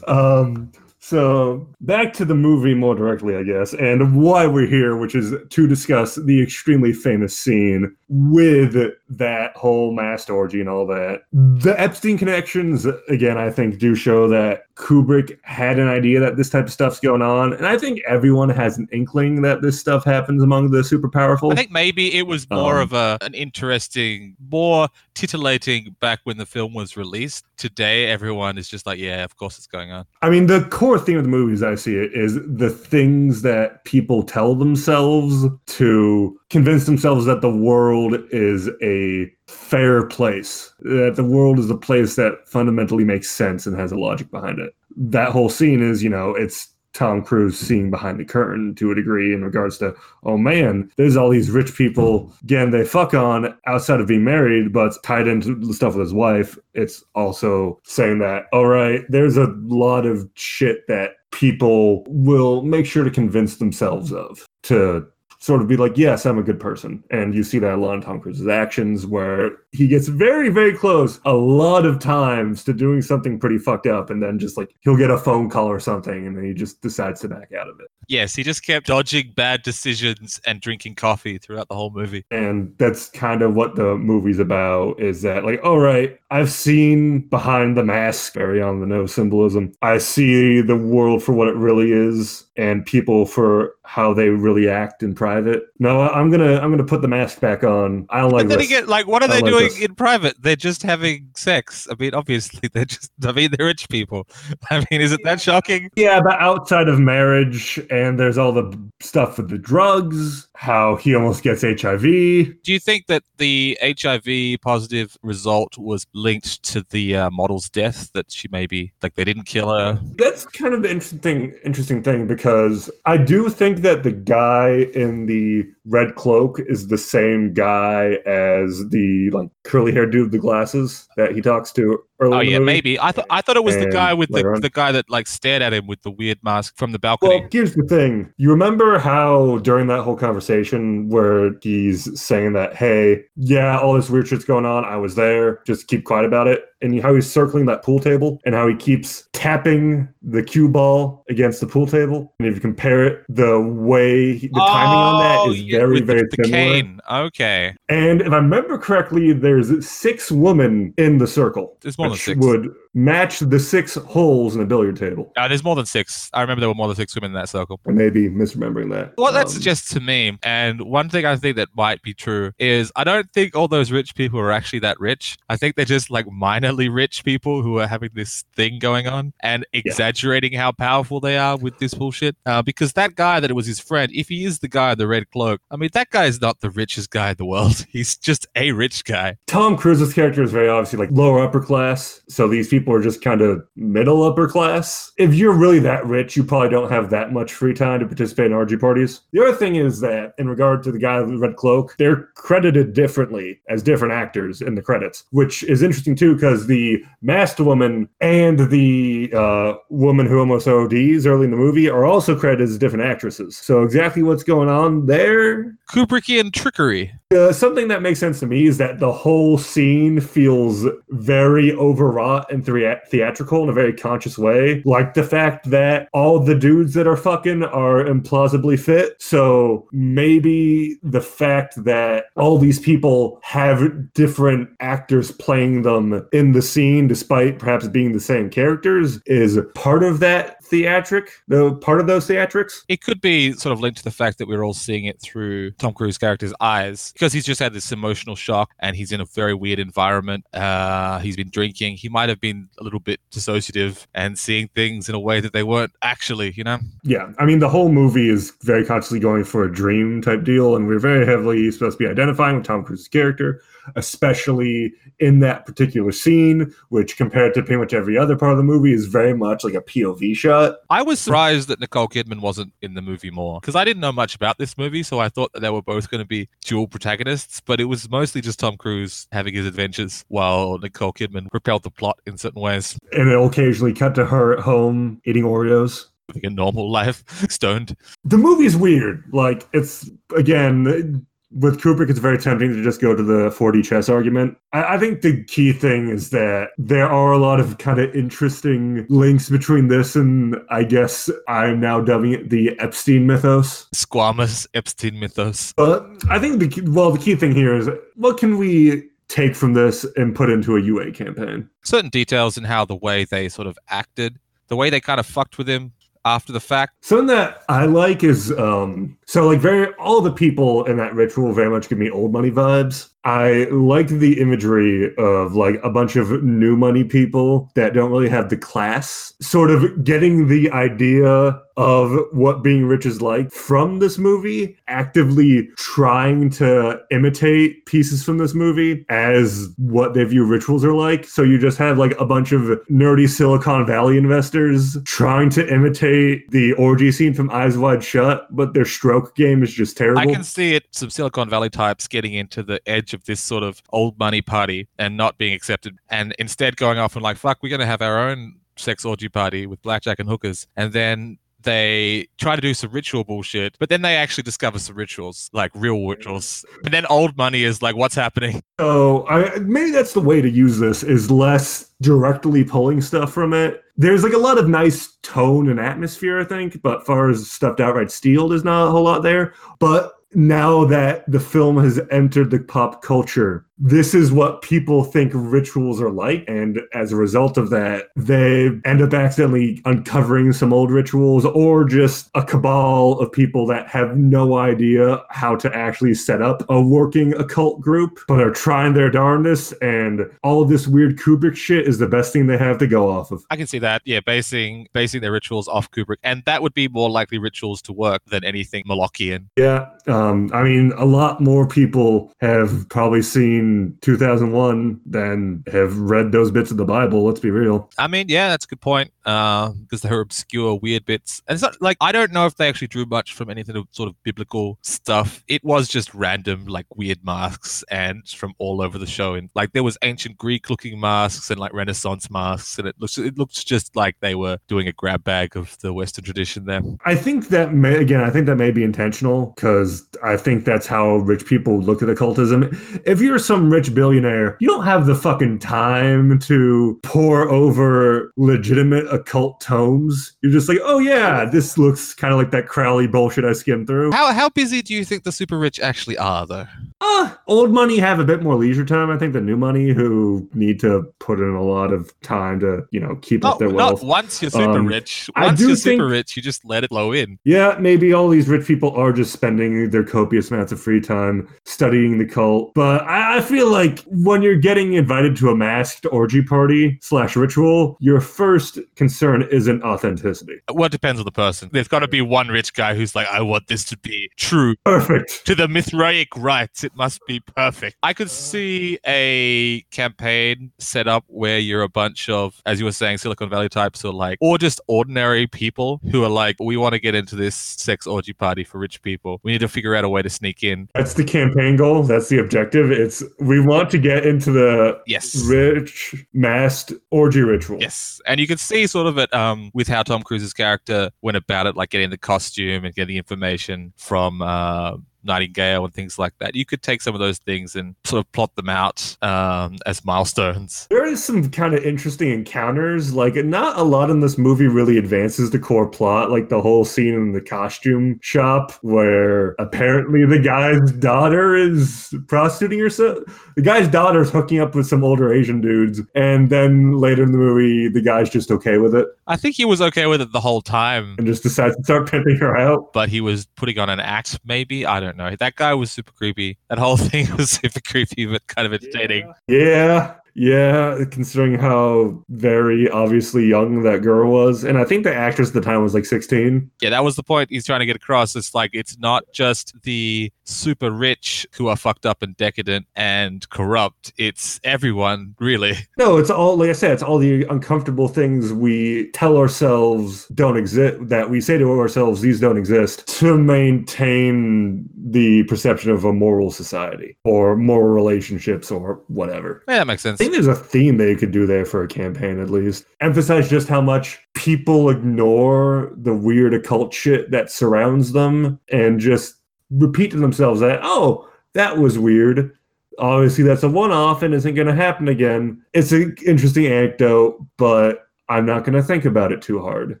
[laughs] um, so back to the movie more directly, I guess, and why we're here, which is to discuss the extremely famous scene with that whole mass orgy and all that. The Epstein connections, again, I think do show that Kubrick had an idea that this type of stuff's going on, and I think everyone has an inkling that this stuff happens among the super powerful. I think maybe it was more Um, of a an interesting, more titillating back when the film was released. Today, everyone is just like, yeah, of course it's going on. I mean, the core theme of the movie, as I see it, is the things that people tell themselves to convince themselves that the world is a fair place, that the world is a place that fundamentally makes sense and has a logic behind it. That whole scene is, you know, it's Tom Cruise seeing behind the curtain to a degree in regards to, oh man, there's all these rich people, again, they fuck on outside of being married, but tied into the stuff with his wife. It's also saying that, all right, there's a lot of shit that people will make sure to convince themselves of to sort of be like, yes, I'm a good person. And you see that a lot in Tom Cruise's actions where he gets very, very close a lot of times to doing something pretty fucked up. And then just like he'll get a phone call or something and then he just decides to back out of it. Yes, he just kept dodging bad decisions and drinking coffee throughout the whole movie. And that's kind of what the movie's about is that, like, all right, I've seen behind the mask, very on the nose symbolism. I see the world for what it really is and people for how they really act in private. No, I'm gonna I'm gonna put the mask back on. I don't like But then this. again, like, what are they like doing this. in private? They're just having sex. I mean, obviously, [laughs] they're just, I mean, they're rich people. [laughs] I mean, is it that shocking? Yeah, but outside of marriage, and there's all the stuff with the drugs, how he almost gets HIV. Do you think that the HIV positive result was linked to the uh, model's death? That she maybe, like, they didn't kill her? That's kind of the interesting interesting thing because I do think that the guy in the red cloak is the same guy as the like curly haired dude with the glasses that he talks to earlier. Oh yeah, maybe. I thought I thought it was the guy with the, on- the guy that like stared at him with the weird mask from the balcony. Well, here's the thing. You remember how during that whole conversation where he's saying that, hey, yeah, all this weird shit's going on. I was there. Just keep quiet about it. And how he's circling that pool table and how he keeps tapping the cue ball against the pool table. And if you compare it, the way, the timing on Oh, that is yeah, very, the- very the similar. cane. Okay, And if I remember correctly, there's six women in the circle. There's more than six. Would match the six holes in a billiard table. Uh, there's more than six. I remember there were more than six women in that circle. I may be misremembering that. What that Um, suggests to me, and one thing I think that might be true, is I don't think all those rich people are actually that rich. I think they're just like minorly rich people who are having this thing going on and exaggerating how powerful they are with this bullshit. Uh, because that guy that it was his friend, if he is the guy in the red cloak, I mean, that guy is not the richest guy in the world. [laughs] He's just a rich guy. Tom Cruise's character is very obviously like lower upper class, so these people are just kind of middle upper class. If you're really that rich, you probably don't have that much free time to participate in orgy parties. The other thing is that, in regard to the guy with the red cloak, they're credited differently as different actors in the credits, which is interesting too because the masked woman and the uh, woman who almost ODs early in the movie are also credited as different actresses. So exactly what's going on there Kubrickian trickery. uh, something that makes sense to me is that the whole scene feels very overwrought and thea- theatrical in a very conscious way. Like the fact that all the dudes that are fucking are implausibly fit. So maybe the fact that all these people have different actors playing them in the scene, despite perhaps being the same characters, is part of that theatric, the part of those theatrics. It could be sort of linked to the fact that we're all seeing it through Tom Cruise character's eyes because he's just had this emotional shock and he's in a very weird environment. Uh, he's been drinking. He might have been a little bit dissociative and seeing things in a way that they weren't actually, you know? Yeah, I mean, the whole movie is very consciously going for a dream type deal, and we're very heavily supposed to be identifying with Tom Cruise's character, especially in that particular scene, which compared to pretty much every other part of the movie is very much like a POV shot. I was surprised that Nicole Kidman wasn't in the movie more because I didn't know much about this movie, so I thought that they were both going to be dual protagonists, but it was mostly just Tom Cruise having his adventures while Nicole Kidman propelled the plot in certain ways, And it'll occasionally cut to her at home eating Oreos. living a normal [laughs] life, stoned. The movie's weird. Like, it's, again, with Kubrick, it's very tempting to just go to the 4D chess argument. I, I think the key thing is that there are a lot of kind of interesting links between this and I guess I'm now dubbing it the Epstein mythos. Squamous Epstein mythos. But I think the key, well, the key thing here is what can we take from this and put into a UA campaign? Certain details in how the way they sort of acted, the way they kind of fucked with him after the fact. Something that I like is um so like very all the people in that ritual very much give me old money vibes. I like the imagery of like a bunch of new money people that don't really have the class, sort of getting the idea of what being rich is like from this movie, actively trying to imitate pieces from this movie as what they view rituals are like. So you just have like a bunch of nerdy Silicon Valley investors trying to imitate the orgy scene from Eyes Wide Shut, but their stroke game is just terrible. I can see it, some Silicon Valley types getting into the edge of this sort of old money party and not being accepted, and instead going off and like, fuck, we're going to have our own sex orgy party with blackjack and hookers. And then they try to do some ritual bullshit, but then they actually discover some rituals, like real rituals. And then old money is like, what's happening? Oh, I, maybe that's the way to use this is less directly pulling stuff from it. There's like a lot of nice tone and atmosphere, I think, but far as stuffed outright steel, there's not a whole lot there. But now that the film has entered the pop culture, this is what people think rituals are like. And as a result of that, they end up accidentally uncovering some old rituals or just a cabal of people that have no idea how to actually set up a working occult group, but are trying their darndest. And all of this weird Kubrick shit is the best thing they have to go off of. I can see that. Yeah, basing basing their rituals off Kubrick, and that would be more likely rituals to work than anything Molochian. Yeah. Um, I mean, a lot more people have probably seen 2001 than have read those bits of the Bible. Let's be real. I mean, yeah, that's a good point. Uh, because they were obscure, weird bits, and it's not like I don't know if they actually drew much from anything of sort of biblical stuff. It was just random, like weird masks, and from all over the show. And like there was ancient Greek-looking masks and like Renaissance masks, and it looks it looks just like they were doing a grab bag of the Western tradition there. I think that may, again, I think that may be intentional because I think that's how rich people look at occultism. If you're some rich billionaire, you don't have the fucking time to pour over legitimate occult tomes. You're just like, oh yeah, this looks kind of like that Crowley bullshit I skimmed through. How how busy do you think the super rich actually are, though? uh, old money have a bit more leisure time. I think the new money who need to put in a lot of time to, you know, keep up Not, their not wealth. once you're super Um, rich. Once you're think- super rich, you just let it flow in. Yeah, maybe all these rich people are just spending their copious amounts of free time studying the cult. But I, I feel like when you're getting invited to a masked orgy party slash ritual, your first concern isn't authenticity. Well, it depends on the person. There's got to be one rich guy who's like, I want this to be true. Perfect. To the Mithraic rites, it must be perfect. I could see a campaign set up where you're a bunch of, as you were saying, Silicon Valley types who are like, or just ordinary people who are like, we want to get into this sex orgy party for rich people. We need to figure out a way to sneak in. That's the campaign goal. That's the objective. It's we want to get into the Yes. rich masked orgy ritual. Yes, and you can see sort of it um, with how Tom Cruise's character went about it, like getting the costume and getting the information from uh, Nightingale and things like that. You could take some of those things and sort of plot them out um, as milestones. [laughs] There is some kind of interesting encounters. Like, not a lot in this movie really advances the core plot. Like the whole scene in the costume shop where apparently the guy's daughter is prostituting herself. The guy's daughter is hooking up with some older Asian dudes, and then later in the movie, the guy's just okay with it I think he was okay with it the whole time, and just decides to start pimping her out. but he was putting on an act, maybe. I don't know. That guy was super creepy. That whole [laughs] thing was super creepy, but kind of entertaining. Yeah, yeah, considering how very obviously young that girl was. And I think the actress at the time was like 16. yeah, that was the point he's trying to get across. It's like it's not just the super rich who are fucked up and decadent and corrupt. It's everyone, really. [laughs] No, it's all, like I said, it's all the uncomfortable things we tell ourselves don't exist, that we say to ourselves, these don't exist, to maintain the perception of a moral society or moral relationships or whatever. Yeah, that makes sense. I think there's a theme they could do there for a campaign at least. Emphasize just how much people ignore the weird occult shit that surrounds them and just repeat to themselves that, oh, that was weird. Obviously, that's a one off and isn't going to happen again. It's an interesting anecdote, but I'm not going to think about it too hard.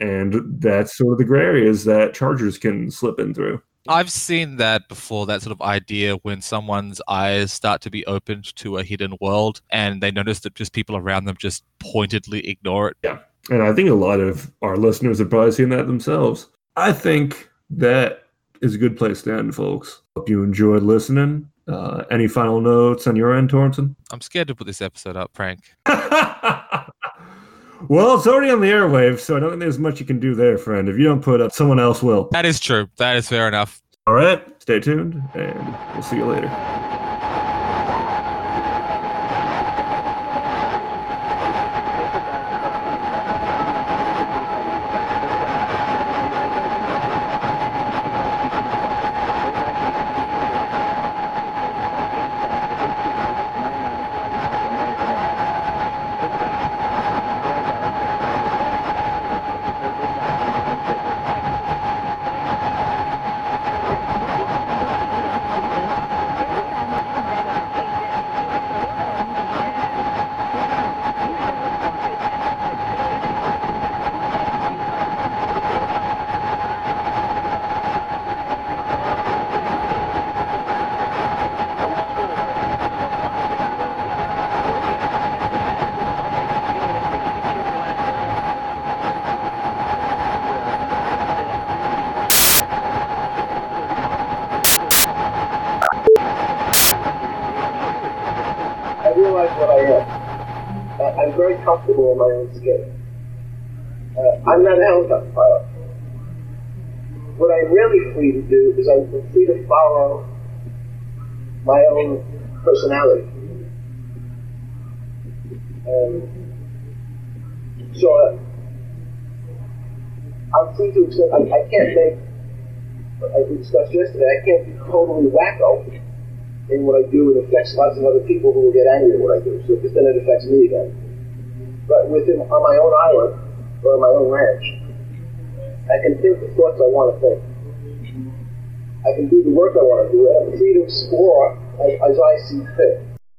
And that's sort of the gray areas that Chargers can slip in through. I've seen that before, that sort of idea when someone's eyes start to be opened to a hidden world and they notice that just people around them just pointedly ignore it. Yeah. And I think a lot of our listeners have probably seen that themselves. I think that is a good place to end, folks. Hope you enjoyed listening. Uh, any final notes on your end, Torrington? I'm scared to put this episode up, Frank. [laughs] well, it's already on the airwaves, so I don't think there's much you can do there, friend. If you don't put up, someone else will. That is true. That is fair enough. All right, stay tuned, and we'll see you later. Free to do is I'm free to follow my own personality. Um, so uh, I'm free to accept. I, I can't make, as we discussed yesterday, I can't be totally wacko in what I do, it affects lots of other people who will get angry at what I do. So because then it affects me again. But within on my own island or on my own ranch, I can think the thoughts I want to think. I can do the work I want to do. I'm free to explore as, as I see fit.